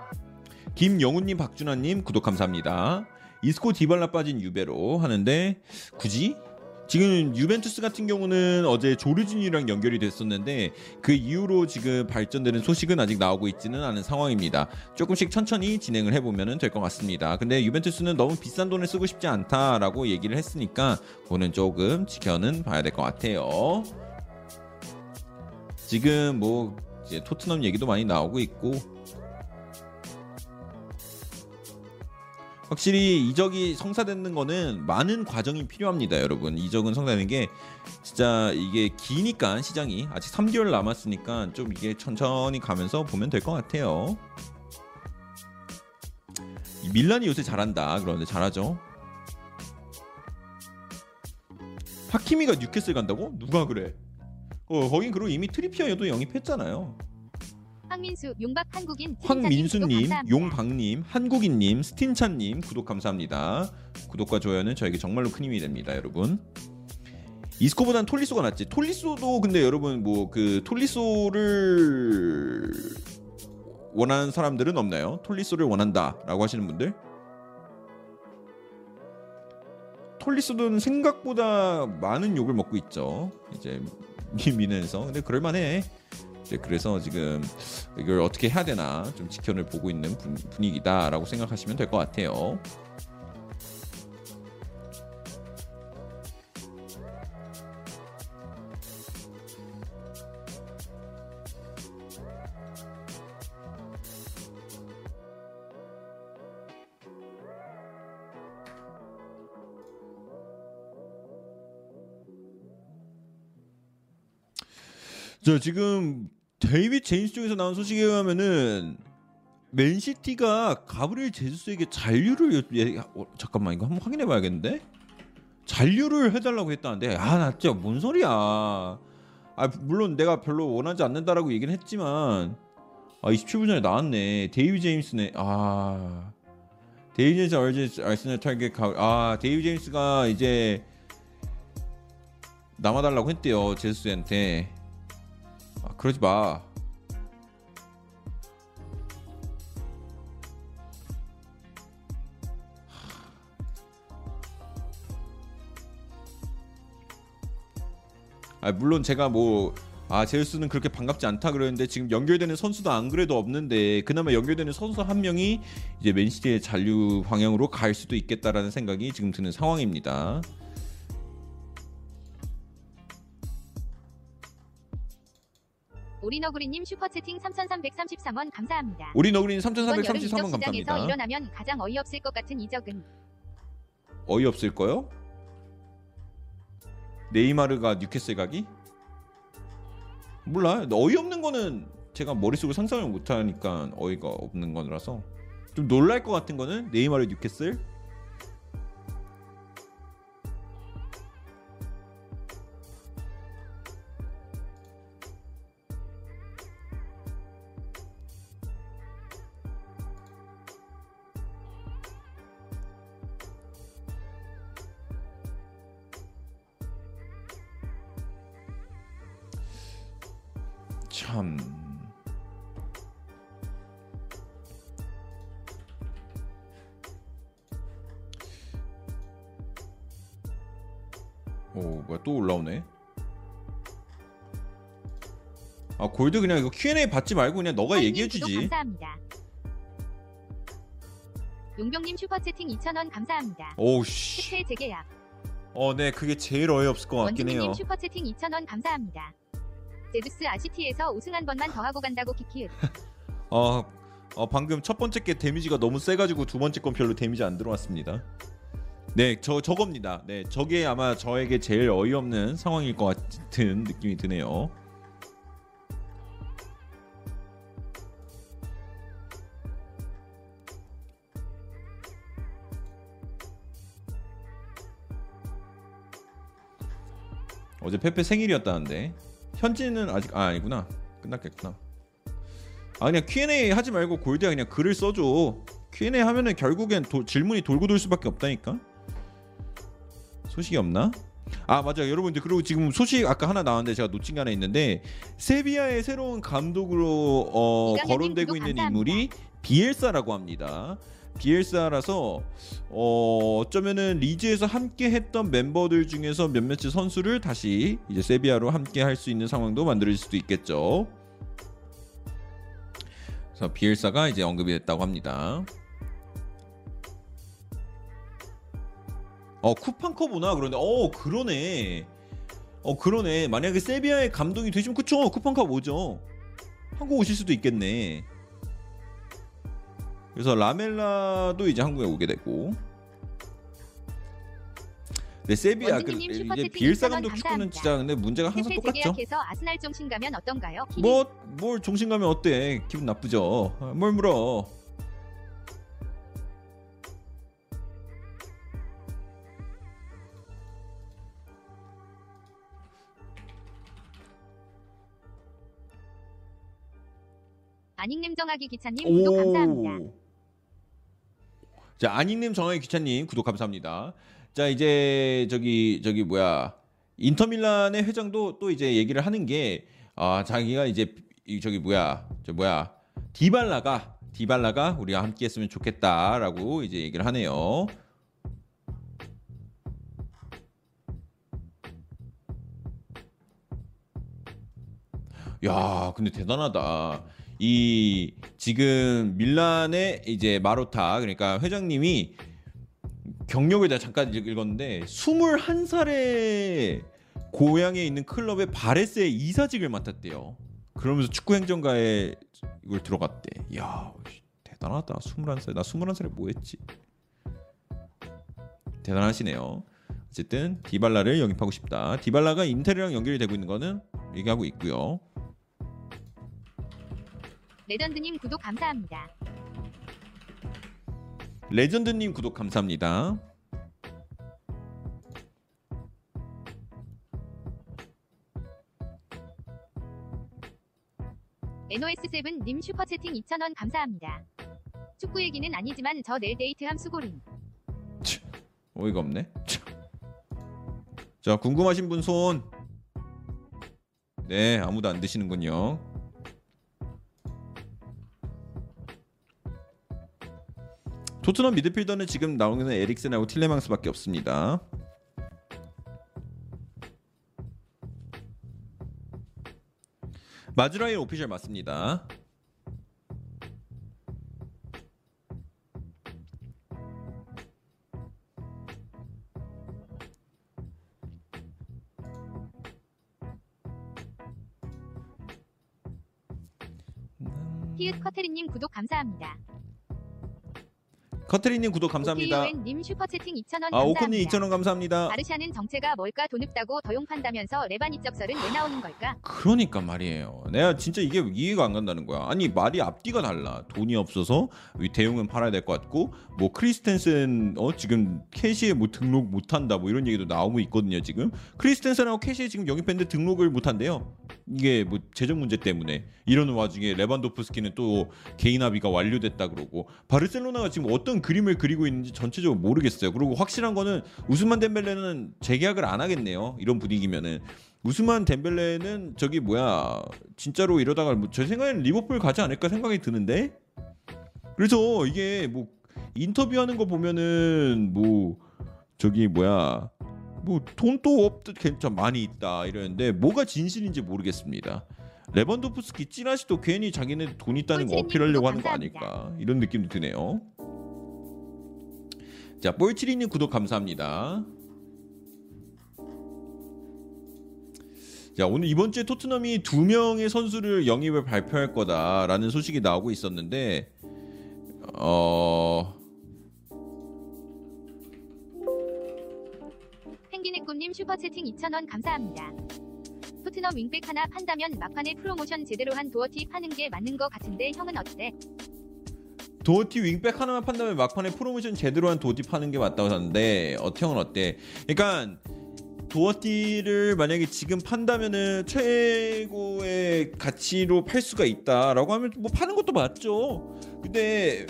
김영훈님, 박준하님 구독 감사합니다. 이스코 디발라 빠진 유베로 하는데 굳이? 지금 유벤투스 같은 경우는 어제 조르진이랑 연결이 됐었는데 그 이후로 지금 발전되는 소식은 아직 나오고 있지는 않은 상황입니다. 조금씩 천천히 진행을 해보면 될 것 같습니다. 근데 유벤투스는 너무 비싼 돈을 쓰고 싶지 않다라고 얘기를 했으니까 그거는 조금 지켜는 봐야 될 것 같아요. 지금 뭐 이제 토트넘 얘기도 많이 나오고 있고 확실히 이적이 성사되는 거는 많은 과정이 필요합니다, 여러분. 이적은 성사되는 게 진짜 이게 기니까 시장이 아직 3개월 남았으니까 좀 이게 천천히 가면서 보면 될 것 같아요. 이 밀란이 요새 잘한다. 그런데 잘하죠. 하키미가 뉴캐슬 간다고? 누가 그래? 어, 거긴 그리고 이미 트리피어도 영입했잖아요. 황민수, 용박 한국인 황민수님. 용박님, 한국인님, 스틴찬님 구독 감사합니다. 구독과 좋아요는 저에게 정말로 큰 힘이 됩니다, 여러분. 이스코보단 톨리소가 낫지. 톨리소도 근데 여러분 뭐 그 톨리소를 원하는 사람들은 없나요? 톨리소를 원한다라고 하시는 분들? 톨리소는 생각보다 많은 욕을 먹고 있죠. 이제 [LAUGHS] 미민에서 근데 그럴만해. 그래서 지금 이걸 어떻게 해야 되나 좀 지켜를 보고 있는 분, 분위기다라고 생각하시면 될 것 같아요. 저 지금 데이빗 제임스 쪽에서 나온 소식에 의하면은 맨시티가 가브리엘 제수스에게 잔류를 예, 어, 잠깐만 이거 한번 확인해 봐야겠는데? 잔류를 해달라고 했다는데 아 나 진짜 뭔 소리야. 아 물론 내가 별로 원하지 않는다라고 얘기는 했지만 아 27분 전에 나왔네. 데이빗 제임스네. 아 데이빗 제임스 얼제 아스널 타겟 가- 아 데이빗 제임스가 이제 남아달라고 했대요 제수스한테 아, 그러지 마. 아, 물론 제가 뭐 아, 제우스는 그렇게 반갑지 않다 그러는데 지금 연결되는 선수도 안 그래도 없는데 그나마 연결되는 선수 한 명이 이제 맨시티의 잔류 방향으로 갈 수도 있겠다라는 생각이 지금 드는 상황입니다. 오리너구리님 슈퍼채팅 3,333원 감사합니다. 우리 너구리는 이번 여름 이적 3,433원 시장에서 감사합니다. 일어나면 가장 어이없을 것 같은 이적은 어이없을 거요? 네이마르가 뉴캐슬 가기? 몰라. 어이없는 거는 제가 머릿속으로 상상을 못 하니까 어이가 없는 거라서 좀 놀랄 것 같은 거는 네이마르 뉴캐슬? 참. 오, 뭐야 또 올라오네. 아 골드 그냥 이거 Q&A 받지 말고 그냥 너가 얘기해 주지. 감사합니다. 용병님 슈퍼채팅 2,000원 감사합니다. 오우 씨. 특혜 재계약. 어, 네, 그게 제일 어이없을 것 같긴 해요. 원주민님 슈퍼채팅 2,000원 감사합니다. 제주스 아시티에서 우승 한 번만 더 하고 간다고 키키읒. [LAUGHS] 어, 어, 방금 첫 번째 게 데미지가 너무 세가지고 두 번째 건 별로 데미지 안 들어왔습니다. 네, 저 저겁니다. 네, 저게 아마 저에게 제일 어이없는 상황일 것 같은 느낌이 드네요. 어제 페페 생일이었다는데 현지는 아직 아 아니구나 끝났겠구나. 아 그냥 Q&A 하지 말고 골드야 그냥 글을 써줘. Q&A 하면은 결국엔 도- 질문이 돌고 돌 수밖에 없다니까. 소식이 없나? 아 맞아 여러분들 그리고 지금 소식 아까 하나 나왔는데 제가 놓친 게 하나 있는데 세비야의 새로운 감독으로 어, 거론되고 있는 감사합니다. 인물이 비엘사라고 합니다. 비엘사라서 어, 어쩌면은 리즈에서 함께 했던 멤버들 중에서 몇몇의 선수를 다시 이제 세비야로 함께 할 수 있는 상황도 만들어질 수도 있겠죠. 그래서 비엘사가 이제 언급이 됐다고 합니다. 어 쿠팡커 보나 그러네. 어 그러네. 어 그러네. 만약에 세비야의 감독이 되시면 그쵸 쿠팡커 뭐죠? 한국 오실 수도 있겠네. 그래서 라멜라도 이제 한국에 오게 되고. 네 세비야 그 이제 슈퍼채팅 비엘사 2,000원 감독 축구는. 진짜 근데 문제가 항상 똑같죠. 아스날 종신 가면 어떤가요? 키님. 뭐뭘 종신 가면 어때? 기분 나쁘죠. 아, 뭘 물어? 아닉님 정하기 기차님 구독 감사합니다. 자 아닉님 정하기 기차님 구독 감사합니다. 자 이제 저기 저기 뭐야 인터밀란의 회장도 또 이제 얘기를 하는 게 아 자기가 이제 이 저기 뭐야 저 뭐야 디발라가 디발라가 우리가 함께 했으면 좋겠다라고 이제 얘기를 하네요. 야, 근데 대단하다. 이 지금 밀란의 이제 마로타 그러니까 회장님이 경력을 내가 잠깐 읽- 읽었는데 21살에 고향에 있는 클럽의 바레스의 이사직을 맡았대요. 그러면서 축구 행정가에 이걸 들어갔대. 야, 대단하다. 21살. 나 21살에 뭐 했지? 대단하시네요. 어쨌든 디발라를 영입하고 싶다. 디발라가 인테리랑 연결이 되고 있는 거는 얘기하고 있고요. 레전드님 구독 감사합니다. 레전드님 구독 감사합니다. NOS7님 슈퍼채팅 2,000원 감사합니다. 축구 얘기는 아니지만 저 내일 데이트함 수고림. 어이가 없네. 참. 자 궁금하신 분 손. 네 아무도 안 드시는군요. 토트넘 미드필더는 지금 나오는 에릭센하고 틸레망스밖에 없습니다. 마즈라이 오피셜 맞습니다. 히읗 커테리님 구독 감사합니다. 커트리님 구독 감사합니다. 오케이오엔님 슈퍼채팅 2,000원 아. 오코님 2,000원 감사합니다. 바르샤는 정체가 뭘까 돈 없다고 더용판다면서 레반 이적설은 왜 나오는 걸까? 그러니까 말이에요. 내가 진짜 이게 이해가 안 간다는 거야. 아니 말이 앞뒤가 달라. 돈이 없어서 이 더용은 팔아야 될 것 같고 뭐 크리스텐슨 어 지금 캐시에 뭐 등록 못 한다 뭐 이런 얘기도 나오고 있거든요. 지금 크리스텐슨하고 캐시에 지금 영입했는데 등록을 못 한대요. 이게 뭐 재정 문제 때문에 이러는 와중에 레반도프스키는 또 개인 합의가 완료됐다 그러고 바르셀로나가 지금 어떤 그림을 그리고 있는지 전체적으로 모르겠어요. 그리고 확실한 거는 우스만 덴벨레는 재계약을 안 하겠네요. 이런 분위기면은 우스만 덴벨레는 저기 뭐야 진짜로 이러다가 뭐 제 생각에는 리버풀 가지 않을까 생각이 드는데 그래서 이게 뭐 인터뷰하는 거 보면은 뭐 저기 뭐야 뭐 돈도 없듯 괜찮 많이 있다 이러는데 뭐가 진실인지 모르겠습니다. 레반도프스키 찌라시도 괜히 자기네 돈 있다는 거 어필하려고 하는 거. 아닐까 이런 느낌도 드네요. 자 뻘치리님 구독 감사합니다. 자 오늘 이번 주에 토트넘이 두 명의 선수를 영입을 발표할 거다라는 소식이 나오고 있었는데 어 펭귄의 꿈님 슈퍼채팅 2,000원 감사합니다. 토트넘 윙백 하나 판다면 막판에 프로모션 제대로 한 도어티 파는 게 맞는 거 같은데 형은 어때? 도어티 윙백 하나만 판다면 막판에 프로모션 제대로 한 도어티 파는 게 맞다고 하는데 어태형은 어때? 그러니까 도어티를 만약에 지금 판다면은 최고의 가치로 팔 수가 있다라고 하면 뭐 파는 것도 맞죠. 근데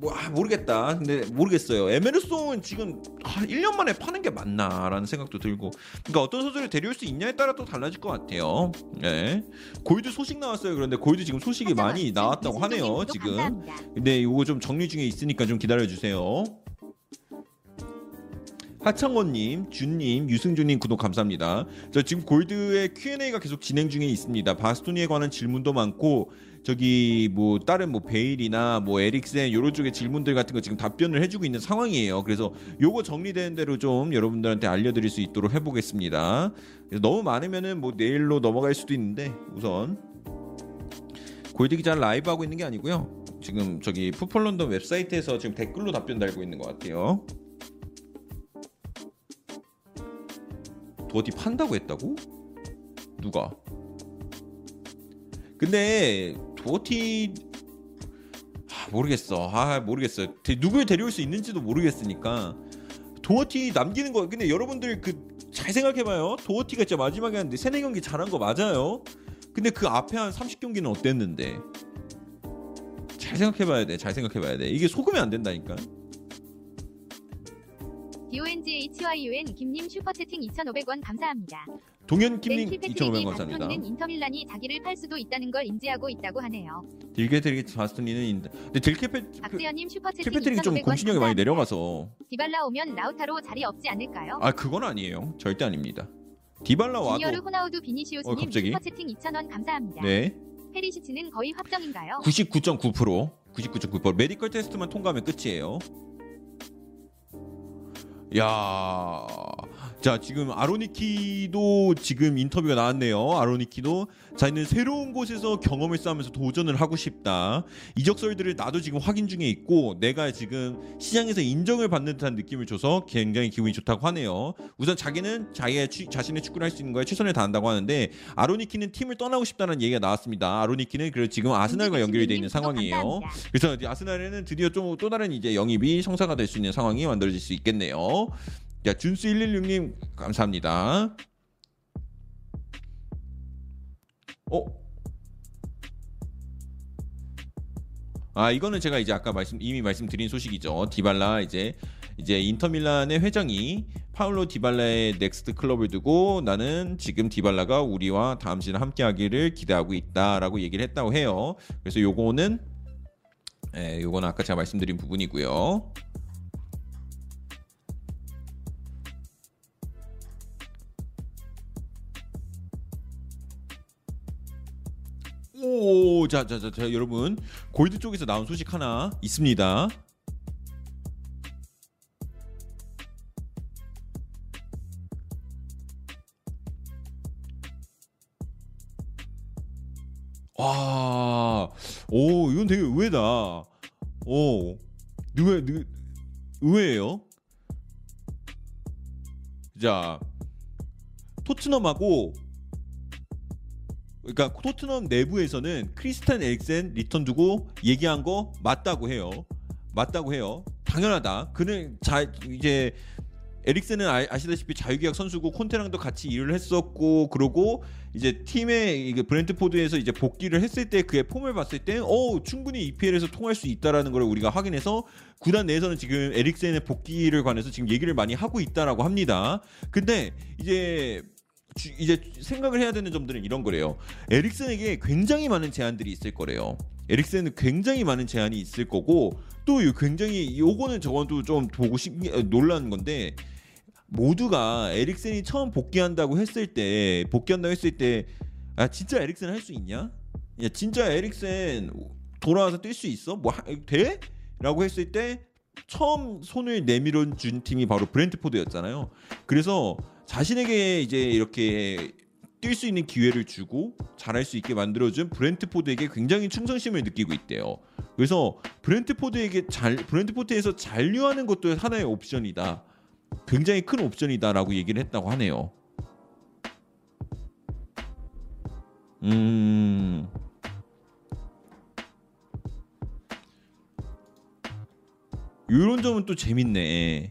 뭐 아, 모르겠다. 근데 모르겠어요. 에메르송은 지금 아, 1년 만에 파는 게 맞나라는 생각도 들고. 그러니까 어떤 선수를 데려올 수 있냐에 따라 또 달라질 것 같아요. 네. 골드 소식 나왔어요. 그런데 골드 지금 소식이 많이 나왔다고 하네요. 지금. 근데 이거 좀 정리 중에 있으니까 좀 기다려 주세요. 하창원님, 준님, 유승준님 구독 감사합니다. 저 지금 골드의 Q&A가 계속 진행 중에 있습니다. 바스토니에 관한 질문도 많고 저기 뭐 다른 뭐 베일이나 뭐 에릭센 요런 쪽의 질문들 같은 거 지금 답변을 해주고 있는 상황이에요. 그래서 요거 정리되는 대로 좀 여러분들한테 알려드릴 수 있도록 해보겠습니다. 너무 많으면은 뭐 내일로 넘어갈 수도 있는데 우선 골드 기자 라이브 하고 있는 게 아니고요. 지금 저기 풋볼 런던 웹사이트에서 지금 댓글로 답변 달고 있는 것 같아요. 도어티 판다고 했다고? 누가? 근데 도어티 아, 모르겠어. 아 모르겠어요. 데- 누굴 데려올 수 있는지도 모르겠으니까 도어티 남기는 거. 근데 여러분들 그 잘 생각해봐요. 도어티가 진짜 마지막에 하는데 세네 경기 잘한 거 맞아요. 근데 그 앞에 한 30경기는 어땠는데? 잘 생각해봐야 돼. 잘 생각해봐야 돼. 이게 속으면 안 된다니까. DONGHYUN 김님 슈퍼채팅 2,500원 감사합니다. 동현 김님 벤키 2,500원 패트릭이 감사합니다. 인터밀란이 자기를 팔 수도 있다는 걸 인지하고 있다고 하네요. 딜게트릭 바스토니는 인데 근데 딜케페 박재현님 슈퍼채팅 킬패트릭이 좀 2,500원 공신력이 많이. 내려가서 디발라 오면 라우타로 자리 없지 않을까요? 아 그건 아니에요. 절대 아닙니다. 디발라 와도 주니어르 호나우두 어, 비니시우스님 갑자기? 슈퍼채팅 2,000원 감사합니다. 네 페리시치는 거의 확정인가요? 99.9% 99.9% 메디컬 테스트만 통과하면 끝이에요. 야, 자 지금 아로니키도 지금 인터뷰가 나왔네요. 아로니키도 자기는 새로운 곳에서 경험을 쌓으면서 도전을 하고 싶다. 이적설들을 나도 지금 확인 중에 있고 내가 지금 시장에서 인정을 받는 듯한 느낌을 줘서 굉장히 기분이 좋다고 하네요. 우선 자기는 자기의 취- 자신의 축구를 할 수 있는 거에 최선을 다한다고 하는데 아로니키는 팀을 떠나고 싶다는 얘기가 나왔습니다. 아로니키는 그리고 지금 아스날과 연결이 돼 있는 상황이에요. 그래서 아스날에는 드디어 좀 또 다른 이제 영입이 성사가 될 수 있는 상황이 만들어질 수 있겠네요. 자 준수 116님 감사합니다. 어? 아 이거는 제가 이제 아까 말씀 이미 말씀드린 소식이죠. 디발라 이제 이제 인터밀란의 회장이 파울로 디발라의 next 클럽을 두고 나는 지금 디발라가 우리와 다음 시즌 함께 하기를 기대하고 있다라고 얘기를 했다고 해요. 그래서 요거는 예, 요거는 아까 제가 말씀드린 부분이고요. 오, 자, 자, 자, 자, 여러분, 골드 쪽에서 나온 소식 하나 있습니다. 와, 오, 이건 되게 의외다. 오, 누가, 누, 의외예요. 자, 토트넘하고 그러니까 토트넘 내부에서는 크리스탄 에릭센 리턴 두고 얘기한 거 맞다고 해요. 맞다고 해요. 당연하다. 그는 자 이제 에릭센은 아, 아시다시피 자유계약 선수고 콘테랑도 같이 일을 했었고 그러고 이제 팀의 브랜트포드에서 이제 복귀를 했을 때 그의 폼을 봤을 때어 충분히 EPL에서 통할 수 있다라는 걸 우리가 확인해서 구단 내에서는 지금 에릭센의 복귀를 관해서 지금 얘기를 많이 하고 있다라고 합니다. 근데 이제 주- 이제 생각을 해야 되는 점들은 이런 거래요. 에릭슨에게 굉장히 많은 제한들이 있을 거래요. 에릭슨은 굉장히 많은 제한이 있을 거고 또 요- 굉장히 요거는 저건도 좀 보고 신기 어, 놀라는 건데 모두가 에릭슨이 처음 복귀한다고 했을 때 복귀한다고 했을 때 아 진짜 에릭슨 할 수 있냐? 야 진짜 에릭슨 돌아와서 뛸 수 있어? 뭐 하- 돼? 라고 했을 때 처음 손을 내밀어 준 팀이 바로 브렌트포드였잖아요. 그래서 자신에게 이제 이렇게 뛸 수 있는 기회를 주고 잘할 수 있게 만들어준 브렌트포드에게 굉장히 충성심을 느끼고 있대요. 그래서 브렌트포드에게 잘 브렌트포드에서 잔류하는 것도 하나의 옵션이다. 굉장히 큰 옵션이다라고 얘기를 했다고 하네요. 음. 이런 점은 또 재밌네.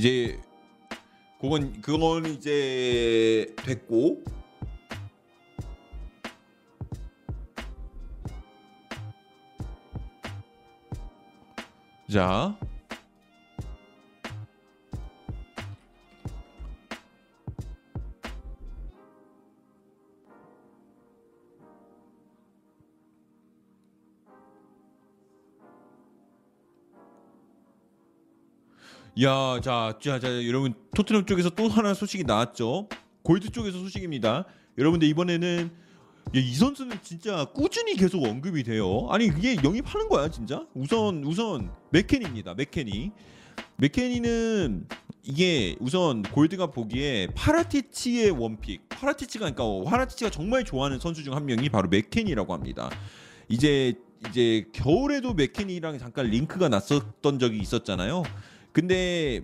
이제 그건 그건 이제 됐고. 자 야, 자, 자, 자, 여러분 토트넘 쪽에서 또 하나 소식이 나왔죠. 골드 쪽에서 소식입니다. 여러분들 이번에는 야, 이 선수는 진짜 꾸준히 계속 언급이 돼요. 아니 그게 영입하는 거야 진짜. 우선 우선 맥케니입니다. 맥케니. 맥케니는 이게 우선 골드가 보기에 파라티치의 one pick. 파라티치가 그러니까 파라티치가 정말 좋아하는 선수 중 한 명이 바로 맥케니라고 합니다. 이제 이제 겨울에도 맥케니랑 잠깐 링크가 났었던 적이 있었잖아요. 근데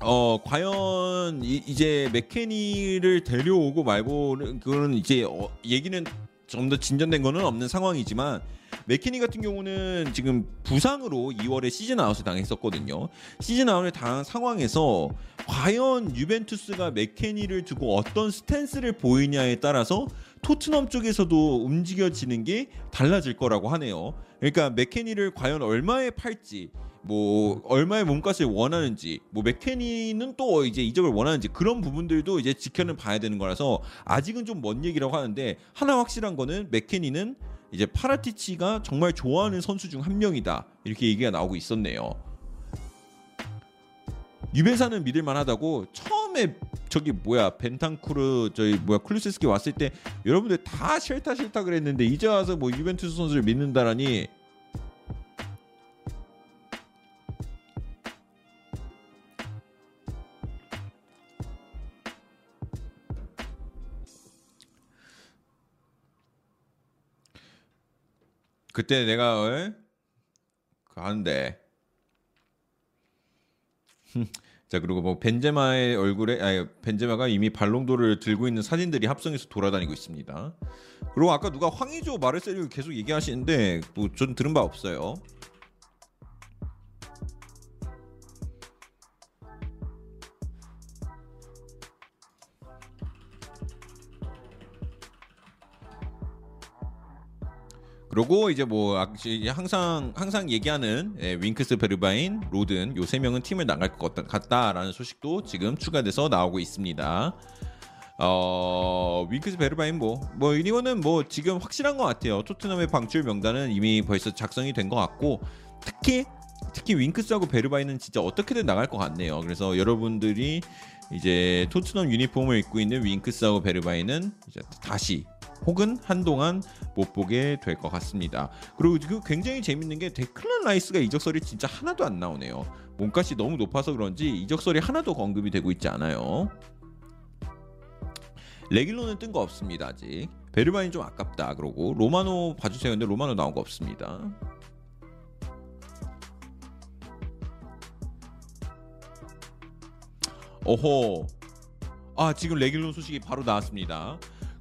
어 과연 이, 이제 맥케니를 데려오고 말고는 그거는 이제 어, 얘기는 좀 더 진전된 거는 없는 상황이지만 맥케니 같은 경우는 지금 부상으로 2월에 시즌 아웃을 당했었거든요. 시즌 아웃을 당한 상황에서 과연 유벤투스가 맥케니를 두고 어떤 스탠스를 보이냐에 따라서 토트넘 쪽에서도 움직여지는 게 달라질 거라고 하네요. 그러니까 맥케니를 과연 얼마에 팔지 뭐 얼마의 몸값을 원하는지 뭐 맥케니는 또 이제 이적을 원하는지 그런 부분들도 이제 지켜는 봐야 되는 거라서 아직은 좀 먼 얘기라고 하는데 하나 확실한 거는 맥케니는 이제 파라티치가 정말 좋아하는 선수 중 한 명이다 이렇게 얘기가 나오고 있었네요. 유베사는 믿을 만하다고 처음에 저기 뭐야 벤탄쿠르 저희 뭐야 클루세스키 왔을 때 여러분들 다 싫다 싫다 그랬는데 이제 와서 뭐 유벤투스 선수를 믿는다라니 그때 내가 어? 그 하는데 자 그리고 뭐 벤제마의 얼굴에 아니 벤제마가 이미 발롱도를 들고 있는 사진들이 합성해서 돌아다니고 있습니다. 그리고 아까 누가 황의조 마르세유 계속 얘기하시는데 뭐 전 들은 바 없어요. 그리고 이제 뭐 항상 항상 얘기하는 예, 윙크스 베르바인 로든 요 세 명은 팀을 나갈 것 같다- 같다라는 소식도 지금 추가돼서 나오고 있습니다. 어 윙크스 베르바인 뭐뭐 이거는 뭐 지금 확실한 것 같아요. 토트넘의 방출 명단은 이미 벌써 작성이 된 것 같고 특히 특히 윙크스하고 베르바인은 진짜 어떻게든 나갈 것 같네요. 그래서 여러분들이 이제 토트넘 유니폼을 입고 있는 윙크스하고 베르바인은 이제 다시 혹은 한동안 못 보게 될 것 같습니다. 그리고 그 굉장히 재밌는 게 데클란 라이스가 이적설이 진짜 하나도 안 나오네요. 몸값이 너무 높아서 그런지 이적설이 하나도 언급이 되고 있지 않아요. 레길로는 뜬 거 없습니다 아직. 베르바인 좀 아깝다 그러고 로마노 봐주세요. 근데 로마노 나온 거 없습니다. 어허. 아 지금 레길론 소식이 바로 나왔습니다.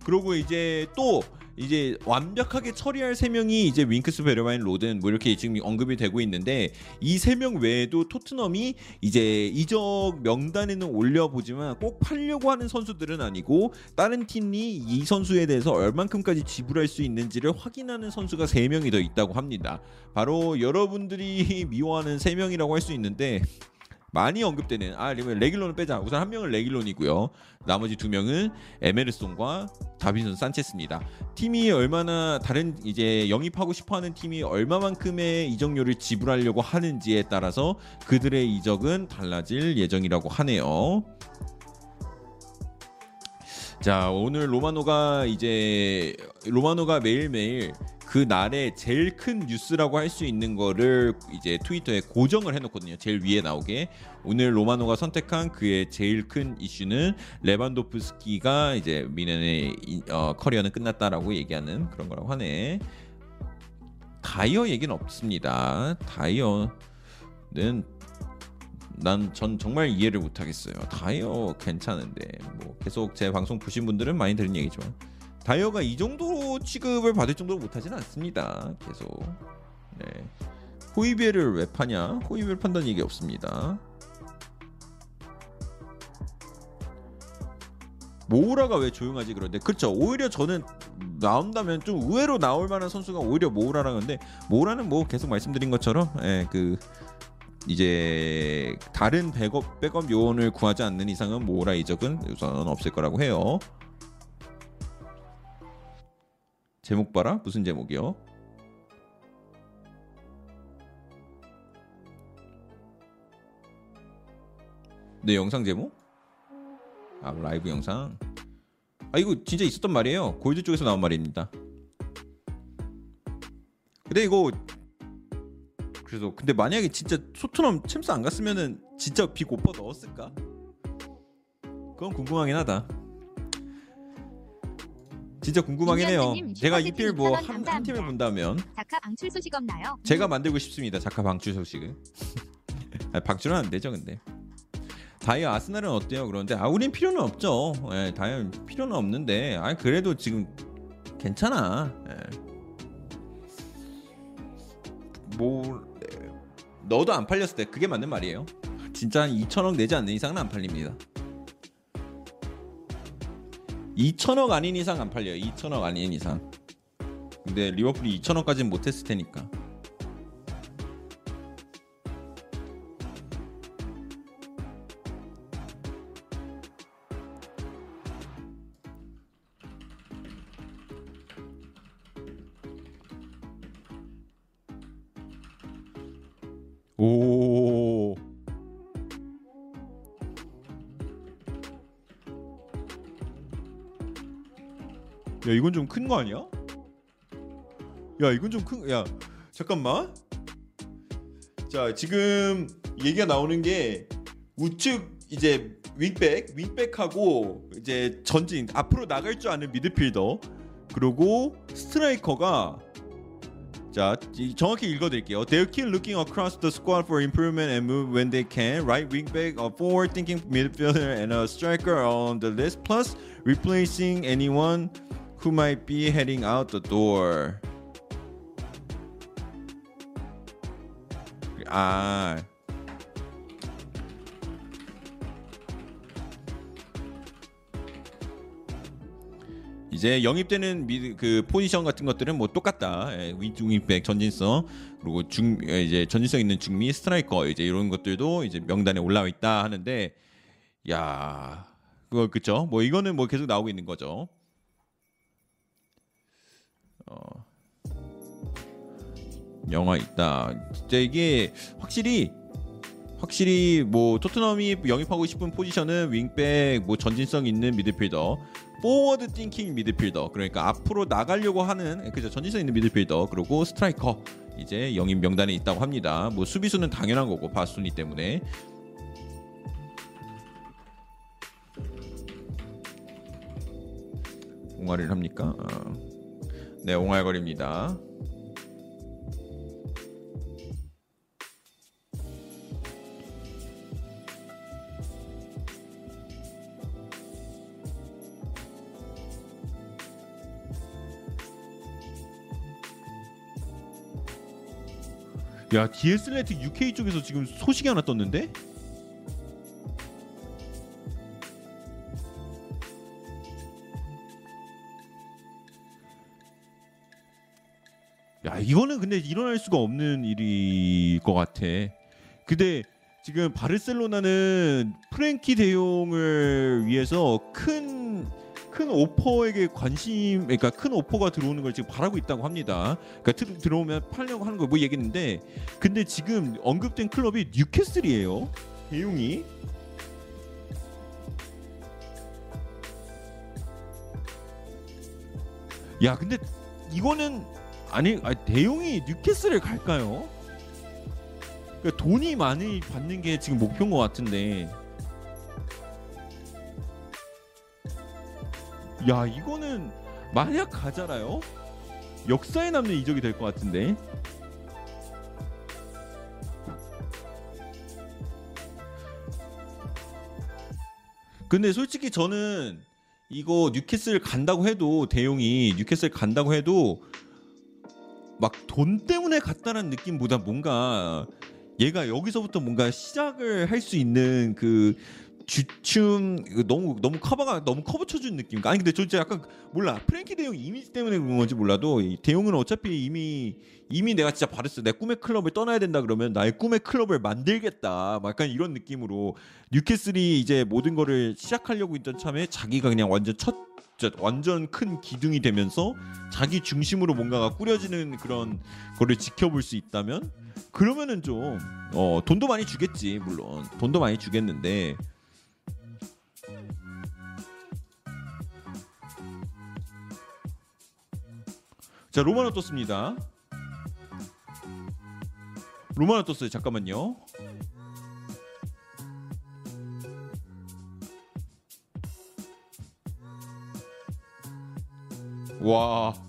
그리고 이제 또 이제 완벽하게 처리할 세 명이 이제 윙크스 베르바인 로든 뭐 이렇게 지금 언급이 되고 있는데 이 세 명 외에도 토트넘이 이제 이적 명단에는 올려보지만 꼭 팔려고 하는 선수들은 아니고 다른 팀이 이 선수에 대해서 얼만큼까지 지불할 수 있는지를 확인하는 선수가 세 명이 더 있다고 합니다. 바로 여러분들이 [LAUGHS] 미워하는 세 명이라고 할 수 있는데 많이 언급되는 아 그러면 레길론을 빼자. 우선 한 명은 레길론이고요. 나머지 두 명은 에메르송과 다빈son 산체스입니다. 팀이 얼마나 다른 이제 영입하고 싶어하는 팀이 얼마만큼의 이적료를 지불하려고 하는지에 따라서 그들의 이적은 달라질 예정이라고 하네요. 자 오늘 로마노가 이제 로마노가 매일매일 그 날의 제일 큰 뉴스라고 할 수 있는 거를 이제 트위터에 고정을 해놓거든요. 제일 위에 나오게 오늘 로마노가 선택한 그의 제일 큰 이슈는 레반도프스키가 이제 미넨의 이- 어, 커리어는 끝났다라고 얘기하는 그런 거라고 하네. 다이어 얘기는 없습니다. 다이어는 난 전 정말 이해를 못하겠어요. 다이어 괜찮은데 뭐 계속 제 방송 보신 분들은 많이 들은 얘기지만 다이어가 이 정도 취급을 받을 정도로 못하진 않습니다. 계속 네 호이비에를 왜 파냐? 호이비에 판다는 얘기 없습니다. 모우라가 왜 조용하지 그런데 그렇죠 오히려 저는 나온다면 좀 의외로 나올 만한 선수가 오히려 모우라라는 건데 모우라는 뭐 계속 말씀드린 것처럼 예, 그 이제 다른 백업 백업 요원을 구하지 않는 이상은 모우라 이적은 우선 없을 거라고 해요. 제목 봐라 무슨 제목이요? 네 영상 제목? 아 라이브 영상. 아 이거 진짜 있었던 말이에요. 골드 쪽에서 나온 말입니다. 근데 이거 그래서 근데 만약에 진짜 소트넘 챔스 안 갔으면은 진짜 빅 오퍼 넣었을까? 그건 궁금하긴 하다. 진짜 궁금하긴 해요. 제가 슈퍼채팅 이필 뭐 2,000원 한 한. 팀을 본다면 작가 방출 소식 없나요? 제가 만들고 싶습니다. 작가 방출 소식을. [LAUGHS] 아, 방출은 안 되죠, 근데. 다이아 아스날은 어때요? 그런데 아 우린 필요는 없죠. 예, 다이아 필요는 없는데 아 그래도 지금 괜찮아. 예. 뭐 예, 너도 안 팔렸을 때 그게 맞는 말이에요. 진짜 한 2천억 내지 않는 이상은 안 팔립니다. 2천억 아닌 이상 안 팔려요. 2천억 아닌 이상. 근데 리버풀이 2천억까지는 못했을 테니까. 이건 좀 큰 거 아니야? 야 이건 좀 큰. 야 잠깐만. 자 지금 얘기가 나오는 게 우측 이제 윙백 윙백하고 이제 전진 앞으로 나갈 줄 아는 미드필더 그리고 스트라이커가 자 이- 정확히 읽어드릴게요. They're keep looking across the squad for improvement and move when they can. Right wing back, a forward thinking midfielder, and a striker on the list. Plus replacing anyone who might be heading out the door. 아. 이제 영입되는 미드 그 포지션 같은 것들은 뭐 똑같다. 예, 윙백 전진성 그리고 중 예, 이제 전진성 있는 중미 스트라이커 이제 이런 것들도 이제 명단에 올라와 있다 하는데 야 그거 그쵸? 뭐 이거는 뭐 계속 나오고 있는 거죠. 어. 영화 있다. 진짜 이게 확실히 확실히 뭐 토트넘이 영입하고 싶은 포지션은 윙백 뭐 전진성 있는 미드필더 forward thinking 미드필더 그러니까 앞으로 나가려고 하는 그죠 전진성 있는 미드필더 그리고 스트라이커 이제 영입 명단에 있다고 합니다. 뭐 수비수는 당연한 거고 바스토니 때문에 옹알이를 합니까? 어. 네, 옹알거립니다. 야, DS네틱 UK 쪽에서 지금 소식이 하나 떴는데? 야 이거는 근데 일어날 수가 없는 일일 것 같아. 근데 지금 바르셀로나는 프랭키 대용을 위해서 큰큰 오퍼에게 관심, 그러니까 큰 오퍼가 들어오는 걸 지금 바라고 있다고 합니다. 그러니까 들, 들어오면 팔려고 하는 걸뭐 얘기했는데, 근데 지금 언급된 클럽이 뉴캐슬이에요. 대용이. 야, 근데 이거는 아니, 아니 대용이 뉴캐슬을 갈까요? 그러니까 돈이 많이 받는 게 지금 목표인 것 같은데. 야 이거는 만약 가잖아요. 역사에 남는 이적이 될 것 같은데. 근데 솔직히 저는 이거 뉴캐슬 간다고 해도 더용이 뉴캐슬 간다고 해도 막 돈 때문에 갔다는 느낌보다 뭔가 얘가 여기서부터 뭔가 시작을 할 수 있는 그 주춤 이거 너무 너무 커버가 너무 커버 쳐준 느낌. 아니 근데 저 진짜 약간 몰라 프랭키 더용 이미지 때문에 그런 건지 몰라도 이 더용은 어차피 이미 이미 내가 진짜 바르사 내 꿈의 클럽을 떠나야 된다 그러면 나의 꿈의 클럽을 만들겠다. 막 약간 이런 느낌으로 뉴캐슬이 이제 모든 거를 시작하려고 있던 참에 자기가 그냥 완전 첫 진짜 완전 큰 기둥이 되면서 자기 중심으로 뭔가가 꾸려지는 그런 거를 지켜볼 수 있다면 그러면은 좀 어, 돈도 많이 주겠지 물론. 돈도 많이 주겠는데. 자 로마노 떴습니다? 로마노 떴어요? 잠깐만요 와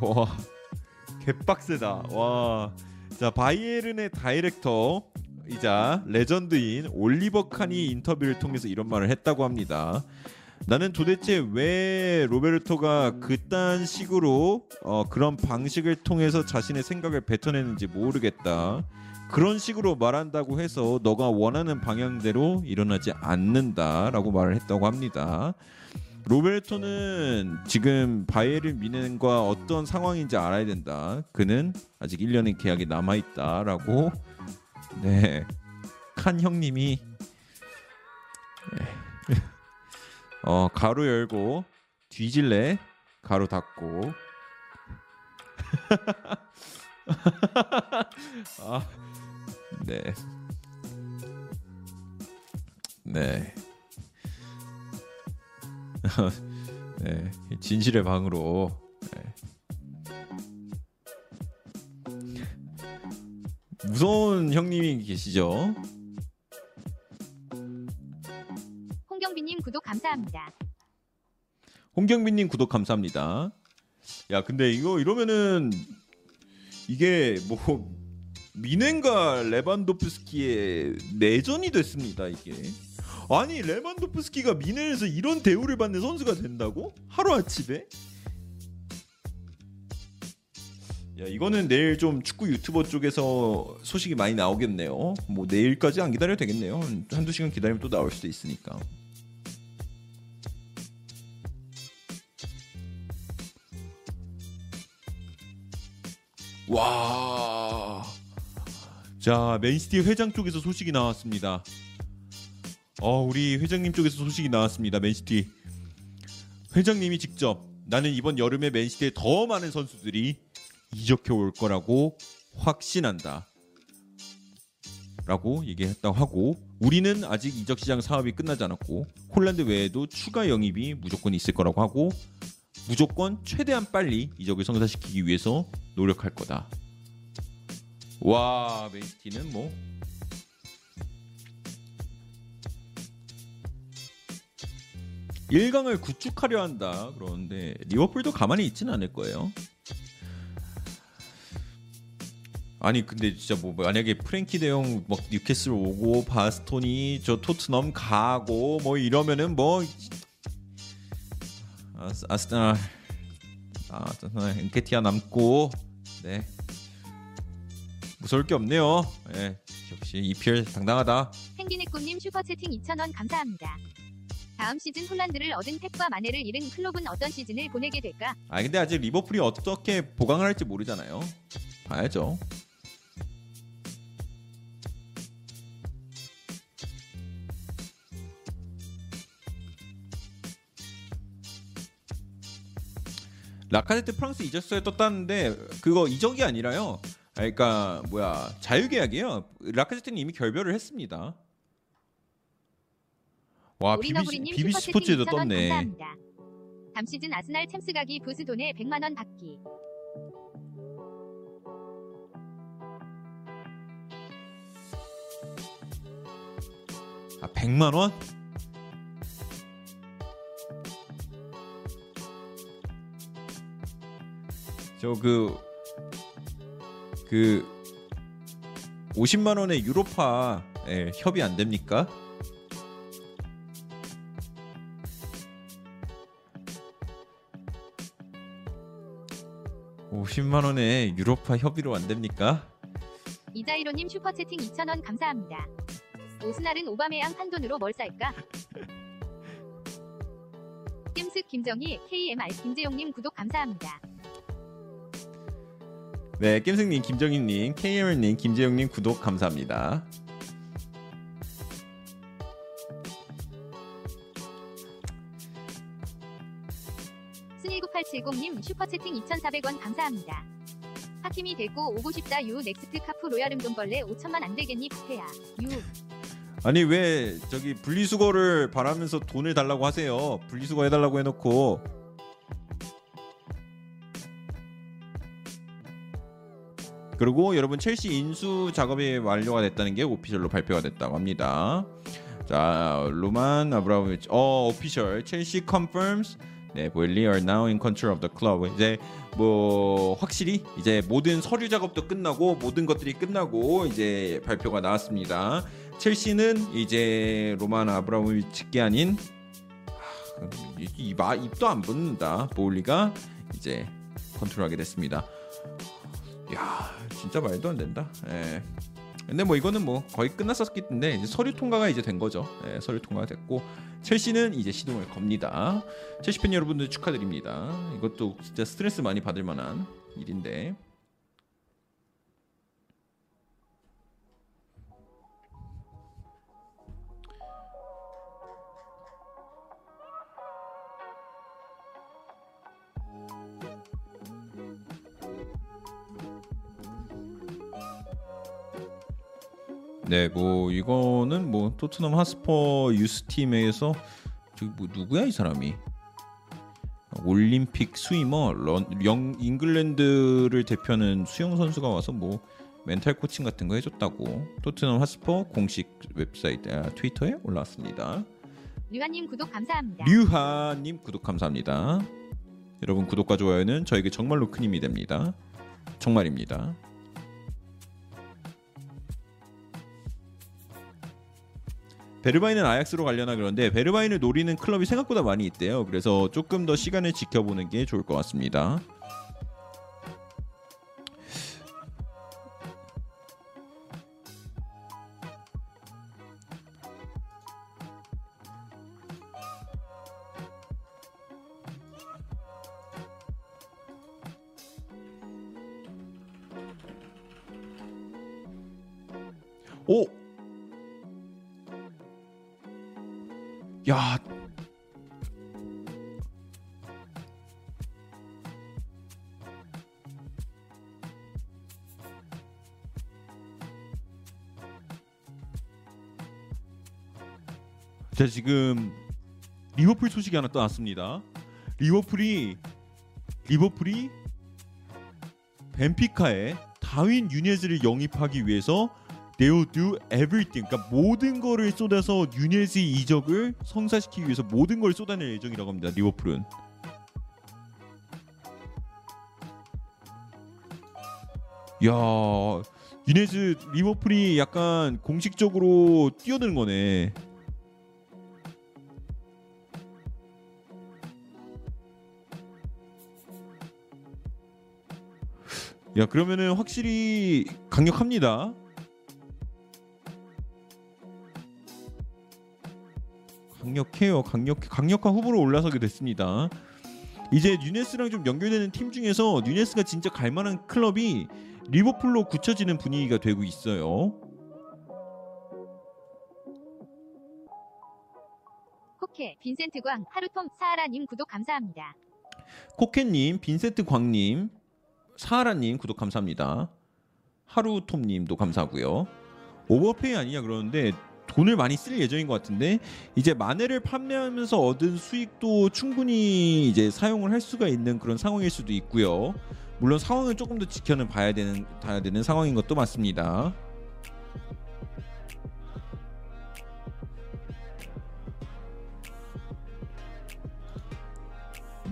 와 개빡세다 와. 자 바이에른의 다이렉터 이자 레전드인 올리버 칸이 인터뷰를 통해서 이런 말을 했다고 합니다. 나는 도대체 왜 로베르토가 그딴 식으로 어, 그런 방식을 통해서 자신의 생각을 뱉어내는지 모르겠다. 그런 식으로 말한다고 해서 너가 원하는 방향대로 일어나지 않는다라고 말을 했다고 합니다. 로베르토는 지금 바이에른 미넨과 어떤 상황인지 알아야 된다. 그는 아직 1년의 계약이 남아 있다라고 네. 칸 형님이 네. 어, 가로 열고 뒤질래 가로 닫고 [LAUGHS] [LAUGHS] 아, 네. 네. [LAUGHS] 네, 진실의 방으로 네. 무서운 형님이 계시죠? 홍경빈님 구독 감사합니다. 홍경빈님 구독 감사합니다. 야, 근데 이거 이러면은 이게 뭐 미넨과 레반도프스키의 내전이 됐습니다. 이게 아니 레반도프스키가 미넨에서 이런 대우를 받는 선수가 된다고? 하루 아침에? 야 이거는 내일 좀 축구 유튜버 쪽에서 소식이 많이 나오겠네요. 뭐 내일까지 안 기다려도 되겠네요. 한두 시간 기다리면 또 나올 수도 있으니까. 와. 자, 맨시티 회장 쪽에서 소식이 나왔습니다. 어, 우리 회장님 쪽에서 소식이 나왔습니다. 맨시티. 회장님이 직접 나는 이번 여름에 맨시티에 더 많은 선수들이 이적해 올 거라고 확신한다. 라고 얘기했다고 하고 우리는 아직 이적 시장 사업이 끝나지 않았고 홀란드 외에도 추가 영입이 무조건 있을 거라고 하고 무조건 최대한 빨리 이적을 성사시키기 위해서 노력할 거다. 와 맨시티는 뭐 일강을 구축하려 한다. 그러는데 리버풀도 가만히 있지는 않을 거예요. 아니 근데 진짜 뭐 만약에 프랭키 대용 막 뉴캐슬 오고 바스톤이 저 토트넘 가고 뭐 이러면은 뭐 아스- 아스날 아, 엔케티아 남고 네 무서울 게 없네요. 예, 역시 EPL 당당하다. 꿈님 슈퍼채팅 2,000원 감사합니다. 다음 시즌 홀란드를 얻은 펩과 마네를 잃은 클롭은 어떤 시즌을 보내게 될까? 아 근데 아직 리버풀이 어떻게 보강을 할지 모르잖아요. 봐야죠. 라카제트 프랑스 이적설에 떴다는데 그거 이적이 아니라요. 아, 그러니까 뭐야 자유계약이에요. 라카제트는 이미 결별을 했습니다. 와 BBC, BBC 스포츠에도 2,000원 떴네. 감사합니다. 다음 시즌 아스날 챔스 가기 부스 돈에 100만 원 받기. 아 100만 원? 저 그 그 50만 원의 유로파 예, 협의 안 됩니까? (50만 원의 유로파 협의로 안 됩니까? 이자이로님 슈퍼채팅 2,000원 감사합니다. 오스날은 오바메양 판돈으로 뭘 쌀까? [LAUGHS] 겜스 김정희 KMR 김재용님 구독 감사합니다. 네, 겜승님, 김정희님, KMR님, 김재용님 구독 감사합니다. 순19870님 슈퍼채팅 2,400원 감사합니다. 하킴이 데리고 오고 싶다 유 넥스트 카프 로얄 음돈벌레 5천만 안 되겠니 부패야. 유 아니 왜 저기 분리수거를 바라면서 돈을 달라고 하세요? 분리수거 해달라고 해놓고 그리고 여러분 첼시 인수 작업이 완료가 됐다는 게 오피셜로 발표가 됐다고 합니다. 자 로만 아브라모비치 어 오피셜 첼시 confirms 네 보일리 are now in control of the club 이제 뭐 확실히 이제 모든 서류 작업도 끝나고 모든 것들이 끝나고 이제 발표가 나왔습니다. 첼시는 이제 로만 아브라모비치께 아닌 하, 이, 이, 마- 입도 안 붙는다 보울리가 이제 컨트롤하게 됐습니다. 야 진짜 말도 안 된다. 예. 근데 뭐 이거는 뭐 거의 끝났었기 때문에 이제 서류 통과가 이제 된 거죠. 예, 서류 통과가 됐고 첼시는 이제 시동을 겁니다. 첼시 팬 여러분들 축하드립니다. 이것도 진짜 스트레스 많이 받을 만한 일인데. 네, 뭐 이거는 뭐 토트넘 핫스퍼 youth 팀에서 저기 뭐 누구야 이 사람이? 올림픽 swimmer 런, 영 잉글랜드를 대표하는 수영 선수가 와서 뭐 멘탈 코칭 같은 거 해줬다고 토트넘 핫스퍼 공식 웹사이트 아, 트위터에 올라왔습니다. 류한님 구독 감사합니다. 류하님 구독 감사합니다. 여러분 구독과 좋아요는 저에게 정말로 큰 힘이 됩니다. 정말입니다. 베르바인은 아약스로 가려나 그런데 베르바인을 노리는 클럽이 생각보다 많이 있대요. 그래서 조금 더 시간을 지켜보는 게 좋을 것 같습니다. 오! 야. 자, 지금 리버풀 소식이 하나 떠났습니다. 리버풀이 리버풀이 벤피카에 다윈 유네즈를 영입하기 위해서 They will do everything. 그러니까 모든 거를 쏟아서 유닛의 이적을 성사시키기 위해서 모든 걸 쏟아낼 예정이라고 합니다. 리버풀은. 야 유네즈 리버풀이 약간 공식적으로 뛰어드는 거네. 야 그러면은 확실히 강력합니다. 강력해요. 강력 강력한 후보로 올라서게 됐습니다. 이제 뉴네스랑 좀 연결되는 팀 중에서 뉴네스가 진짜 갈만한 클럽이 리버풀로 굳혀지는 분위기가 되고 있어요. 코케, 빈센트 광, 하루톰, 사하라님 구독 감사합니다. 코켓님, 빈세트 광님, 사하라님 구독 감사합니다. 하루톰님도 감사하고요. 오버페이 아니냐 그러는데 돈을 많이 쓸 예정인 것 같은데 이제 마네를 판매하면서 얻은 수익도 충분히 이제 사용을 할 수가 있는 그런 상황일 수도 있고요. 물론 상황을 조금 더 지켜는 봐야 되는 봐야 되는 상황인 것도 맞습니다.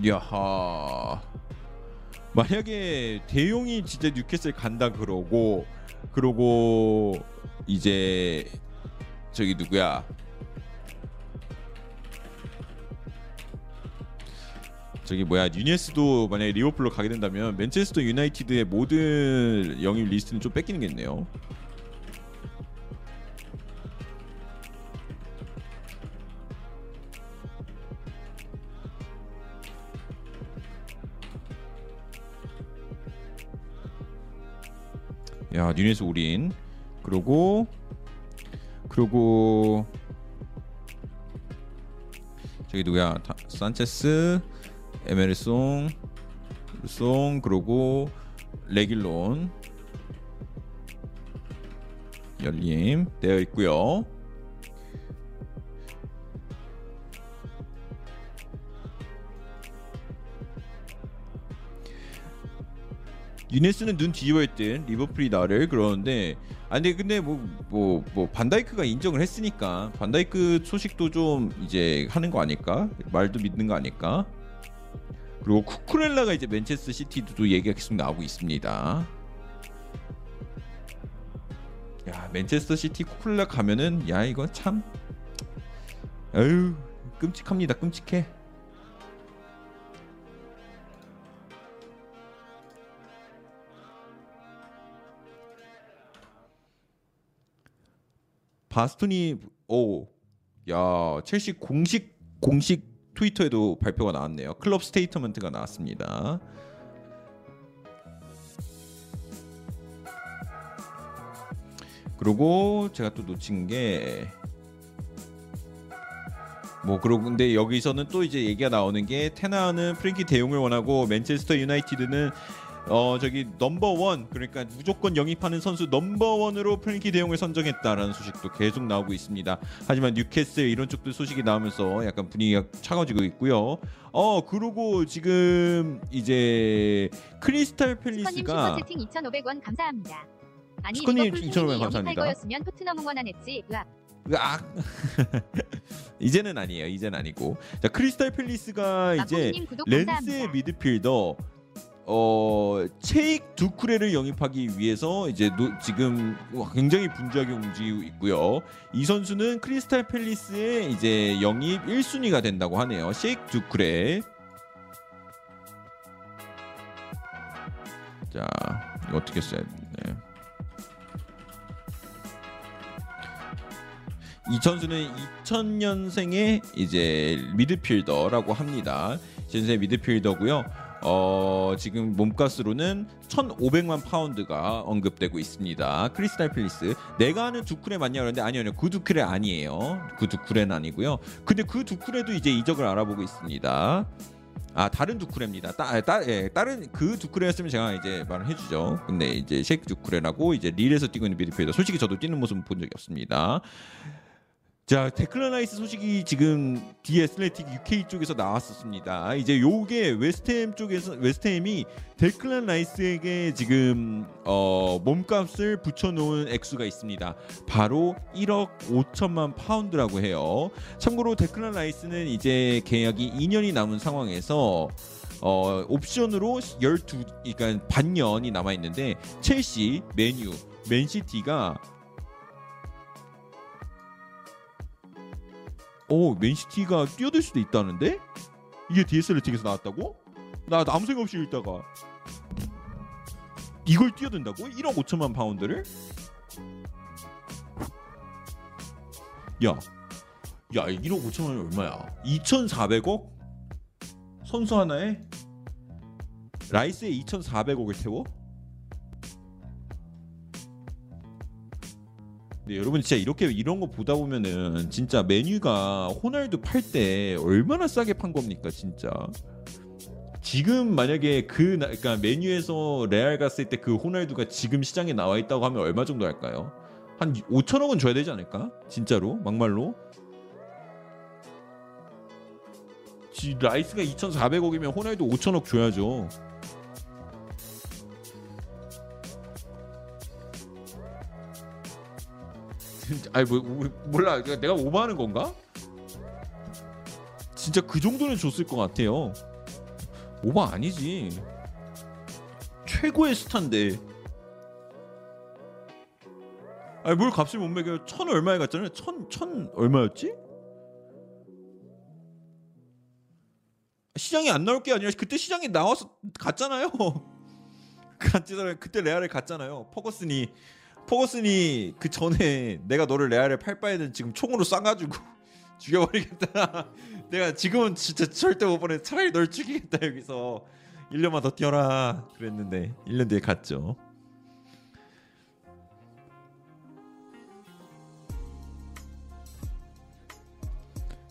야하. 만약에 더용이 진짜 뉴캐슬 간다 그러고 그러고 이제 저기 누구야? 저기 뭐야? 누녜스도 만약에 리버풀로 가게 된다면 맨체스터 유나이티드의 모든 영입 리스트는 좀 뺏기는겠네요. 야 뉴네스 올인. 그러고 그러고 저기 누구야 다- 산체스 에메르송 송 그러고 레길론 열림 되어 있고요. 유네스는 눈 뒤집어 있던 리버풀이 나를 그러는데 아니 근데 뭐뭐 뭐 반다이크가 인정을 했으니까 반다이크 소식도 좀 이제 하는 거 아닐까 말도 믿는 거 아닐까 그리고 쿠쿠렐라가 이제 맨체스터 시티도 얘기가 계속 나오고 있습니다. 야 맨체스터 시티 쿠쿠렐라 가면은 야 이거 참 아유 끔찍합니다 끔찍해. 바스토니 오, 야 첼시 공식 공식 트위터에도 발표가 나왔네요. club statement가 나왔습니다. 그리고 제가 또 놓친 게 뭐 그러고 근데 여기서는 또 이제 얘기가 나오는 게 텐하흐는 프랭키 더용을 원하고 맨체스터 유나이티드는 어 저기 number one 그러니까 무조건 영입하는 선수 number one으로 프랭키 더용을 선정했다라는 소식도 계속 나오고 있습니다. 하지만 뉴캐슬 이런 쪽도 소식이 나오면서 약간 분위기가 차가워지고 있고요. 어 그리고 지금 이제 크리스탈 팰리스가 슈퍼 채팅 2,500원 감사합니다. 아니 리버풀 2,500원 손흥민이 감사합니다. 거였으면 토트넘 응원 안 했지. 으악. [LAUGHS] 이제는 아니에요. 이제는 아니고 자 크리스탈 팰리스가 이제 마코님 구독 렌스의. 미드필더 어 체익 두쿠레를 영입하기 위해서 이제 노, 지금 굉장히 분주하게 움직이고 있고요. 이 선수는 크리스탈 팰리스의 이제 영입 1순위가 된다고 하네요. 셰익 두쿠레. 자, 이거 어떻게 써야 되나요? 이 선수는 2000년생의 이제 미드필더라고 합니다. 현재 미드필더고요. 어, 지금 몸값으로는 1,500만 파운드가 언급되고 있습니다. 크리스탈 팰리스. 내가 아는 두쿠레 맞냐 그러는데 아니요, 아니요. 그 두쿠레 아니에요. 그 두쿠레는 아니고요. 근데 그 두쿠레도 이제 이적을 알아보고 있습니다. 아 다른 두쿠레입니다. 따, 따, 예, 다른 그 두쿠레였으면 제가 이제 말을 해주죠. 근데 이제 셰이크 두쿠레라고 이제 릴에서 뛰고 있는 미드필더. 솔직히 저도 뛰는 모습 본 적이 없습니다. 자 데클란 라이스 소식이 지금 디 애슬레틱 UK 쪽에서 나왔었습니다. 이제 요게 웨스트햄 쪽에서 웨스트햄이 데클란 라이스에게 지금 어, 몸값을 붙여놓은 액수가 있습니다. 바로 1억 5천만 파운드라고 해요. 참고로 데클란 라이스는 이제 계약이 2년이 남은 상황에서 어, 옵션으로 12 그러니까 반년이 남아 있는데 첼시, 맨유, 맨시티가 오 맨시티가 뛰어들 수도 있다는데 이게 디 애슬레틱에서 나왔다고? 나 아무 생각 없이 읽다가 이걸 뛰어든다고? 1억 5천만 파운드를? 야, 야 1억 5천만이 얼마야? 2,400억? 선수 하나에 라이스에 2,400억을 태워? 네, 여러분 진짜 이렇게 이런 거 보다 보면은 진짜 메뉴가 호날두 팔 때 얼마나 싸게 판 겁니까 진짜 지금 만약에 그 나- 그러니까 맨유에서 레알 갔을 때 그 호날두가 지금 시장에 나와 있다고 하면 얼마 정도 할까요? 한 5천억은 줘야 되지 않을까? 진짜로 막말로 지, 라이스가 2,400억이면 호날두 5천억 줘야죠. 아니 뭐 뭐- 몰라 내가 오버하는 건가? 진짜 그 정도는 줬을 것 같아요. 오버 아니지. 최고의 스타인데. 아니 뭘 값을 못 매겨요? 천 얼마에 갔잖아요. 천 천 얼마였지? 시장에 안 나올 게 아니라 그때 시장에 나와서 갔잖아요. [LAUGHS] 갔잖아요. 그때 레알에 갔잖아요. 퍼거슨이 퍼거슨이 그 전에 내가 너를 레알에 팔 바에는 지금 총으로 쏴가지고 [LAUGHS] 죽여버리겠다. [LAUGHS] 내가 지금은 진짜 절대 못 보내. 차라리 널 죽이겠다 여기서 1년만 더 뛰어라 그랬는데 1년 뒤에 갔죠.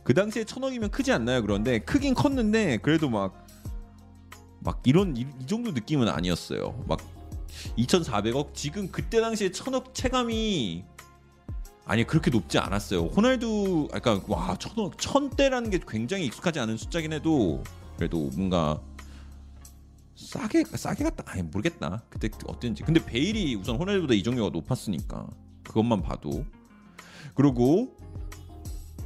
그 당시에 천억이면 크지 않나요? 그런데 크긴 컸는데 그래도 막 막 이런 이, 이 정도 느낌은 아니었어요. 막 2,400억? 지금 그때 당시에 천억 체감이 아니 그렇게 높지 않았어요. 호날두 그러니까 와 천억 천대라는 게 굉장히 익숙하지 않은 숫자긴 해도 그래도 뭔가 싸게 싸게 갔다 아니 모르겠다. 그때 어땠는지. 근데 베일이 우선 호날두보다 이정료가 높았으니까 그것만 봐도. 그리고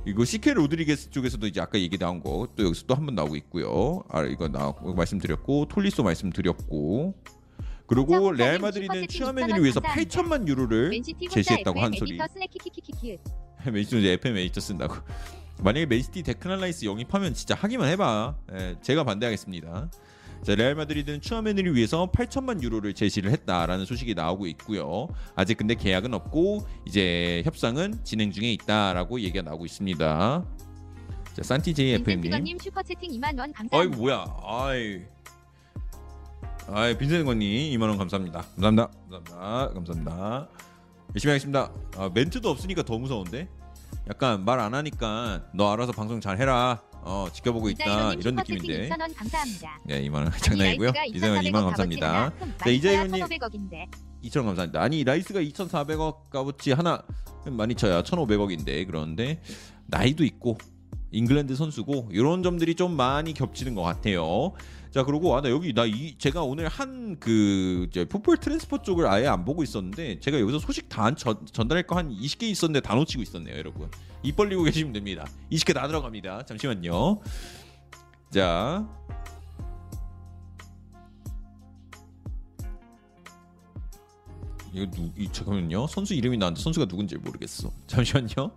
이거 시케 로드리게스 쪽에서도 이제 아까 얘기 나온 거 또 여기서 또 한 번 나오고 있고요. 아 이거 나 말씀드렸고 톨리소 말씀드렸고 그리고 자, 레알 마드리드는 2,000원 위해서 감사합니다. 8천만 유로를 제시했다고 한 소리. 맨시티 이제 FM 에디터 쓴다고. [LAUGHS] 만약에 맨시티 데클란 라이스 영입하면 진짜 하기만 해봐. 예, 제가 반대하겠습니다. 자, 레알 마드리드는 추아메니를 위해서 8천만 유로를 제시를 했다라는 소식이 나오고 있고요. 아직 근데 계약은 없고 이제 협상은 진행 중에 있다라고 얘기가 나오고 있습니다. 자, 산티 제이 FM님. 빈센트건님 슈퍼 채팅 2만 원 감사합니다. 아이고 뭐야? 아이. 아이 빈센건님 2만 원 감사합니다. 감사합니다. 감사합니다. 감사합니다. 열심히 하겠습니다. 아, 멘트도 없으니까 더 무서운데. 약간 말 안 하니까 너 알아서 방송 잘 해라. 어 지켜보고 있다 이런 느낌인데. 2천 원 감사합니다. 네 2만 원 장난이고요. 이상은 2만 원 감사합니다. 네, 이자이로님. 1,500억인데. 2천 원 감사합니다. 아니 라이스가 2,400억 값어치 하나 많이 쳐야 1,500억인데 그런데 나이도 있고 잉글랜드 선수고 이런 점들이 좀 많이 겹치는 것 같아요. 자 그리고 아나 여기 나 이 제가 오늘 한 그 풋볼 트랜스포 쪽을 아예 안 보고 있었는데 제가 여기서 소식 다 한- 전, 전달할 거 한 20개 있었는데 다 놓치고 있었네요, 여러분. 입 벌리고 계시면 됩니다. 20개 다 들어갑니다. 잠시만요. 자. 이거 누, 이, 잠깐만요. 선수 이름이 나왔는데 선수가 누군지 모르겠어. 잠시만요.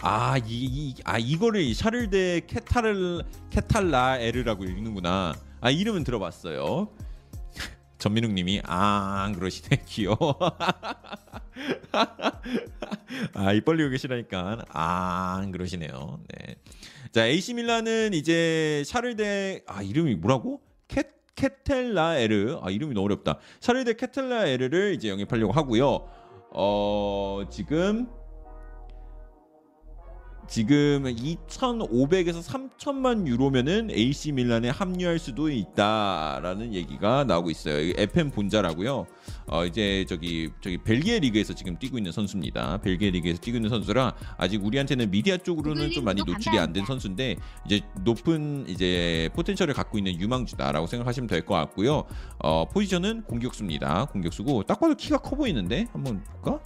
아, 이, 이, 아 이거를 샤를데 케타를 케탈라 에르라고 읽는구나. 아 이름은 들어봤어요. [LAUGHS] 전민욱 님이 아 그러시네 [LAUGHS] 귀여워. [LAUGHS] 아 입 벌리고 계시라니까 아 그러시네요. 네. 자 AC 밀란은 이제 샤를데 아 이름이 뭐라고? 케 케텔라에르 아 이름이 너무 어렵다. 샤를데 케텔라에르를 이제 영입하려고 하고요. 어 지금 지금 2,500에서 3천만 유로면은 AC 밀란에 합류할 수도 있다라는 얘기가 나오고 있어요. FM 본자라고요. 어 이제 저기 저기 벨기에 리그에서 지금 뛰고 있는 선수입니다. 벨기에 리그에서 뛰고 있는 선수라 아직 우리한테는 미디어 쪽으로는 좀 많이 노출이 안 된. 선수인데 이제 높은 이제 포텐셜을 갖고 있는 유망주다라고 생각하시면 될 것 같고요. 어 포지션은 공격수입니다. 공격수고 딱 봐도 키가 커 보이는데 한번 볼까?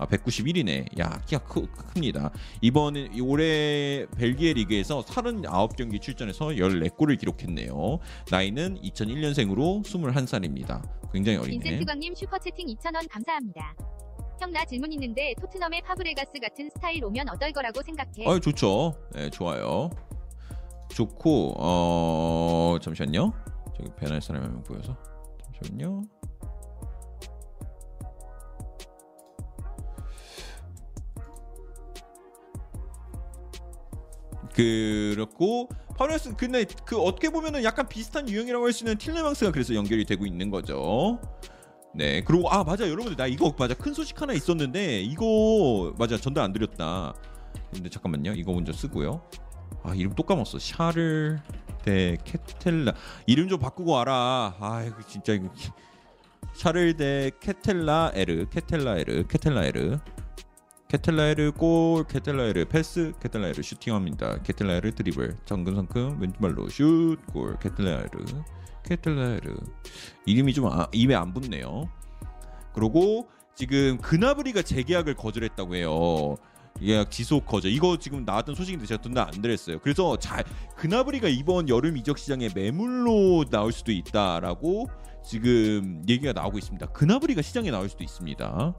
아 191이네. 야 키가 크, 큽니다. 이번 올해 벨기에 리그에서 39경기 출전해서 14골을 기록했네요. 나이는 2001년생으로 21살입니다. 굉장히 어리네. 빈센트광님 슈퍼채팅 2천 원 감사합니다. 형 나 질문 있는데 토트넘의 파브레가스 같은 스타일 오면 어떨 거라고 생각해? 아 좋죠. 네, 좋아요. 좋고 어 잠시만요. 저기 배날 사람이 한명 보여서 잠시만요. 그렇고 파울레스 근데 그 어떻게 보면은 약간 비슷한 유형이라고 할 수 있는 틸레망스가 그래서 연결이 되고 있는 거죠. 네 그리고 아 맞아 여러분들 나 이거 맞아 큰 소식 하나 있었는데 이거 맞아 전달 안 드렸다. 근데 잠깐만요 이거 먼저 쓰고요. 아 이름 또 까먹었어. 샤를 데 케텔라에르 이름 좀 바꾸고 와라. 아 이거 진짜 이거 샤를 대 케텔라 에르 케텔라 에르 케텔라 에르 케텔라에르 골, 케텔라에르 패스, 케텔라에르 슈팅합니다. 케텔라에르 드리블, 성큼성큼 왼발로 슛, 골, 케텔라에르, 케텔라에르 이름이 좀 아, 입에 안 붙네요. 그리고 지금 그나브리가 재계약을 거절했다고 해요. 예약 지속 거절. 이거 지금 나왔던 소식인데 제가 전달 안 드렸어요. 그래서 잘 그나브리가 이번 여름 이적 시장에 매물로 나올 수도 있다라고 지금 얘기가 나오고 있습니다. 그나브리가 시장에 나올 수도 있습니다.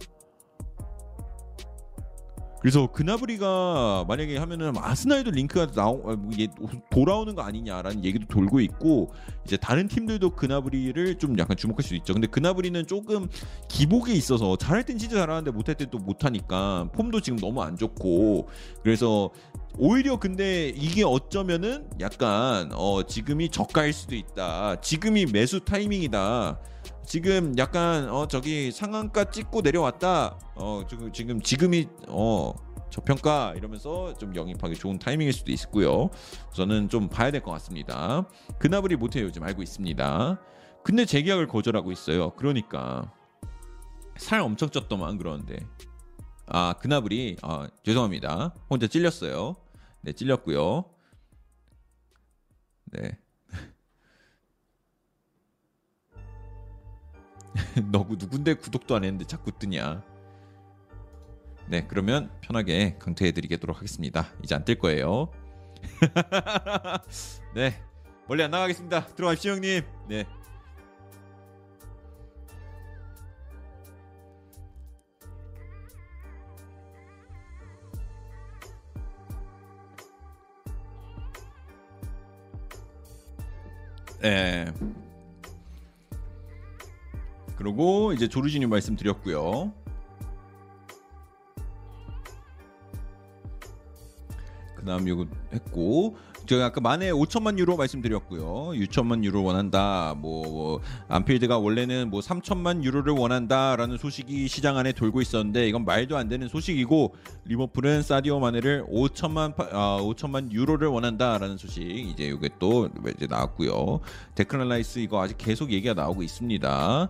그래서 그나브리가 만약에 하면은 아스날도 링크가 나오 이게 돌아오는 거 아니냐라는 얘기도 돌고 있고 이제 다른 팀들도 그나브리를 좀 약간 주목할 수 있죠. 근데 그나브리는 조금 기복에 있어서 잘할 땐 진짜 잘하는데 못할 땐 또 못하니까 폼도 지금 너무 안 좋고 그래서 오히려 근데 이게 어쩌면은 약간 어 지금이 저가일 수도 있다. 지금이 매수 타이밍이다. 지금 약간 어 저기 상한가 찍고 내려왔다. 어 지금 지금 지금이 어 저평가 이러면서 좀 영입하기 좋은 타이밍일 수도 있고요. 저는 좀 봐야 될 것 같습니다. 그나브리 못해요 요즘 알고 있습니다. 근데 재계약을 거절하고 있어요. 그러니까 살 엄청 쪘더만 그러는데 아 그나브리 아 죄송합니다. 혼자 찔렸어요. 네 찔렸고요. 네. [LAUGHS] 너 누군데 구독도 안 했는데 자꾸 뜨냐? 네, 그러면 편하게 강퇴해드리도록 하겠습니다. 이제 안 뜰 거예요. [LAUGHS] 네, 멀리 안 나가겠습니다. 들어가십시오, 형님. 네. 네. 그리고 이제 조르지니 말씀드렸고요. 그다음 요거 했고 제가 아까 만에 5천만 유로 말씀드렸고요. 6천만 유로 원한다. 뭐, 뭐 안필드가 원래는 뭐 3천만 유로를 원한다라는 소식이 시장 안에 돌고 있었는데 이건 말도 안 되는 소식이고 리버풀은 사디오 마네를 5천만 파- 아, 5천만 유로를 원한다라는 소식 이제 이게 또 이제 나왔고요. 데클란 라이스 이거 아직 계속 얘기가 나오고 있습니다.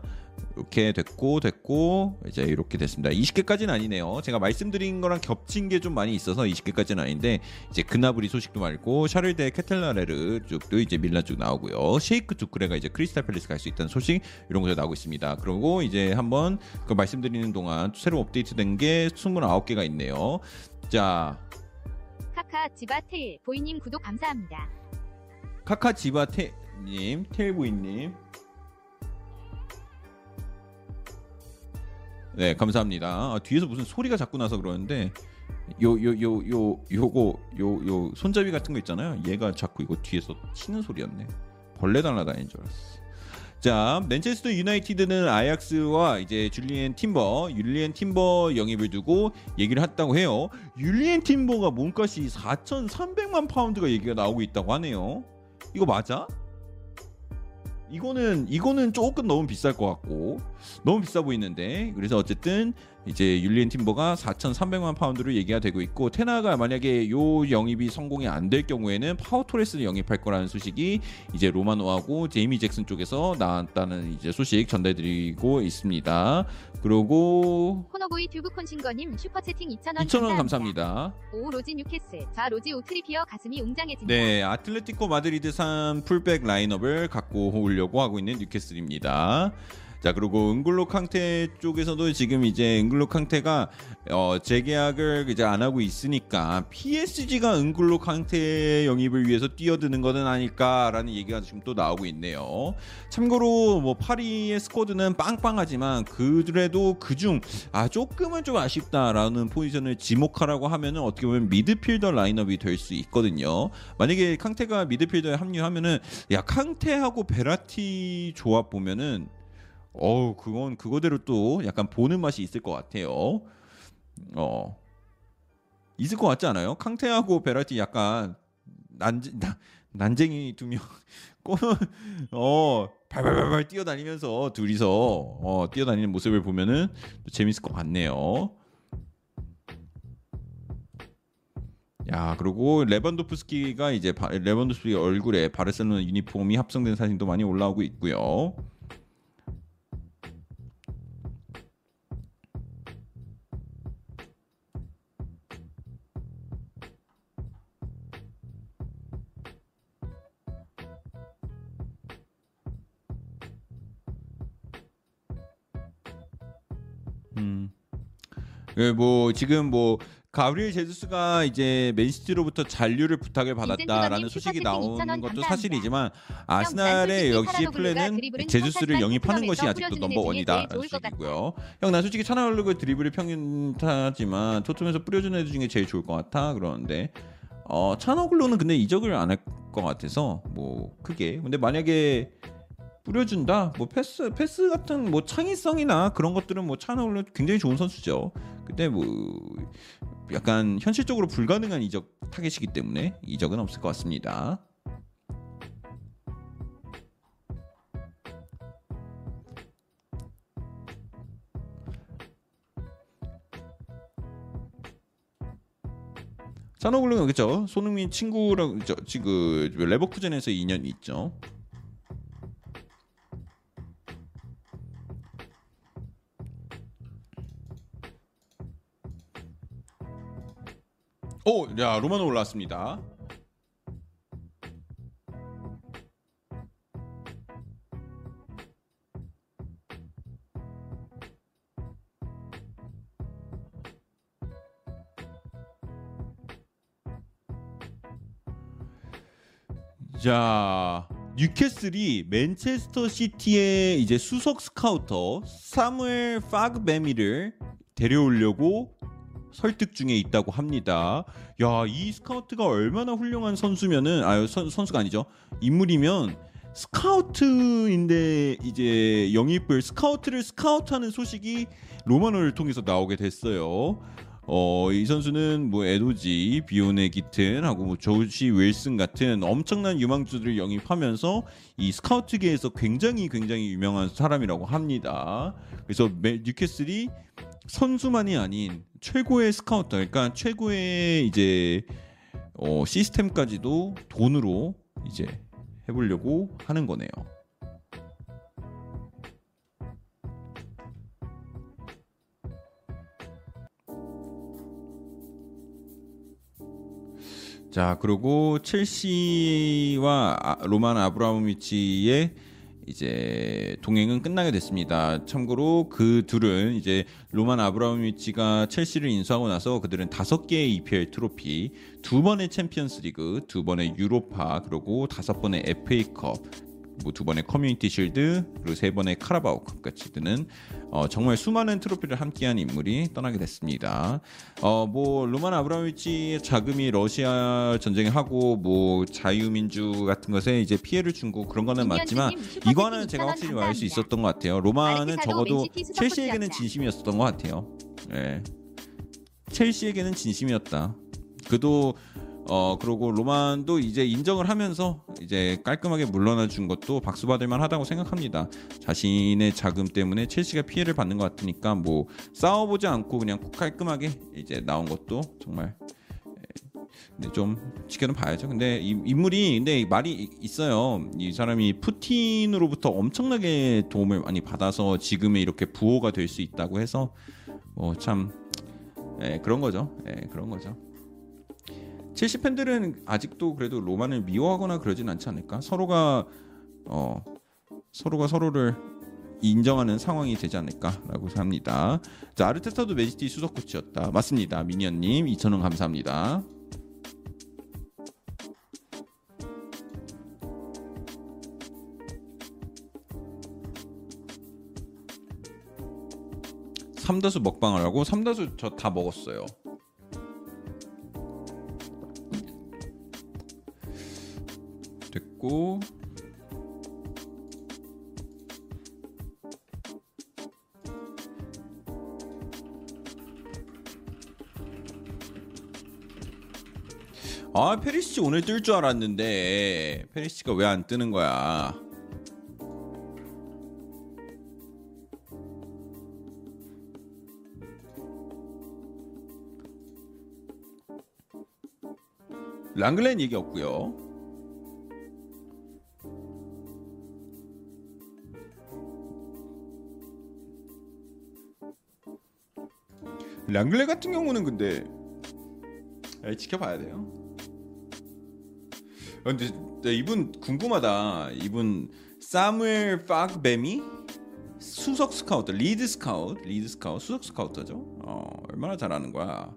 이렇게 됐고 됐고 이제 이렇게 됐습니다. 20개까지는 아니네요. 제가 말씀드린 거랑 겹친 게 좀 많이 있어서 20개까지는 아닌데 이제 그나브리 소식도 많고 샤를 데 케텔라에르 쪽도 이제 밀란 쪽 나오고요. 셰이크 두쿠레가 이제 크리스탈 팰리스 갈 수 있다는 소식 이런 것도 나오고 있습니다. 그리고 이제 한번 그 말씀드리는 동안 새로 업데이트된 게 29개가 있네요. 자 카카 지바테일 보이님 구독 감사합니다. 카카 지바테님 테일보이님 네 감사합니다. 아, 뒤에서 무슨 소리가 자꾸 나서 그러는데 요 요 요 요 요거 요 요 손잡이 같은 거 있잖아요. 얘가 자꾸 이거 뒤에서 치는 소리였네. 벌레 날아다니는 줄 알았어. 자 맨체스터 유나이티드는 아약스와 이제 줄리엔 팀버 율리엔 팀버 영입을 두고 얘기를 했다고 해요. 율리엔 팀버가 몸값이 4,300만 파운드가 얘기가 나오고 있다고 하네요. 이거 맞아? 이거는 이거는 조금 너무 비쌀 것 같고 너무 비싸 보이는데. 그래서 어쨌든 이제 율리엔 팀버가 4,300만 파운드를 얘기가 되고 있고 텐하흐가 만약에 요 영입이 성공이 안 될 경우에는 파우 토레스를 영입할 거라는 소식이 이제 로마노하고 제이미 잭슨 쪽에서 나왔다는 이제 소식 전달드리고 있습니다. 그리고 코너보이 튜브 콘신거님 슈퍼채팅 2,000원 2,000원 감사합니다. 오로지 뉴캐슬 좌 로디 우 트리피어 가슴이 웅장해진다. 네, 아틀레티코 마드리드산 풀백 라인업을 갖고 오려고 하고 있는 뉴캐슬입니다. 자 그리고 은골로 캉테 쪽에서도 지금 이제 은골로 캉테가 어, 재계약을 이제 안 하고 있으니까 PSG가 은골로 캉테 영입을 위해서 뛰어드는 것은 아닐까라는 얘기가 지금 또 나오고 있네요. 참고로 뭐 파리의 스쿼드는 빵빵하지만 그래도 그중 아 조금은 좀 아쉽다라는 포지션을 지목하라고 하면은 어떻게 보면 미드필더 라인업이 될 수 있거든요. 만약에 캉테가 미드필더에 합류하면은 야 캉테하고 베라티 조합 보면은 어우 그건 그거대로 또 약간 보는 맛이 있을 것 같아요. 어 있을 것 같지 않아요? 캉테하고 베라티 약간 난 난쟁이 두명 [LAUGHS] 어 발발발발 뛰어다니면서 둘이서 어 뛰어다니는 모습을 보면은 또 재밌을 것 같네요. 야 그리고 레반도프스키가 이제 바, 레반도프스키 얼굴에 바르셀로나 유니폼이 합성된 사진도 많이 올라오고 있고요. 뭐 지금 뭐 가브리엘 제수스가 이제 맨시티로부터 잔류를 부탁을 받았다라는 소식이 나오는 것도 사실이지만 아스날의 역시 플랜은 제수스를 영입하는 것이 아직도 넘버 원이다라는 소식이고요. 형 나 솔직히 자니올로 그 드리블이 평균타지만 토트넘에서 뿌려주는 애들 중에 제일 좋을 것 같아 그러는데 어 자니올로는 근데 이적을 안 할 것 같아서 뭐 크게. 근데 만약에 뿌려준다. 뭐 패스 패스 같은 뭐 창의성이나 그런 것들은 뭐 자니올로 굉장히 좋은 선수죠. 근데 뭐 약간 현실적으로 불가능한 이적 타겟이기 때문에 이적은 없을 것 같습니다. 차노글루는 그죠? 손흥민 친구랑 저 지금 레버쿠젠에서 2년 있죠. 오, 야 로마노 올라왔습니다. 자, 뉴캐슬이 맨체스터 시티의 이제 수석 스카우터 사무엘 파그베미를 데려오려고 설득 중에 있다고 합니다. 야, 이 스카우트가 얼마나 훌륭한 선수면은 아 선, 선수가 아니죠. 인물이면 스카우트인데 이제 영입을 스카우트를 스카우트하는 소식이 로마노를 통해서 나오게 됐어요. 어, 이 선수는 뭐 에도지, 비오네 기튼 하고 뭐 조시 윌슨 같은 엄청난 유망주들을 영입하면서 이 스카우트계에서 굉장히 굉장히 유명한 사람이라고 합니다. 그래서 뉴캐슬이 선수만이 아닌 최고의 스카우터, 그러니까 최고의 이제 어, 시스템까지도 돈으로 이제 해보려고 하는 거네요. 자, 그리고 첼시와 아, 로만 아브라모비치의 이제 동행은 끝나게 됐습니다. 참고로 그 둘은 이제 로만 아브라모비치가 첼시를 인수하고 나서 그들은 다섯 개의 EPL 트로피, 두 번의 챔피언스리그, 두 번의 유로파, 그리고 다섯 번의 FA컵, 뭐 두 번의 커뮤니티 실드 그리고 세 번의 카라바오컵 같이 드는 어, 정말 수많은 트로피를 함께한 인물이 떠나게 됐습니다. 어, 뭐 로만 아브라모비치의 자금이 러시아 전쟁에 하고 뭐 자유민주 같은 것에 이제 피해를 준 거 그런 거는 맞지만 이거는 제가 확실히 말할 수 있었던 것 같아요. 로마는 적어도 첼시에게는 진심이었었던 것 같아요. 예. 첼시에게는 진심이었다. 그도 어 그리고 로만도 이제 인정을 하면서 이제 깔끔하게 물러나 준 것도 박수 받을 만하다고 생각합니다. 자신의 자금 때문에 첼시가 피해를 받는 것 같으니까 뭐 싸워보지 않고 그냥 깔끔하게 이제 나온 것도 정말 네, 좀 지켜는 봐야죠. 근데 이 인물이 근데 말이 있어요. 이 사람이 푸틴으로부터 엄청나게 도움을 많이 받아서 지금의 이렇게 부호가 될 수 있다고 해서 뭐참 예, 그런 거죠. 예, 그런 거죠. 첼시 팬들은 아직도 그래도 로만을 미워하거나 그러진 않지 않을까? 서로가 어 서로가 서로를 인정하는 상황이 되지 않을까라고 합니다. 자 아르테타도 맨시티 수석 코치였다. 맞습니다. 미니언 님 2천 원 감사합니다. 삼다수 먹방을 하고 삼다수 저 다 먹었어요. 됐고 아 페리시치 오늘 뜰 줄 알았는데 페리시치가 왜 안 뜨는 거야? 랑글레 얘기 없고요. 랑글레 같은 경우는 근데 에, 지켜봐야 돼요. 어, 근데 네, 이분 궁금하다. 이분 사무엘 파그베미 수석 스카우터, lead scout, lead scout, 수석 스카우터죠. 어, 얼마나 잘하는 거야.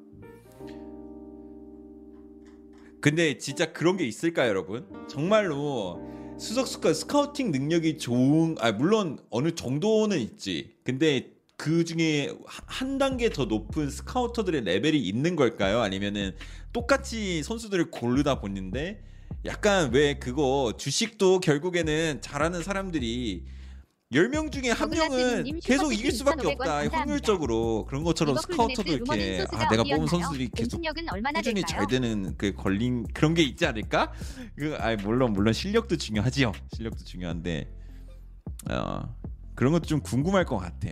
근데 진짜 그런 게 있을까요, 여러분? 정말로 수석 스카 스카우팅 능력이 좋은 아 물론 어느 정도는 있지. 근데 그 중에 한 단계 더 높은 스카우터들의 레벨이 있는 걸까요? 아니면은 똑같이 선수들을 고르다 보는데 약간 왜 그거 주식도 결국에는 잘하는 사람들이 10명 중에 한 명은 님 계속 이길 수밖에 2,500원 없다. 확률적으로 그런 것처럼 스카우터도 루머는 이렇게 아 내가 뽑은? 선수들이 계속 꾸준히 될까요? 잘 되는 그 걸린 그런 게 있지 않을까? 그아 물론 물론 실력도 중요하지요. 실력도 중요한데 어 그런 것도 좀 궁금할 것 같아.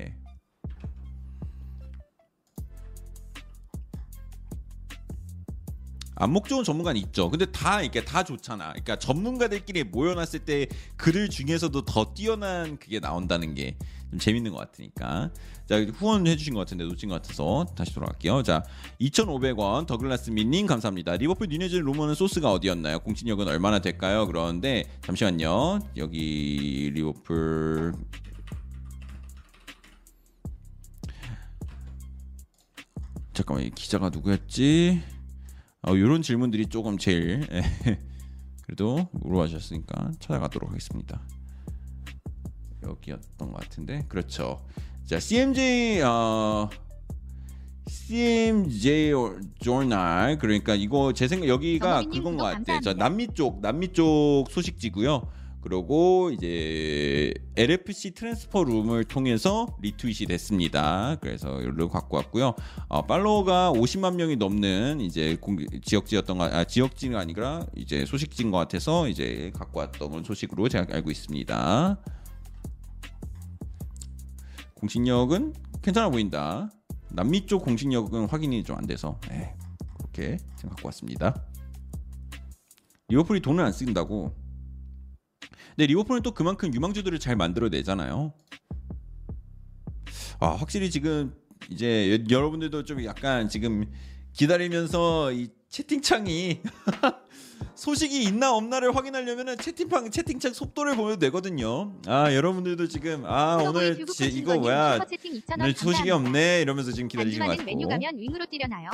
안목 좋은 전문가는 있죠. 근데 다 이게 다 좋잖아. 그러니까 전문가들끼리 모여놨을 때 그들 중에서도 더 뛰어난 그게 나온다는 게 좀 재밌는 것 같으니까. 자 후원해 주신 것 같은데 놓친 것 같아서 다시 돌아갈게요. 자 2,500원 더글라스 민님 감사합니다. 리버풀 뉴네즈 루머는 소스가 어디였나요? 공신력은 얼마나 될까요? 그러는데 잠시만요. 여기 리버풀 잠깐만 이 기자가 누구였지? 어, 이런 질문들이 조금 제일 예, [LAUGHS] 그래도 물어봐 주셨으니까 찾아가도록 하겠습니다. 여기였던 것 같은데 그렇죠. 자 CMJ 어, CMJ journal 그러니까 이거 제 생각 여기가 그건 것 같아. 자. 남미 쪽 남미 쪽 소식지고요. 그리고 이제 LFC Transfer Room을 통해서 리트윗이 됐습니다. 그래서 이걸 갖고 왔고요. 어, 팔로워가 50만 명이 넘는 이제 공, 지역지였던 거, 아, 지역지가 아니라 이제 소식지인 것 같아서 이제 갖고 왔던 소식으로 제가 알고 있습니다. 공신력은 괜찮아 보인다. 남미 쪽 공신력은 확인이 좀 안 돼서 네, 그렇게 지금 갖고 왔습니다. 리버풀이 돈을 안 쓴다고. 근데 리버풀은 또 그만큼 유망주들을 잘 만들어내잖아요. 아 확실히 지금 이제 여- 여러분들도 좀 약간 지금 기다리면서 이 채팅창이 [LAUGHS] 소식이 있나 없나를 확인하려면은 채팅창 채팅창 속도를 보면 되거든요. 아 여러분들도 지금 아 오늘 코칭 이거 뭐야 슈퍼채팅 2,000원 오늘 소식이. 없네 이러면서 지금 것 단주마는 메뉴 가면 윙으로 뛰려나요?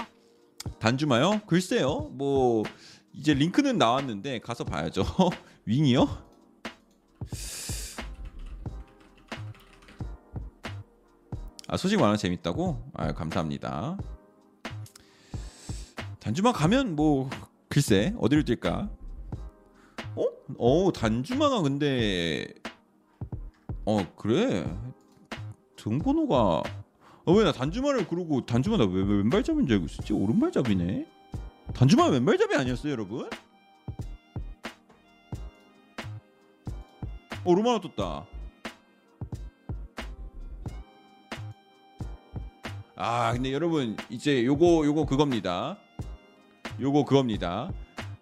단주마요? 글쎄요 뭐 이제 링크는 나왔는데 가서 봐야죠. [LAUGHS] 윙이요? 아 소식 많아 재밌다고? 아 감사합니다. 단주마 가면 뭐 글쎄 어디를 뛸까? 어? 어 단주마가 근데 어 그래 등번호가 어 왜 나 단주마를 그러고 단주마 나왜 왼발잡이인 줄 알고 있었지 오른발잡이네 단주마 왼발잡이 아니었어요 여러분? 어 로마노 떴다 아 근데 여러분 이제 요거 요거 그겁니다 요거 그겁니다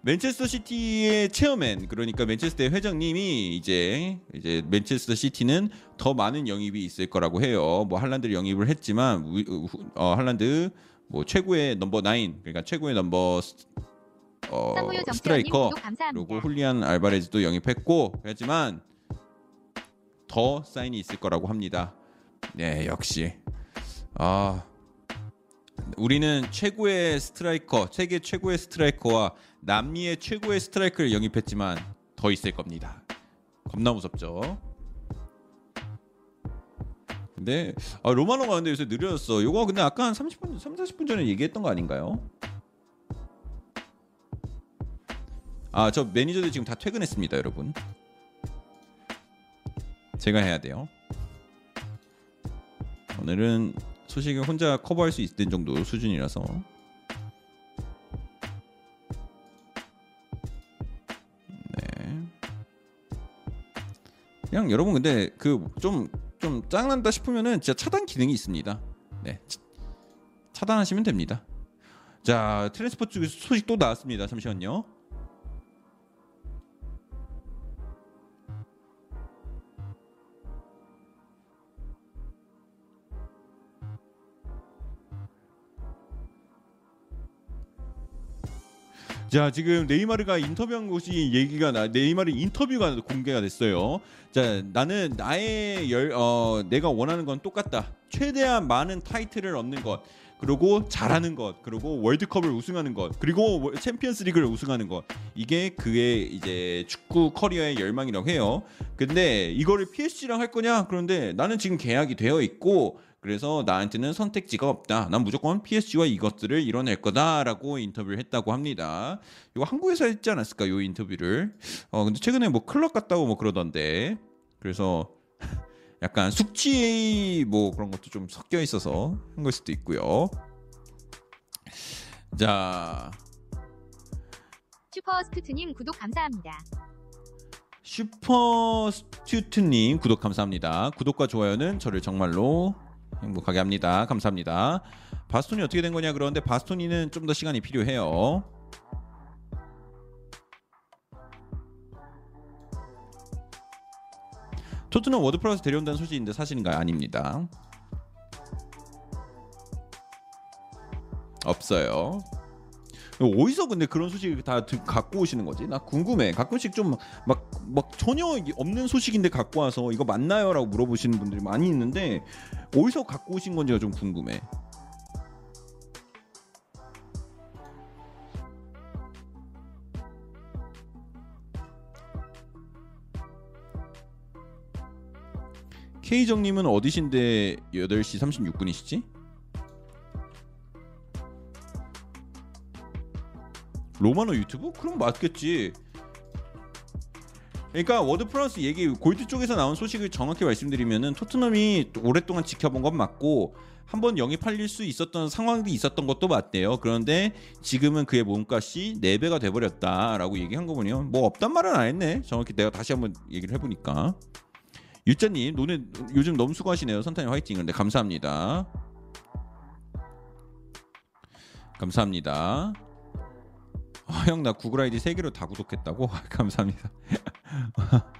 맨체스터 시티의 chairman 그러니까 맨체스터 회장님이 이제 이제 맨체스터 시티는 더 많은 영입이 있을 거라고 해요. 뭐 할란드를 영입을 했지만 우- 우- 어, 할란드 뭐 최고의 넘버 9 그러니까 최고의 넘버 스- 어, 스트라이커. 그리고 훌리안 알바레즈도 영입했고 하지만 더더 사인이 있을 거라고 합니다. 네, 역시 아 우리는 최고의 스트라이커, 세계 최고의 스트라이커와 남미의 최고의 스트라이커를 영입했지만 더 있을 겁니다. 겁나 무섭죠. 근데 아, 로마노가 근데 요새 느려졌어. 요거 근데 아까 한 30분, 3, 40분 전에 얘기했던 거 아닌가요? 아, 저 매니저들 지금 다 퇴근했습니다, 여러분. 제가 해야 돼요. 오늘은 소식을 혼자 커버할 수 있는 정도 수준이라서 네. 그냥 여러분 근데 그좀좀 짱난다 싶으면은 진짜 차단 기능이 있습니다. 네. 차- 차단하시면 됩니다. 자, 트랜스포 쪽 소식 또 나왔습니다. 잠시만요. 자 지금 네이마르가 인터뷰한 곳이 얘기가 나 네이마르 인터뷰가 공개가 됐어요. 자 나는 나의 열 어, 내가 원하는 건 똑같다. 최대한 많은 타이틀을 얻는 것. 그리고 잘하는 것, 그리고 월드컵을 우승하는 것, 그리고 월- 챔피언스리그를 우승하는 것 이게 그의 이제 축구 커리어의 열망이라고 해요. 근데 이거를 PSG랑 할 거냐? 그런데 나는 지금 계약이 되어 있고 그래서 나한테는 선택지가 없다. 난 무조건 PSG와 이것들을 이뤄낼 거다라고 인터뷰를 했다고 합니다. 이거 한국에서 했지 않았을까? 요 인터뷰를. 어 근데 최근에 뭐 클럽 갔다고 뭐 그러던데. 그래서 [LAUGHS] 약간 숙취 뭐 그런 것도 좀 섞여 있어서 한 걸 수도 있고요. 자, 슈퍼스투트님 구독 감사합니다. 슈퍼 스튜트님 구독 감사합니다. 구독과 좋아요는 저를 정말로 행복하게 합니다. 감사합니다. 바스토니 어떻게 된 거냐 그러는데 바스토니는 좀 더 시간이 필요해요. 토트넘 워드프러스 데려온다는 소식인데 사실인가요? 아닙니다. 없어요. 어디서 근데 그런 소식을 다 드- 갖고 오시는 거지? 나 궁금해. 가끔씩 좀 막 막 전혀 없는 소식인데 갖고 와서 이거 맞나요?라고 물어보시는 분들이 많이 있는데 어디서 갖고 오신 건지가 좀 궁금해. K정님은 어디신데 8시 36분이시지? 로마노 유튜브? 그럼 맞겠지. 그러니까 워드 프라우스 얘기 골드 쪽에서 나온 소식을 정확히 말씀드리면은 토트넘이 오랫동안 지켜본 건 맞고 한번 영입 팔릴 수 있었던 상황도 있었던 것도 맞대요. 그런데 지금은 그의 몸값이 4배가 돼버렸다라고 얘기한 거 보니요. 뭐 없단 말은 안 했네. 정확히 내가 다시 한번 얘기를 해보니까. 유자님 노래 요즘 너무 수고하시네요. 선타님 화이팅. 근데 감사합니다. 감사합니다. 아, 형 나 구글 아이디 3개로 다 구독했다고? [LAUGHS] 감사합니다. [LAUGHS]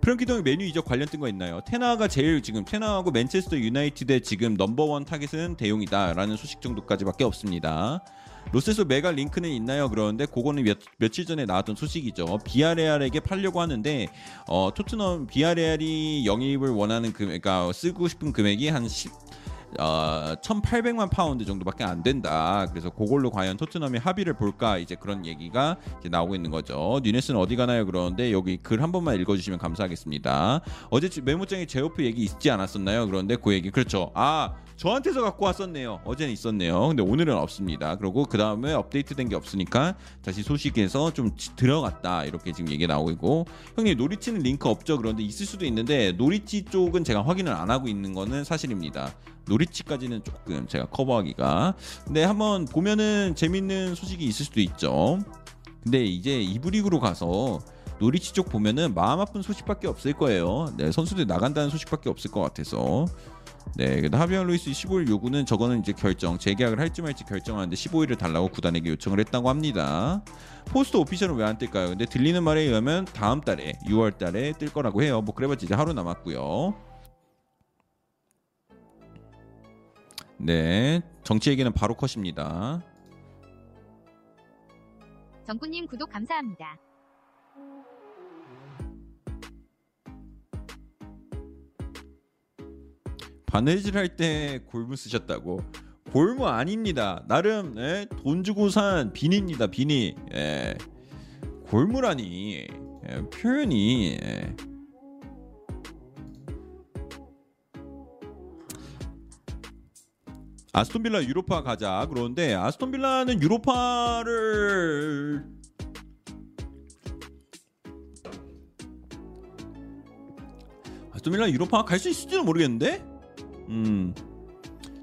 프랭키 더용의 맨유 이적 관련 뜬 거 있나요? 텐하흐가 제일 지금 텐하흐하고 맨체스터 유나이티드의 지금 number one 타겟은 더용이다라는 소식 정도까지밖에 없습니다. 로셀소 메가 링크는 있나요? 그러는데 그거는 몇, 며칠 전에 나왔던 소식이죠. 비아레알에게 팔려고 하는데 어, 토트넘 비아레알이 영입을 원하는 금, 그러니까 쓰고 싶은 금액이 한 10, 어, 1,800만 파운드 정도밖에 안 된다. 그래서 그걸로 과연 토트넘이 합의를 볼까 이제 그런 얘기가 이제 나오고 있는 거죠. 누녜스는 어디 가나요? 그러는데 여기 글 한 번만 읽어주시면 감사하겠습니다. 어제 지- 메모장에 제오프 얘기 있지 않았었나요? 그런데 그 얘기 그렇죠. 아 저한테서 갖고 왔었네요. 어제는 있었네요. 근데 오늘은 없습니다. 그리고 그 다음에 업데이트된 게 없으니까 다시 소식에서 좀 지- 들어갔다 이렇게 지금 얘기 나오고 있고 형님 노리치는 링크 없죠? 그런데 있을 수도 있는데 노리치 쪽은 제가 확인을 안 하고 있는 거는 사실입니다. 노리치까지는 조금 제가 커버하기가 근데 한번 보면은 재밌는 소식이 있을 수도 있죠. 근데 이제 2부 리그로 가서 노리치 쪽 보면은 마음 아픈 소식밖에 없을 거예요. 네, 선수들 나간다는 소식밖에 없을 것 같아서. 네, 파비안 루이스 15일 요구는 저거는 이제 결정 재계약을 할지 말지 결정하는데 15일을 달라고 구단에게 요청을 했다고 합니다. 포스트 오피셜은 왜 안 뜰까요? 근데 들리는 말에 의하면 다음 달에 6월 달에 뜰 거라고 해요. 뭐 그래봤자 이제 하루 남았고요. 네, 정치 얘기는 바로 컷입니다. 정구님 구독 감사합니다. 바느질 할 때 골무 쓰셨다고 골무 아닙니다 나름 예, 돈 주고 산 비니입니다 비니 예. 골무라니 예, 표현이 아스톤빌라 유로파 가자. 그러는데 아스톤빌라는 유로파를 아스톤빌라 유로파 갈 수 있을지도 모르겠는데? 음.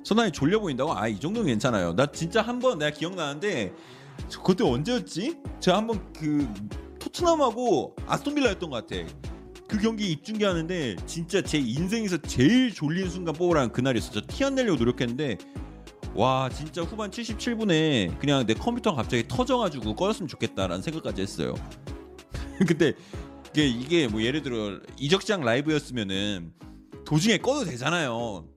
선아이 졸려 보인다고? 아 이 정도는 괜찮아요. 나 진짜 한 번 내가 기억나는데 저 그때 언제였지? 제가 한 번 그 토트넘하고 아스톤빌라였던 것 같아. 그 경기 입중계 하는데 진짜 제 인생에서 제일 졸린 순간 뽑으라는 그날이었어. 저 티 안 내려고 노력했는데 와 진짜 후반 77분에 그냥 내 컴퓨터가 갑자기 터져가지고 꺼졌으면 좋겠다라는 생각까지 했어요. [LAUGHS] 근데 이게 이게 뭐 예를 들어 이적시장 라이브였으면은 도중에 꺼도 되잖아요.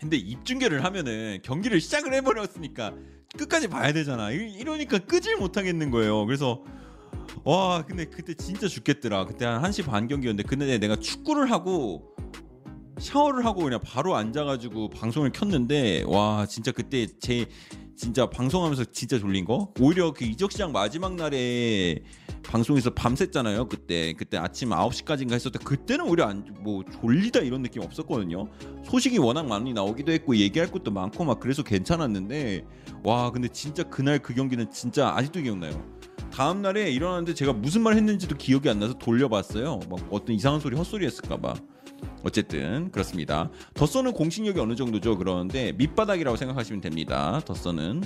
근데 입중계를 하면은 경기를 시작을 해버렸으니까 끝까지 봐야 되잖아. 이- 이러니까 끄질 못하겠는 거예요. 그래서 와 근데 그때 진짜 죽겠더라 그때 한 1시 반 경기였는데 근데 내가 축구를 하고 샤워를 하고 그냥 바로 앉아가지고 방송을 켰는데 와 진짜 그때 제 진짜 방송하면서 진짜 졸린 거 오히려 그 이적 시장 마지막 날에 방송에서 밤샜잖아요 그때 그때 아침 9시까지인가 했었대 그때는 오히려 안, 뭐 졸리다 이런 느낌 없었거든요 소식이 워낙 많이 나오기도 했고 얘기할 것도 많고 막 그래서 괜찮았는데 와 근데 진짜 그날 그 경기는 진짜 아직도 기억나요 다음 날에 일어났는데 제가 무슨 말 했는지도 기억이 안 나서 돌려봤어요. 막 어떤 이상한 소리 헛소리 했을까 봐. 어쨌든 그렇습니다. 덧선은 공식력이 어느 정도죠? 그러는데 밑바닥이라고 생각하시면 됩니다. 덧선은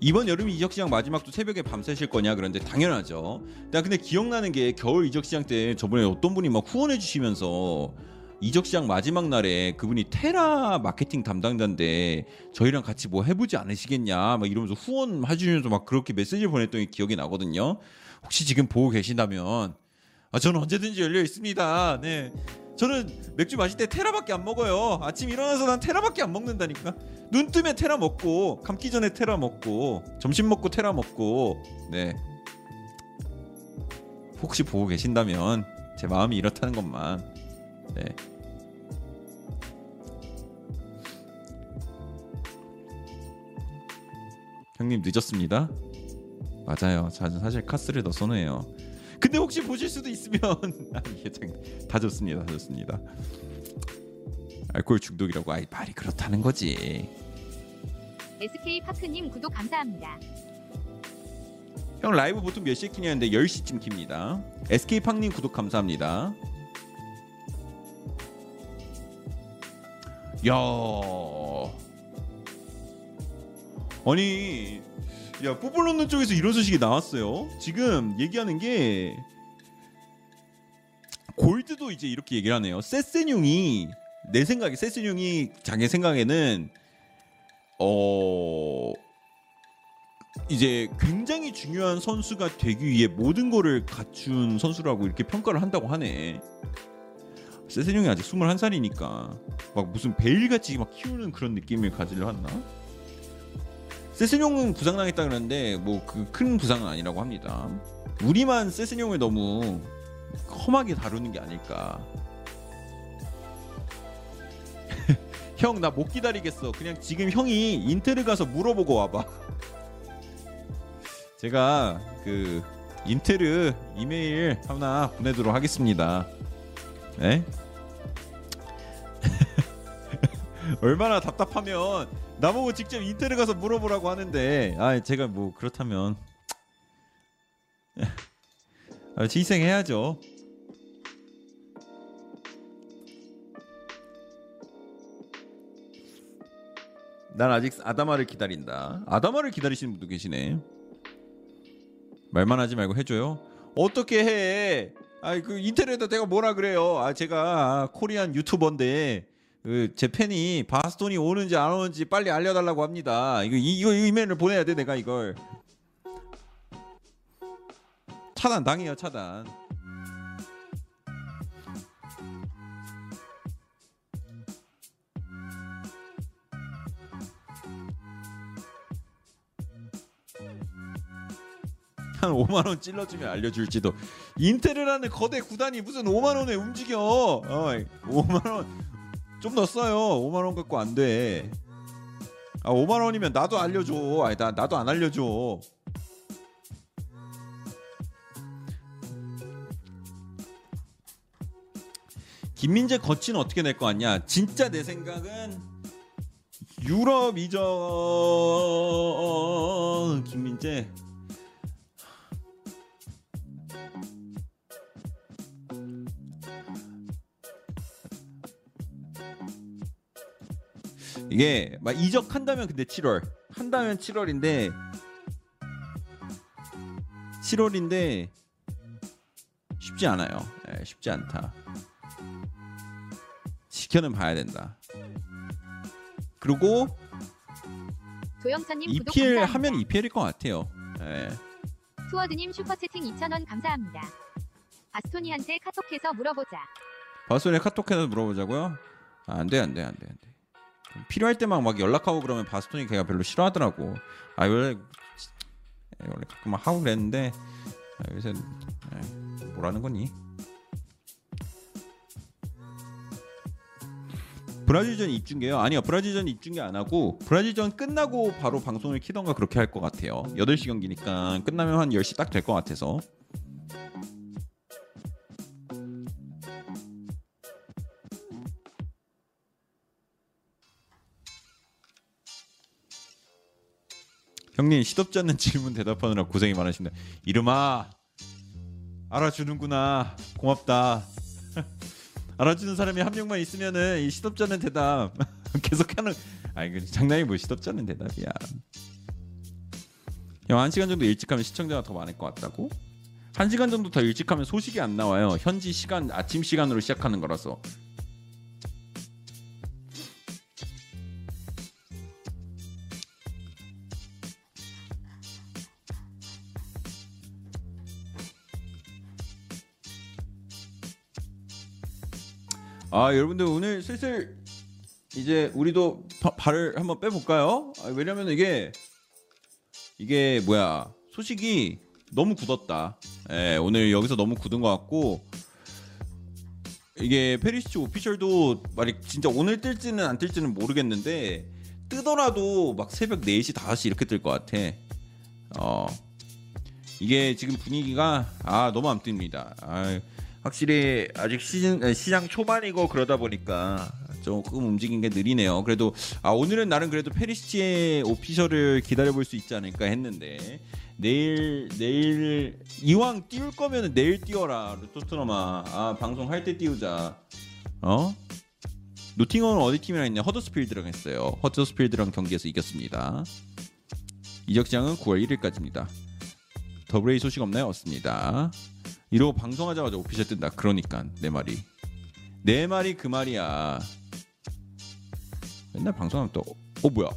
이번 여름 이적 시장 마지막도 새벽에 밤새실 거냐 그런데 당연하죠. 나 근데 기억나는 게 겨울 이적 시장 때 저번에 어떤 분이 막 후원해 주시면서 이적 시장 마지막 날에 그분이 테라 마케팅 담당자인데 저희랑 같이 뭐 해보지 않으시겠냐 막 이러면서 후원 해 주면서 막 그렇게 메시지 보냈던 게 기억이 나거든요. 혹시 지금 보고 계신다면 아, 저는 언제든지 열려 있습니다. 네. 저는 맥주 마실 때 테라밖에 안 먹어요. 아침 일어나서 난 테라밖에 안 먹는다니까. 눈 뜨면 테라 먹고 감기 전에 테라 먹고 점심 먹고 테라 먹고 네. 혹시 보고 계신다면 제 마음이 이렇다는 것만 네. 형님 늦었습니다. 맞아요. 저는 사실 카스를 더 선호해요. 근데 혹시 보실 수도 있으면 [LAUGHS] 아, 이게 참- 다 좋습니다. 다 좋습니다. 알코올 중독이라고 아이 말이 그렇다는 거지. SK 파크님 구독 감사합니다. 형 라이브 보통 몇 시에 키냐는데 10시쯤 킵니다. SK 팡님 구독 감사합니다. 야. 아니 야 뽀뽀 넣는 쪽에서 이런 소식이 나왔어요. 지금 얘기하는 게 골드도 이제 이렇게 얘기를 하네요. 세세뇽이 내 생각에 세세뇽이 자기 생각에는 어 이제 굉장히 중요한 선수가 되기 위해 모든 거를 갖춘 선수라고 이렇게 평가를 한다고 하네. 세세뇽이 아직 21살이니까 막 무슨 베일같이 막 키우는 그런 느낌을 가지려 했나? 세세뇽은 부상당했다 그러는데 뭐 그 큰 부상은 아니라고 합니다. 우리만 세세뇽을 너무 험하게 다루는 게 아닐까. [LAUGHS] 형 나 못 기다리겠어. 그냥 지금 형이 인테르 가서 물어보고 와봐. [LAUGHS] 제가 그 인테르 이메일 하나 보내도록 하겠습니다. 네? [LAUGHS] 얼마나 답답하면 나보고 직접 인테르 가서 물어보라고 하는데 아 제가 뭐 그렇다면 아, 희생해야죠. 난 아직 아다마를 기다린다. 아다마를 기다리시는 분도 계시네. 말만 하지 말고 해줘요. 어떻게 해? 아이 그 인터넷에 내가 뭐라 그래요? 아 제가 코리안 유튜버인데 그 제 팬이 바스톤이 오는지 안 오는지 빨리 알려달라고 합니다. 이거 이거 이메일을 보내야 돼 내가 이걸 차단 당해요 차단. 한 5만 원 찔러주면 알려줄지도. 인테르라는 거대 구단이 무슨 5만 원에 움직여? 어, 5만 원 좀 넣었어요. 5만 원 갖고 안 돼. 아 5만 원이면 나도 알려줘. 아니 나 나도 안 알려줘. 김민재 거치는 어떻게 낼 거 같냐? 진짜 내 생각은 유럽 이적 김민재 이게 막 이적한다면 근데 7월 한다면 7월인데 7월인데 쉽지 않아요. 예, 쉽지 않다. 지켜는 봐야 된다. 그리고 조영선님 EPL. 하면 EPL일 것 같아요. 예. 투어드님 슈퍼채팅 2,000원 감사합니다. 바스토니한테 카톡해서 물어보자. 바스톤에 카톡해서 물어보자고요. 아, 안 돼, 안 돼, 안 돼, 안 돼. 필요할 때만 막 연락하고 그러면 바스톤이 걔가 별로 싫어하더라고. 아 원래 원래 가끔 막 하고 그랬는데 아, 요새 에, 뭐라는 거니? 브라질전 입중계요? 아니요 브라질전 입중계 안 하고 브라질전 끝나고 바로 방송을 키던가 그렇게 할 것 같아요 8시 경기니까 끝나면 한 10시 딱 될 것 같아서 형님 시덥지 않는 질문 대답하느라 고생이 많으십니다 이름아 알아주는구나. 고맙다. [LAUGHS] 알아주는 사람이 한 명만 있으면은 이 시덥지 않은 대답 [LAUGHS] 계속하는 아니 그 장난이 뭐 시덥지 않은 대답이야. 형한 시간 정도 일찍 하면 시청자가 더 많을 것 같다고? 한 시간 정도 더 일찍 하면 소식이 안 나와요. 현지 시간 아침 시간으로 시작하는 거라서 아 여러분들 오늘 슬슬 이제 우리도 바- 발을 한번 빼볼까요? 아, 왜냐면 이게 이게 뭐야 소식이 너무 굳었다. 예, 오늘 여기서 너무 굳은 것 같고 이게 페리시치 오피셜도 말이 진짜 오늘 뜰지는 안 뜰지는 모르겠는데 뜨더라도 막 새벽 4시 5시 이렇게 뜰 것 같아. 어 이게 지금 분위기가 아 너무 안 뜹니다. 아, 확실히 아직 시즌 시장 초반이고 그러다 보니까 조금 움직인 게 느리네요. 그래도 아 오늘은 나름 그래도 페리시치의 오피셜을 기다려 볼 수 있지 않을까 했는데 내일 내일 이왕 띄울 거면 은 내일 띄워라. 토트넘아. 아 방송 할 때 띄우자. 어? 노팅엄은 어디 팀이랑 했냐? 허더스필드랑 했어요. 허더스필드랑 경기에서 이겼습니다. 이적 시장은 9월 1일까지입니다. 더블A 소식 없나요? 없습니다 이러고 방송하자마자 오피셜 뜬다. 그러니까 내 말이. 내 말이 그 말이야. 맨날 방송하면 또어 뭐야?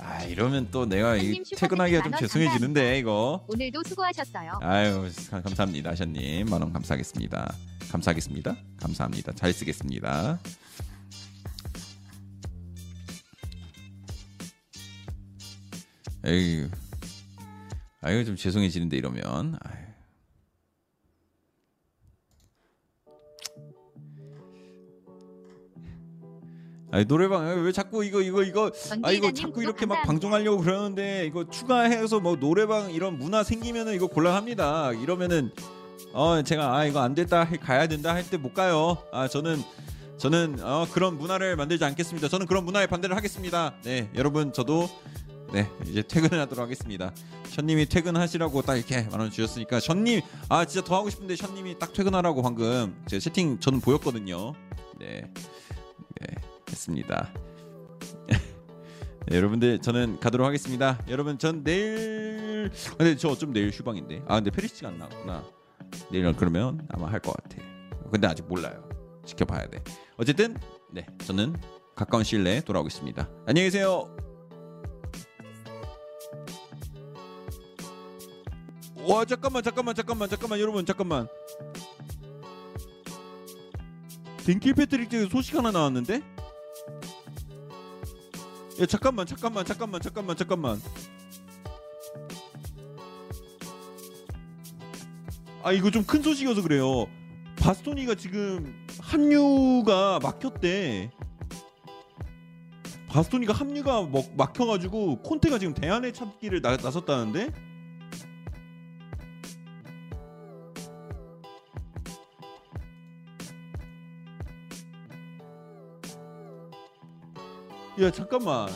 아 이러면 또 내가 퇴근하기가 좀 죄송해지는데 이거. 오늘도 수고하셨어요. 아유 가- 감사합니다 아샤님. 만원 감사하겠습니다. 감사하겠습니다. 감사합니다. 잘 쓰겠습니다. 에이 아유 좀 죄송해지는데 이러면 아유. 아니 노래방 왜 자꾸 이거 이거 이거 아 이거 자꾸 이렇게 막. 방송하려고 그러는데 이거 추가해서 뭐 노래방 이런 문화 생기면은 이거 곤란합니다. 이러면은 어 제가 아 이거 안 됐다 해- 가야 된다 할 때 못 가요. 아 저는 저는 어 그런 문화를 만들지 않겠습니다. 저는 그런 문화에 반대를 하겠습니다. 네 여러분 저도 네 이제 퇴근을 하도록 하겠습니다. 션님이 퇴근하시라고 딱 이렇게 만원 주셨으니까 션님 아 진짜 더 하고 싶은데 션님이 딱 퇴근하라고 방금 제 채팅 저는 보였거든요. 네, 네 했습니다. [LAUGHS] 네, 여러분들 저는 가도록 하겠습니다. 여러분 전 내일 근데 저 어쩜 내일 휴방인데 아 근데 페리시가 안 나왔구나. 내일은 그러면 아마 할 것 같아. 근데 아직 몰라요. 지켜봐야 돼. 어쨌든 네 저는 가까운 시일 내에 돌아오겠습니다. 안녕히 계세요. 와 잠깐만 잠깐만 잠깐만 잠깐만 여러분 잠깐만. 댕킬 패트릭 쪽에 소식 하나 나왔는데? 야 잠깐만 잠깐만 잠깐만 잠깐만 잠깐만. 아 이거 좀 큰 소식이어서 그래요. 바스토니가 지금 합류가 막혔대. 바스토니가 합류가 막, 막혀가지고 콘테가 지금 대안의 찾기를 나, 나섰다는데? 야 잠깐만.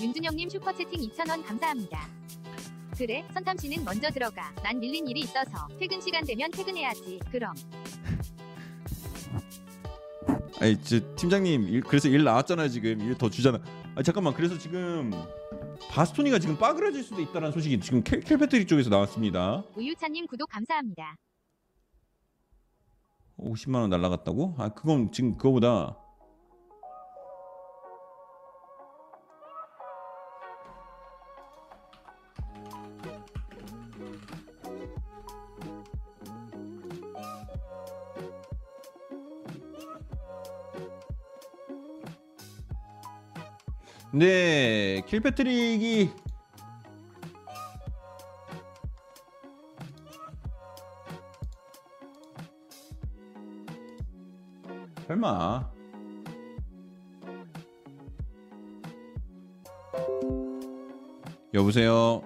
윤준영님 슈퍼채팅 2,000원 감사합니다. 그래, 선탐 씨는 먼저 들어가. 난 밀린 일이 있어서 퇴근 시간 되면 퇴근해야지. 그럼. 아니 저 팀장님 일, 그래서 일 나왔잖아요 지금 일 더 주잖아. 아 잠깐만 그래서 지금 바스토니가 지금 빠그라질 수도 있다는 소식이 지금 켈, 켈패트리 쪽에서 나왔습니다. 우유차님 구독 감사합니다. 50만 원 날라갔다고? 아 그건 지금 그거보다 네, 킬패트릭이 설마. 여보세요?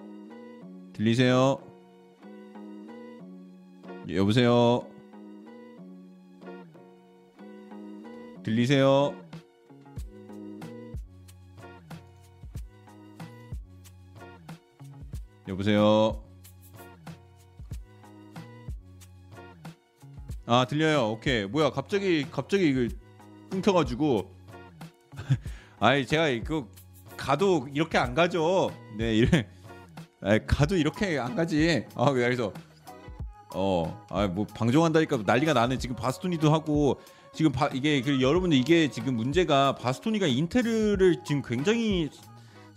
들리세요? 여보세요? 들리세요 여보세요? 아 들려요. 오케이. 뭐야 갑자기 갑자기 이거 끊겨가지고. [LAUGHS] 아이 제가 이거 가도 이렇게 안 가죠? 네 이래. 아 가도 이렇게 안 가지. 아 그래서 어 아 뭐 방종한다니까 난리가 나네. 지금 바스토니도 하고 지금 바, 이게 그 여러분들 이게 지금 문제가 바스토니가 인테르를 지금 굉장히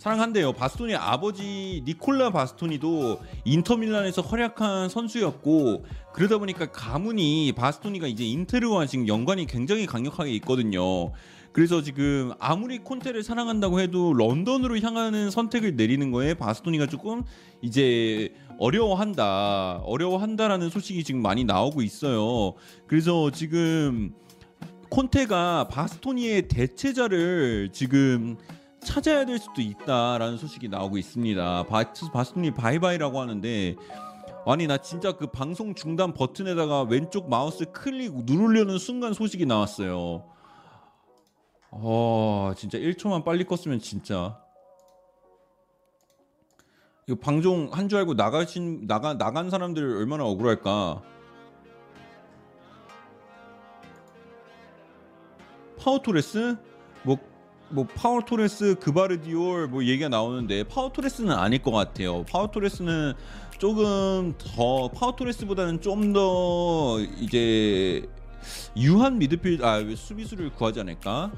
사랑한대요. 바스토니 아버지 니콜라 바스토니도 인터밀란에서 활약한 선수였고 그러다 보니까 가문이 바스토니가 이제 인테르와 지금 연관이 굉장히 강력하게 있거든요. 그래서 지금 아무리 콘테를 사랑한다고 해도 런던으로 향하는 선택을 내리는 거에 바스토니가 조금 이제 어려워한다. 어려워한다라는 소식이 지금 많이 나오고 있어요. 그래서 지금 콘테가 바스토니의 대체자를 지금 찾아야 될 수도 있다라는 소식이 나오고 있습니다. 바스, 바스토니 bye bye라고 하는데 아니 나 진짜 그 방송 중단 버튼에다가 왼쪽 마우스 클릭 누르려는 순간 소식이 나왔어요. 어 진짜 1초만 빨리 껐으면 진짜 이거 방송 한 줄 알고 나가신 나가 나간 사람들 얼마나 억울할까? 파우 토레스 뭐뭐 파우 토레스 그바르디올 뭐 얘기가 나오는데 파우 토레스는 아닐 것 같아요. 파우 토레스는 조금 더 파우 토레스보다는 좀 더 이제 유한 미드필 아 수비수를 구하지 않을까?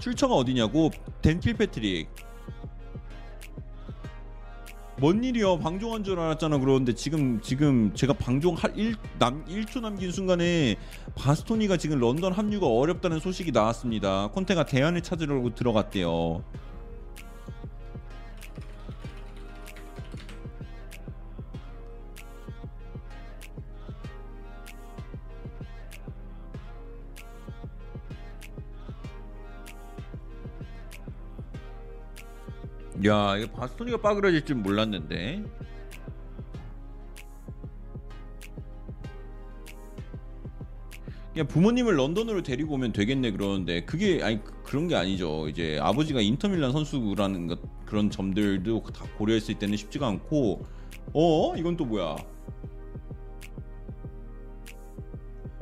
출처가 어디냐고 댄킬 패트릭 뭔 일이야 방종한 줄 알았잖아 그러는데 지금 지금 제가 방종 할 1 남 1초 남긴 순간에 바스토니가 지금 런던 합류가 어렵다는 소식이 나왔습니다. 콘테가 대안을 찾으려고 들어갔대요. 야, 이거 바스토니가 빠그라질 줄 몰랐는데. 그냥 부모님을 런던으로 데리고 오면 되겠네 그러는데 그게 아니 그- 그런 게 아니죠. 이제 아버지가 인터밀란 선수라는 것 그런 점들도 다 고려했을 때는 쉽지가 않고 어 이건 또 뭐야?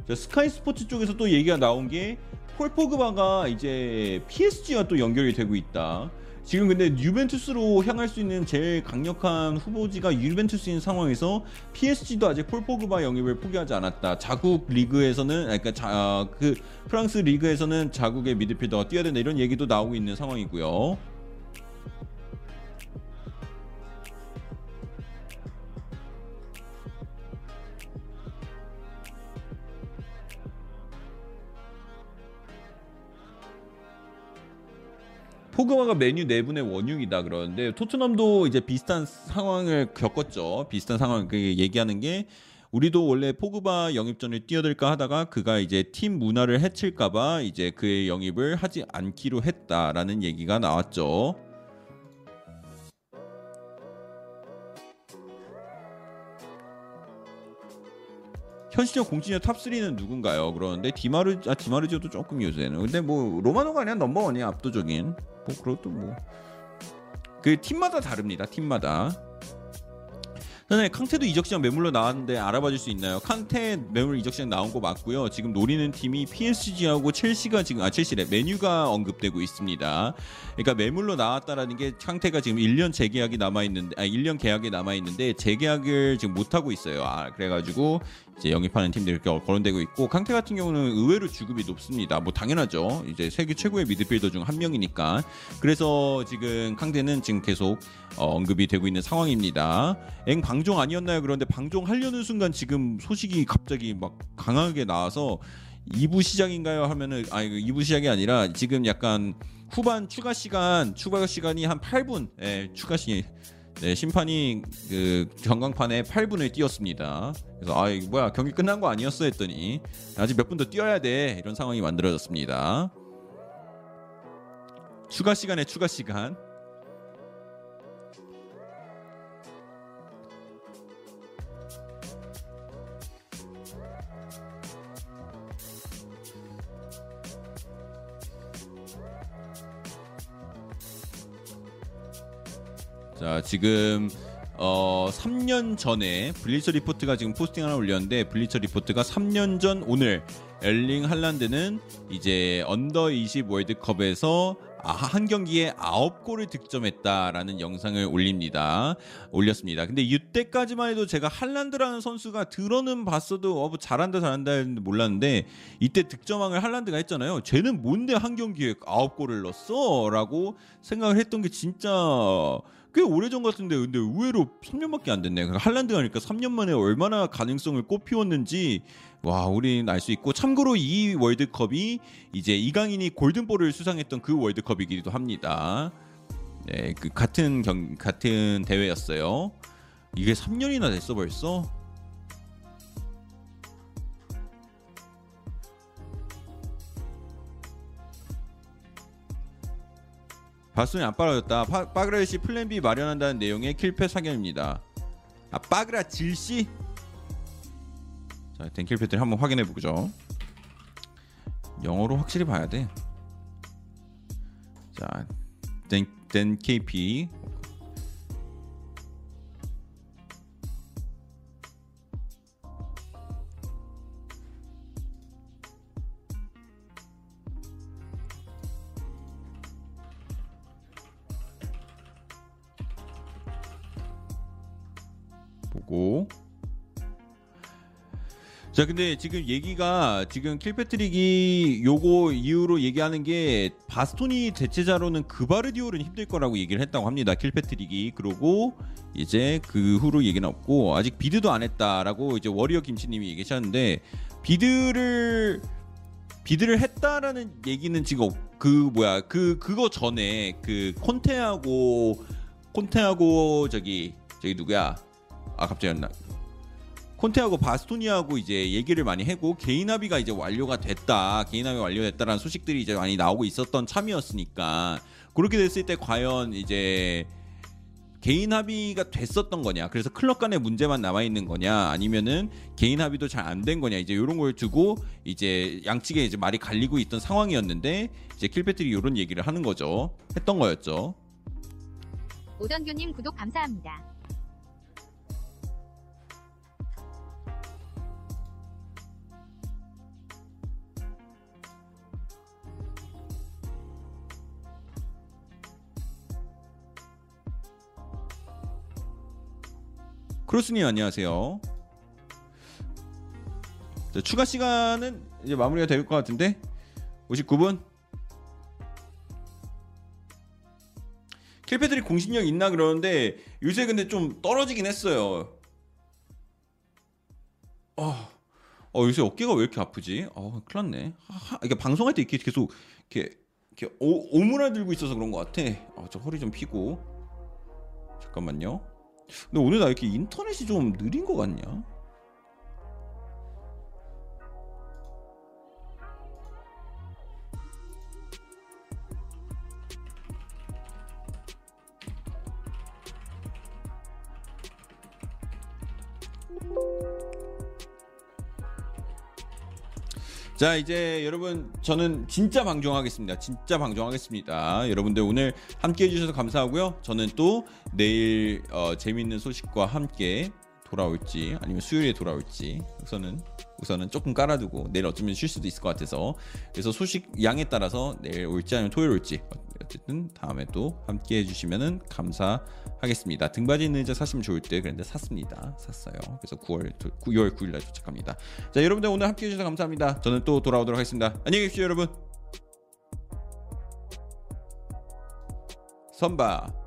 자, 스카이 스포츠 쪽에서 또 얘기가 나온 게 폴 포그바가 이제 PSG와 또 연결이 되고 있다. 지금 근데 유벤투스로 향할 수 있는 제일 강력한 후보지가 유벤투스인 상황에서 PSG도 아직 폴 포그바 영입을 포기하지 않았다. 자국 리그에서는 그러니까 자, 아, 그 프랑스 리그에서는 자국의 미드필더가 뛰어야 된다 이런 얘기도 나오고 있는 상황이고요. 포그바가 맨유 내분의 원흉이다 그러는데 토트넘도 이제 비슷한 상황을 겪었죠. 비슷한 상황 그 얘기하는 게 우리도 원래 포그바 영입전을 뛰어들까 하다가 그가 이제 팀 문화를 해칠까봐 이제 그의 영입을 하지 않기로 했다라는 얘기가 나왔죠. 현 시점 공신력 top 3는 누군가요? 그러는데 디마르 아 디마르지오도 조금 요새는 근데 뭐 로마노가 아니야 number one이 압도적인 뭐 그것도 뭐 그 팀마다 다릅니다 팀마다 전에 캉테도 이적 시장 매물로 나왔는데 알아봐 줄 수 있나요? 캉테 매물 이적 시장 나온 거 맞고요. 지금 노리는 팀이 PSG하고 첼시가 지금 아 첼시래 메뉴가 언급되고 있습니다. 그러니까 매물로 나왔다라는 게 캉테가 지금 1년 재계약이 남아 있는데 아 1년 계약이 남아 있는데 재계약을 지금 못 하고 있어요. 아 그래가지고 이제 영입하는 팀들이 거론되고 있고 캉테 같은 경우는 의외로 주급이 높습니다. 뭐 당연하죠. 이제 세계 최고의 미드필더 중 한 명이니까. 그래서 지금 캉테는 지금 계속 어, 언급이 되고 있는 상황입니다. 엥 방종 아니었나요? 그런데 방종 하려는 순간 지금 소식이 갑자기 막 강하게 나와서 2부 시작인가요? 하면은 아니 2부 시작이 아니라 지금 약간 후반 추가 시간 추가 시간이 한 8분 예, 추가 시 네, 심판이 그 전광판에 8분을 띄었습니다. 그래서 아 이거 뭐야 경기 끝난 거 아니었어 했더니 아직 몇 분 더 뛰어야 돼 이런 상황이 만들어졌습니다. 추가 시간에 추가 시간. 자 지금 어 3년 전에 블리처 리포트가 지금 포스팅 하나 올렸는데 블리처 리포트가 3년 전 오늘 엘링 할란드는 이제 언더 20 월드컵에서 아, 한 경기에 9골을 득점했다라는 영상을 올립니다. 올렸습니다. 근데 이때까지만 해도 제가 할란드라는 선수가 들어는 봤어도 어, 뭐 잘한다 잘한다 했는데 몰랐는데 이때 득점왕을 할란드가 했잖아요. 쟤는 뭔데 한 경기에 9골을 넣었어? 라고 생각을 했던 게 진짜 꽤 오래전 같은데 근데 의외로 3년밖에 안 됐네. 그러니까 할란드가 그러니까 3년 만에 얼마나 가능성을 꽃피웠는지 와 우리는 알 수 있고 참고로 이 월드컵이 이제 이강인이 골든볼을 수상했던 그 월드컵이기도 합니다. 네, 그 같은 경 같은 대회였어요. 이게 3년이나 됐어 벌써? 바스톤이 안 빨아졌다. 파, 빠그라시 플랜 B 마련한다는 내용의 킬패 사견입니다. 아 빠그라 질시? 자, 덴킬패트를 한번 확인해 보죠. 영어로 확실히 봐야 돼. 자, 덴, 덴 KP 보고. 자 근데 지금 얘기가 지금 킬패트릭이 요거 이후로 얘기하는 게 바스토니 대체자로는 그바르디올은 힘들 거라고 얘기를 했다고 합니다 킬패트릭이. 그러고 이제 그 후로 얘기는 없고 아직 비드도 안 했다라고 이제 워리어 김치님이 얘기하셨는데 비드를 비드를 했다라는 얘기는 지금 없- 그 뭐야 그 그거 전에 그 콘테하고 콘테하고 저기 저기 누구야 아 갑자기 나. 콘테하고 바스토니하고 이제 얘기를 많이 하고 개인 합의가 이제 완료가 됐다. 개인 합의 완료됐다라는 소식들이 이제 많이 나오고 있었던 참이었으니까. 그렇게 됐을 때 과연 이제 개인 합의가 됐었던 거냐? 그래서 클럽 간의 문제만 남아 있는 거냐? 아니면은 개인 합의도 잘 안 된 거냐? 이제 이런 걸 두고 이제 양측에 이제 말이 갈리고 있던 상황이었는데 이제 킬패트리 이런 얘기를 하는 거죠. 했던 거였죠. 오던교님 구독 감사합니다. 크로스님 안녕하세요. 자, 추가 시간은 이제 마무리가 될 것 같은데 59분. 킬패들이 공신력 있나 그러는데 요새 근데 좀 떨어지긴 했어요. 어, 어 요새 어깨가 왜 이렇게 아프지? 어 큰일 났네. 하, 하, 이게 방송할 때 이렇게 계속 이렇게 이렇게 오, 오므라 들고 있어서 그런 것 같아. 아, 저 허리 좀 피고. 잠깐만요. 근데 오늘 나 이렇게 인터넷이 좀 느린 것 같냐? 자 이제 여러분 저는 진짜 방송하겠습니다. 진짜 방송하겠습니다. 여러분들 오늘 함께 해 주셔서 감사하고요. 저는 또 내일 어, 재밌는 소식과 함께 돌아올지 아니면 수요일에 돌아올지 우선은 우선은 조금 깔아두고 내일 어쩌면 쉴 수도 있을 것 같아서. 그래서 소식 양에 따라서 내일 올지 아니면 토요일 올지 어쨌든 다음에 또 함께 해주시면은 감사 하겠습니다. 등받이 있는 의자 사시면 좋을 때 그런데 샀습니다. 샀어요. 그래서 9월 9월 9일 날 도착합니다. 자 여러분들 오늘 함께 해 주셔서 감사합니다. 저는 또 돌아오도록 하겠습니다. 안녕히 계십시오 여러분. 선바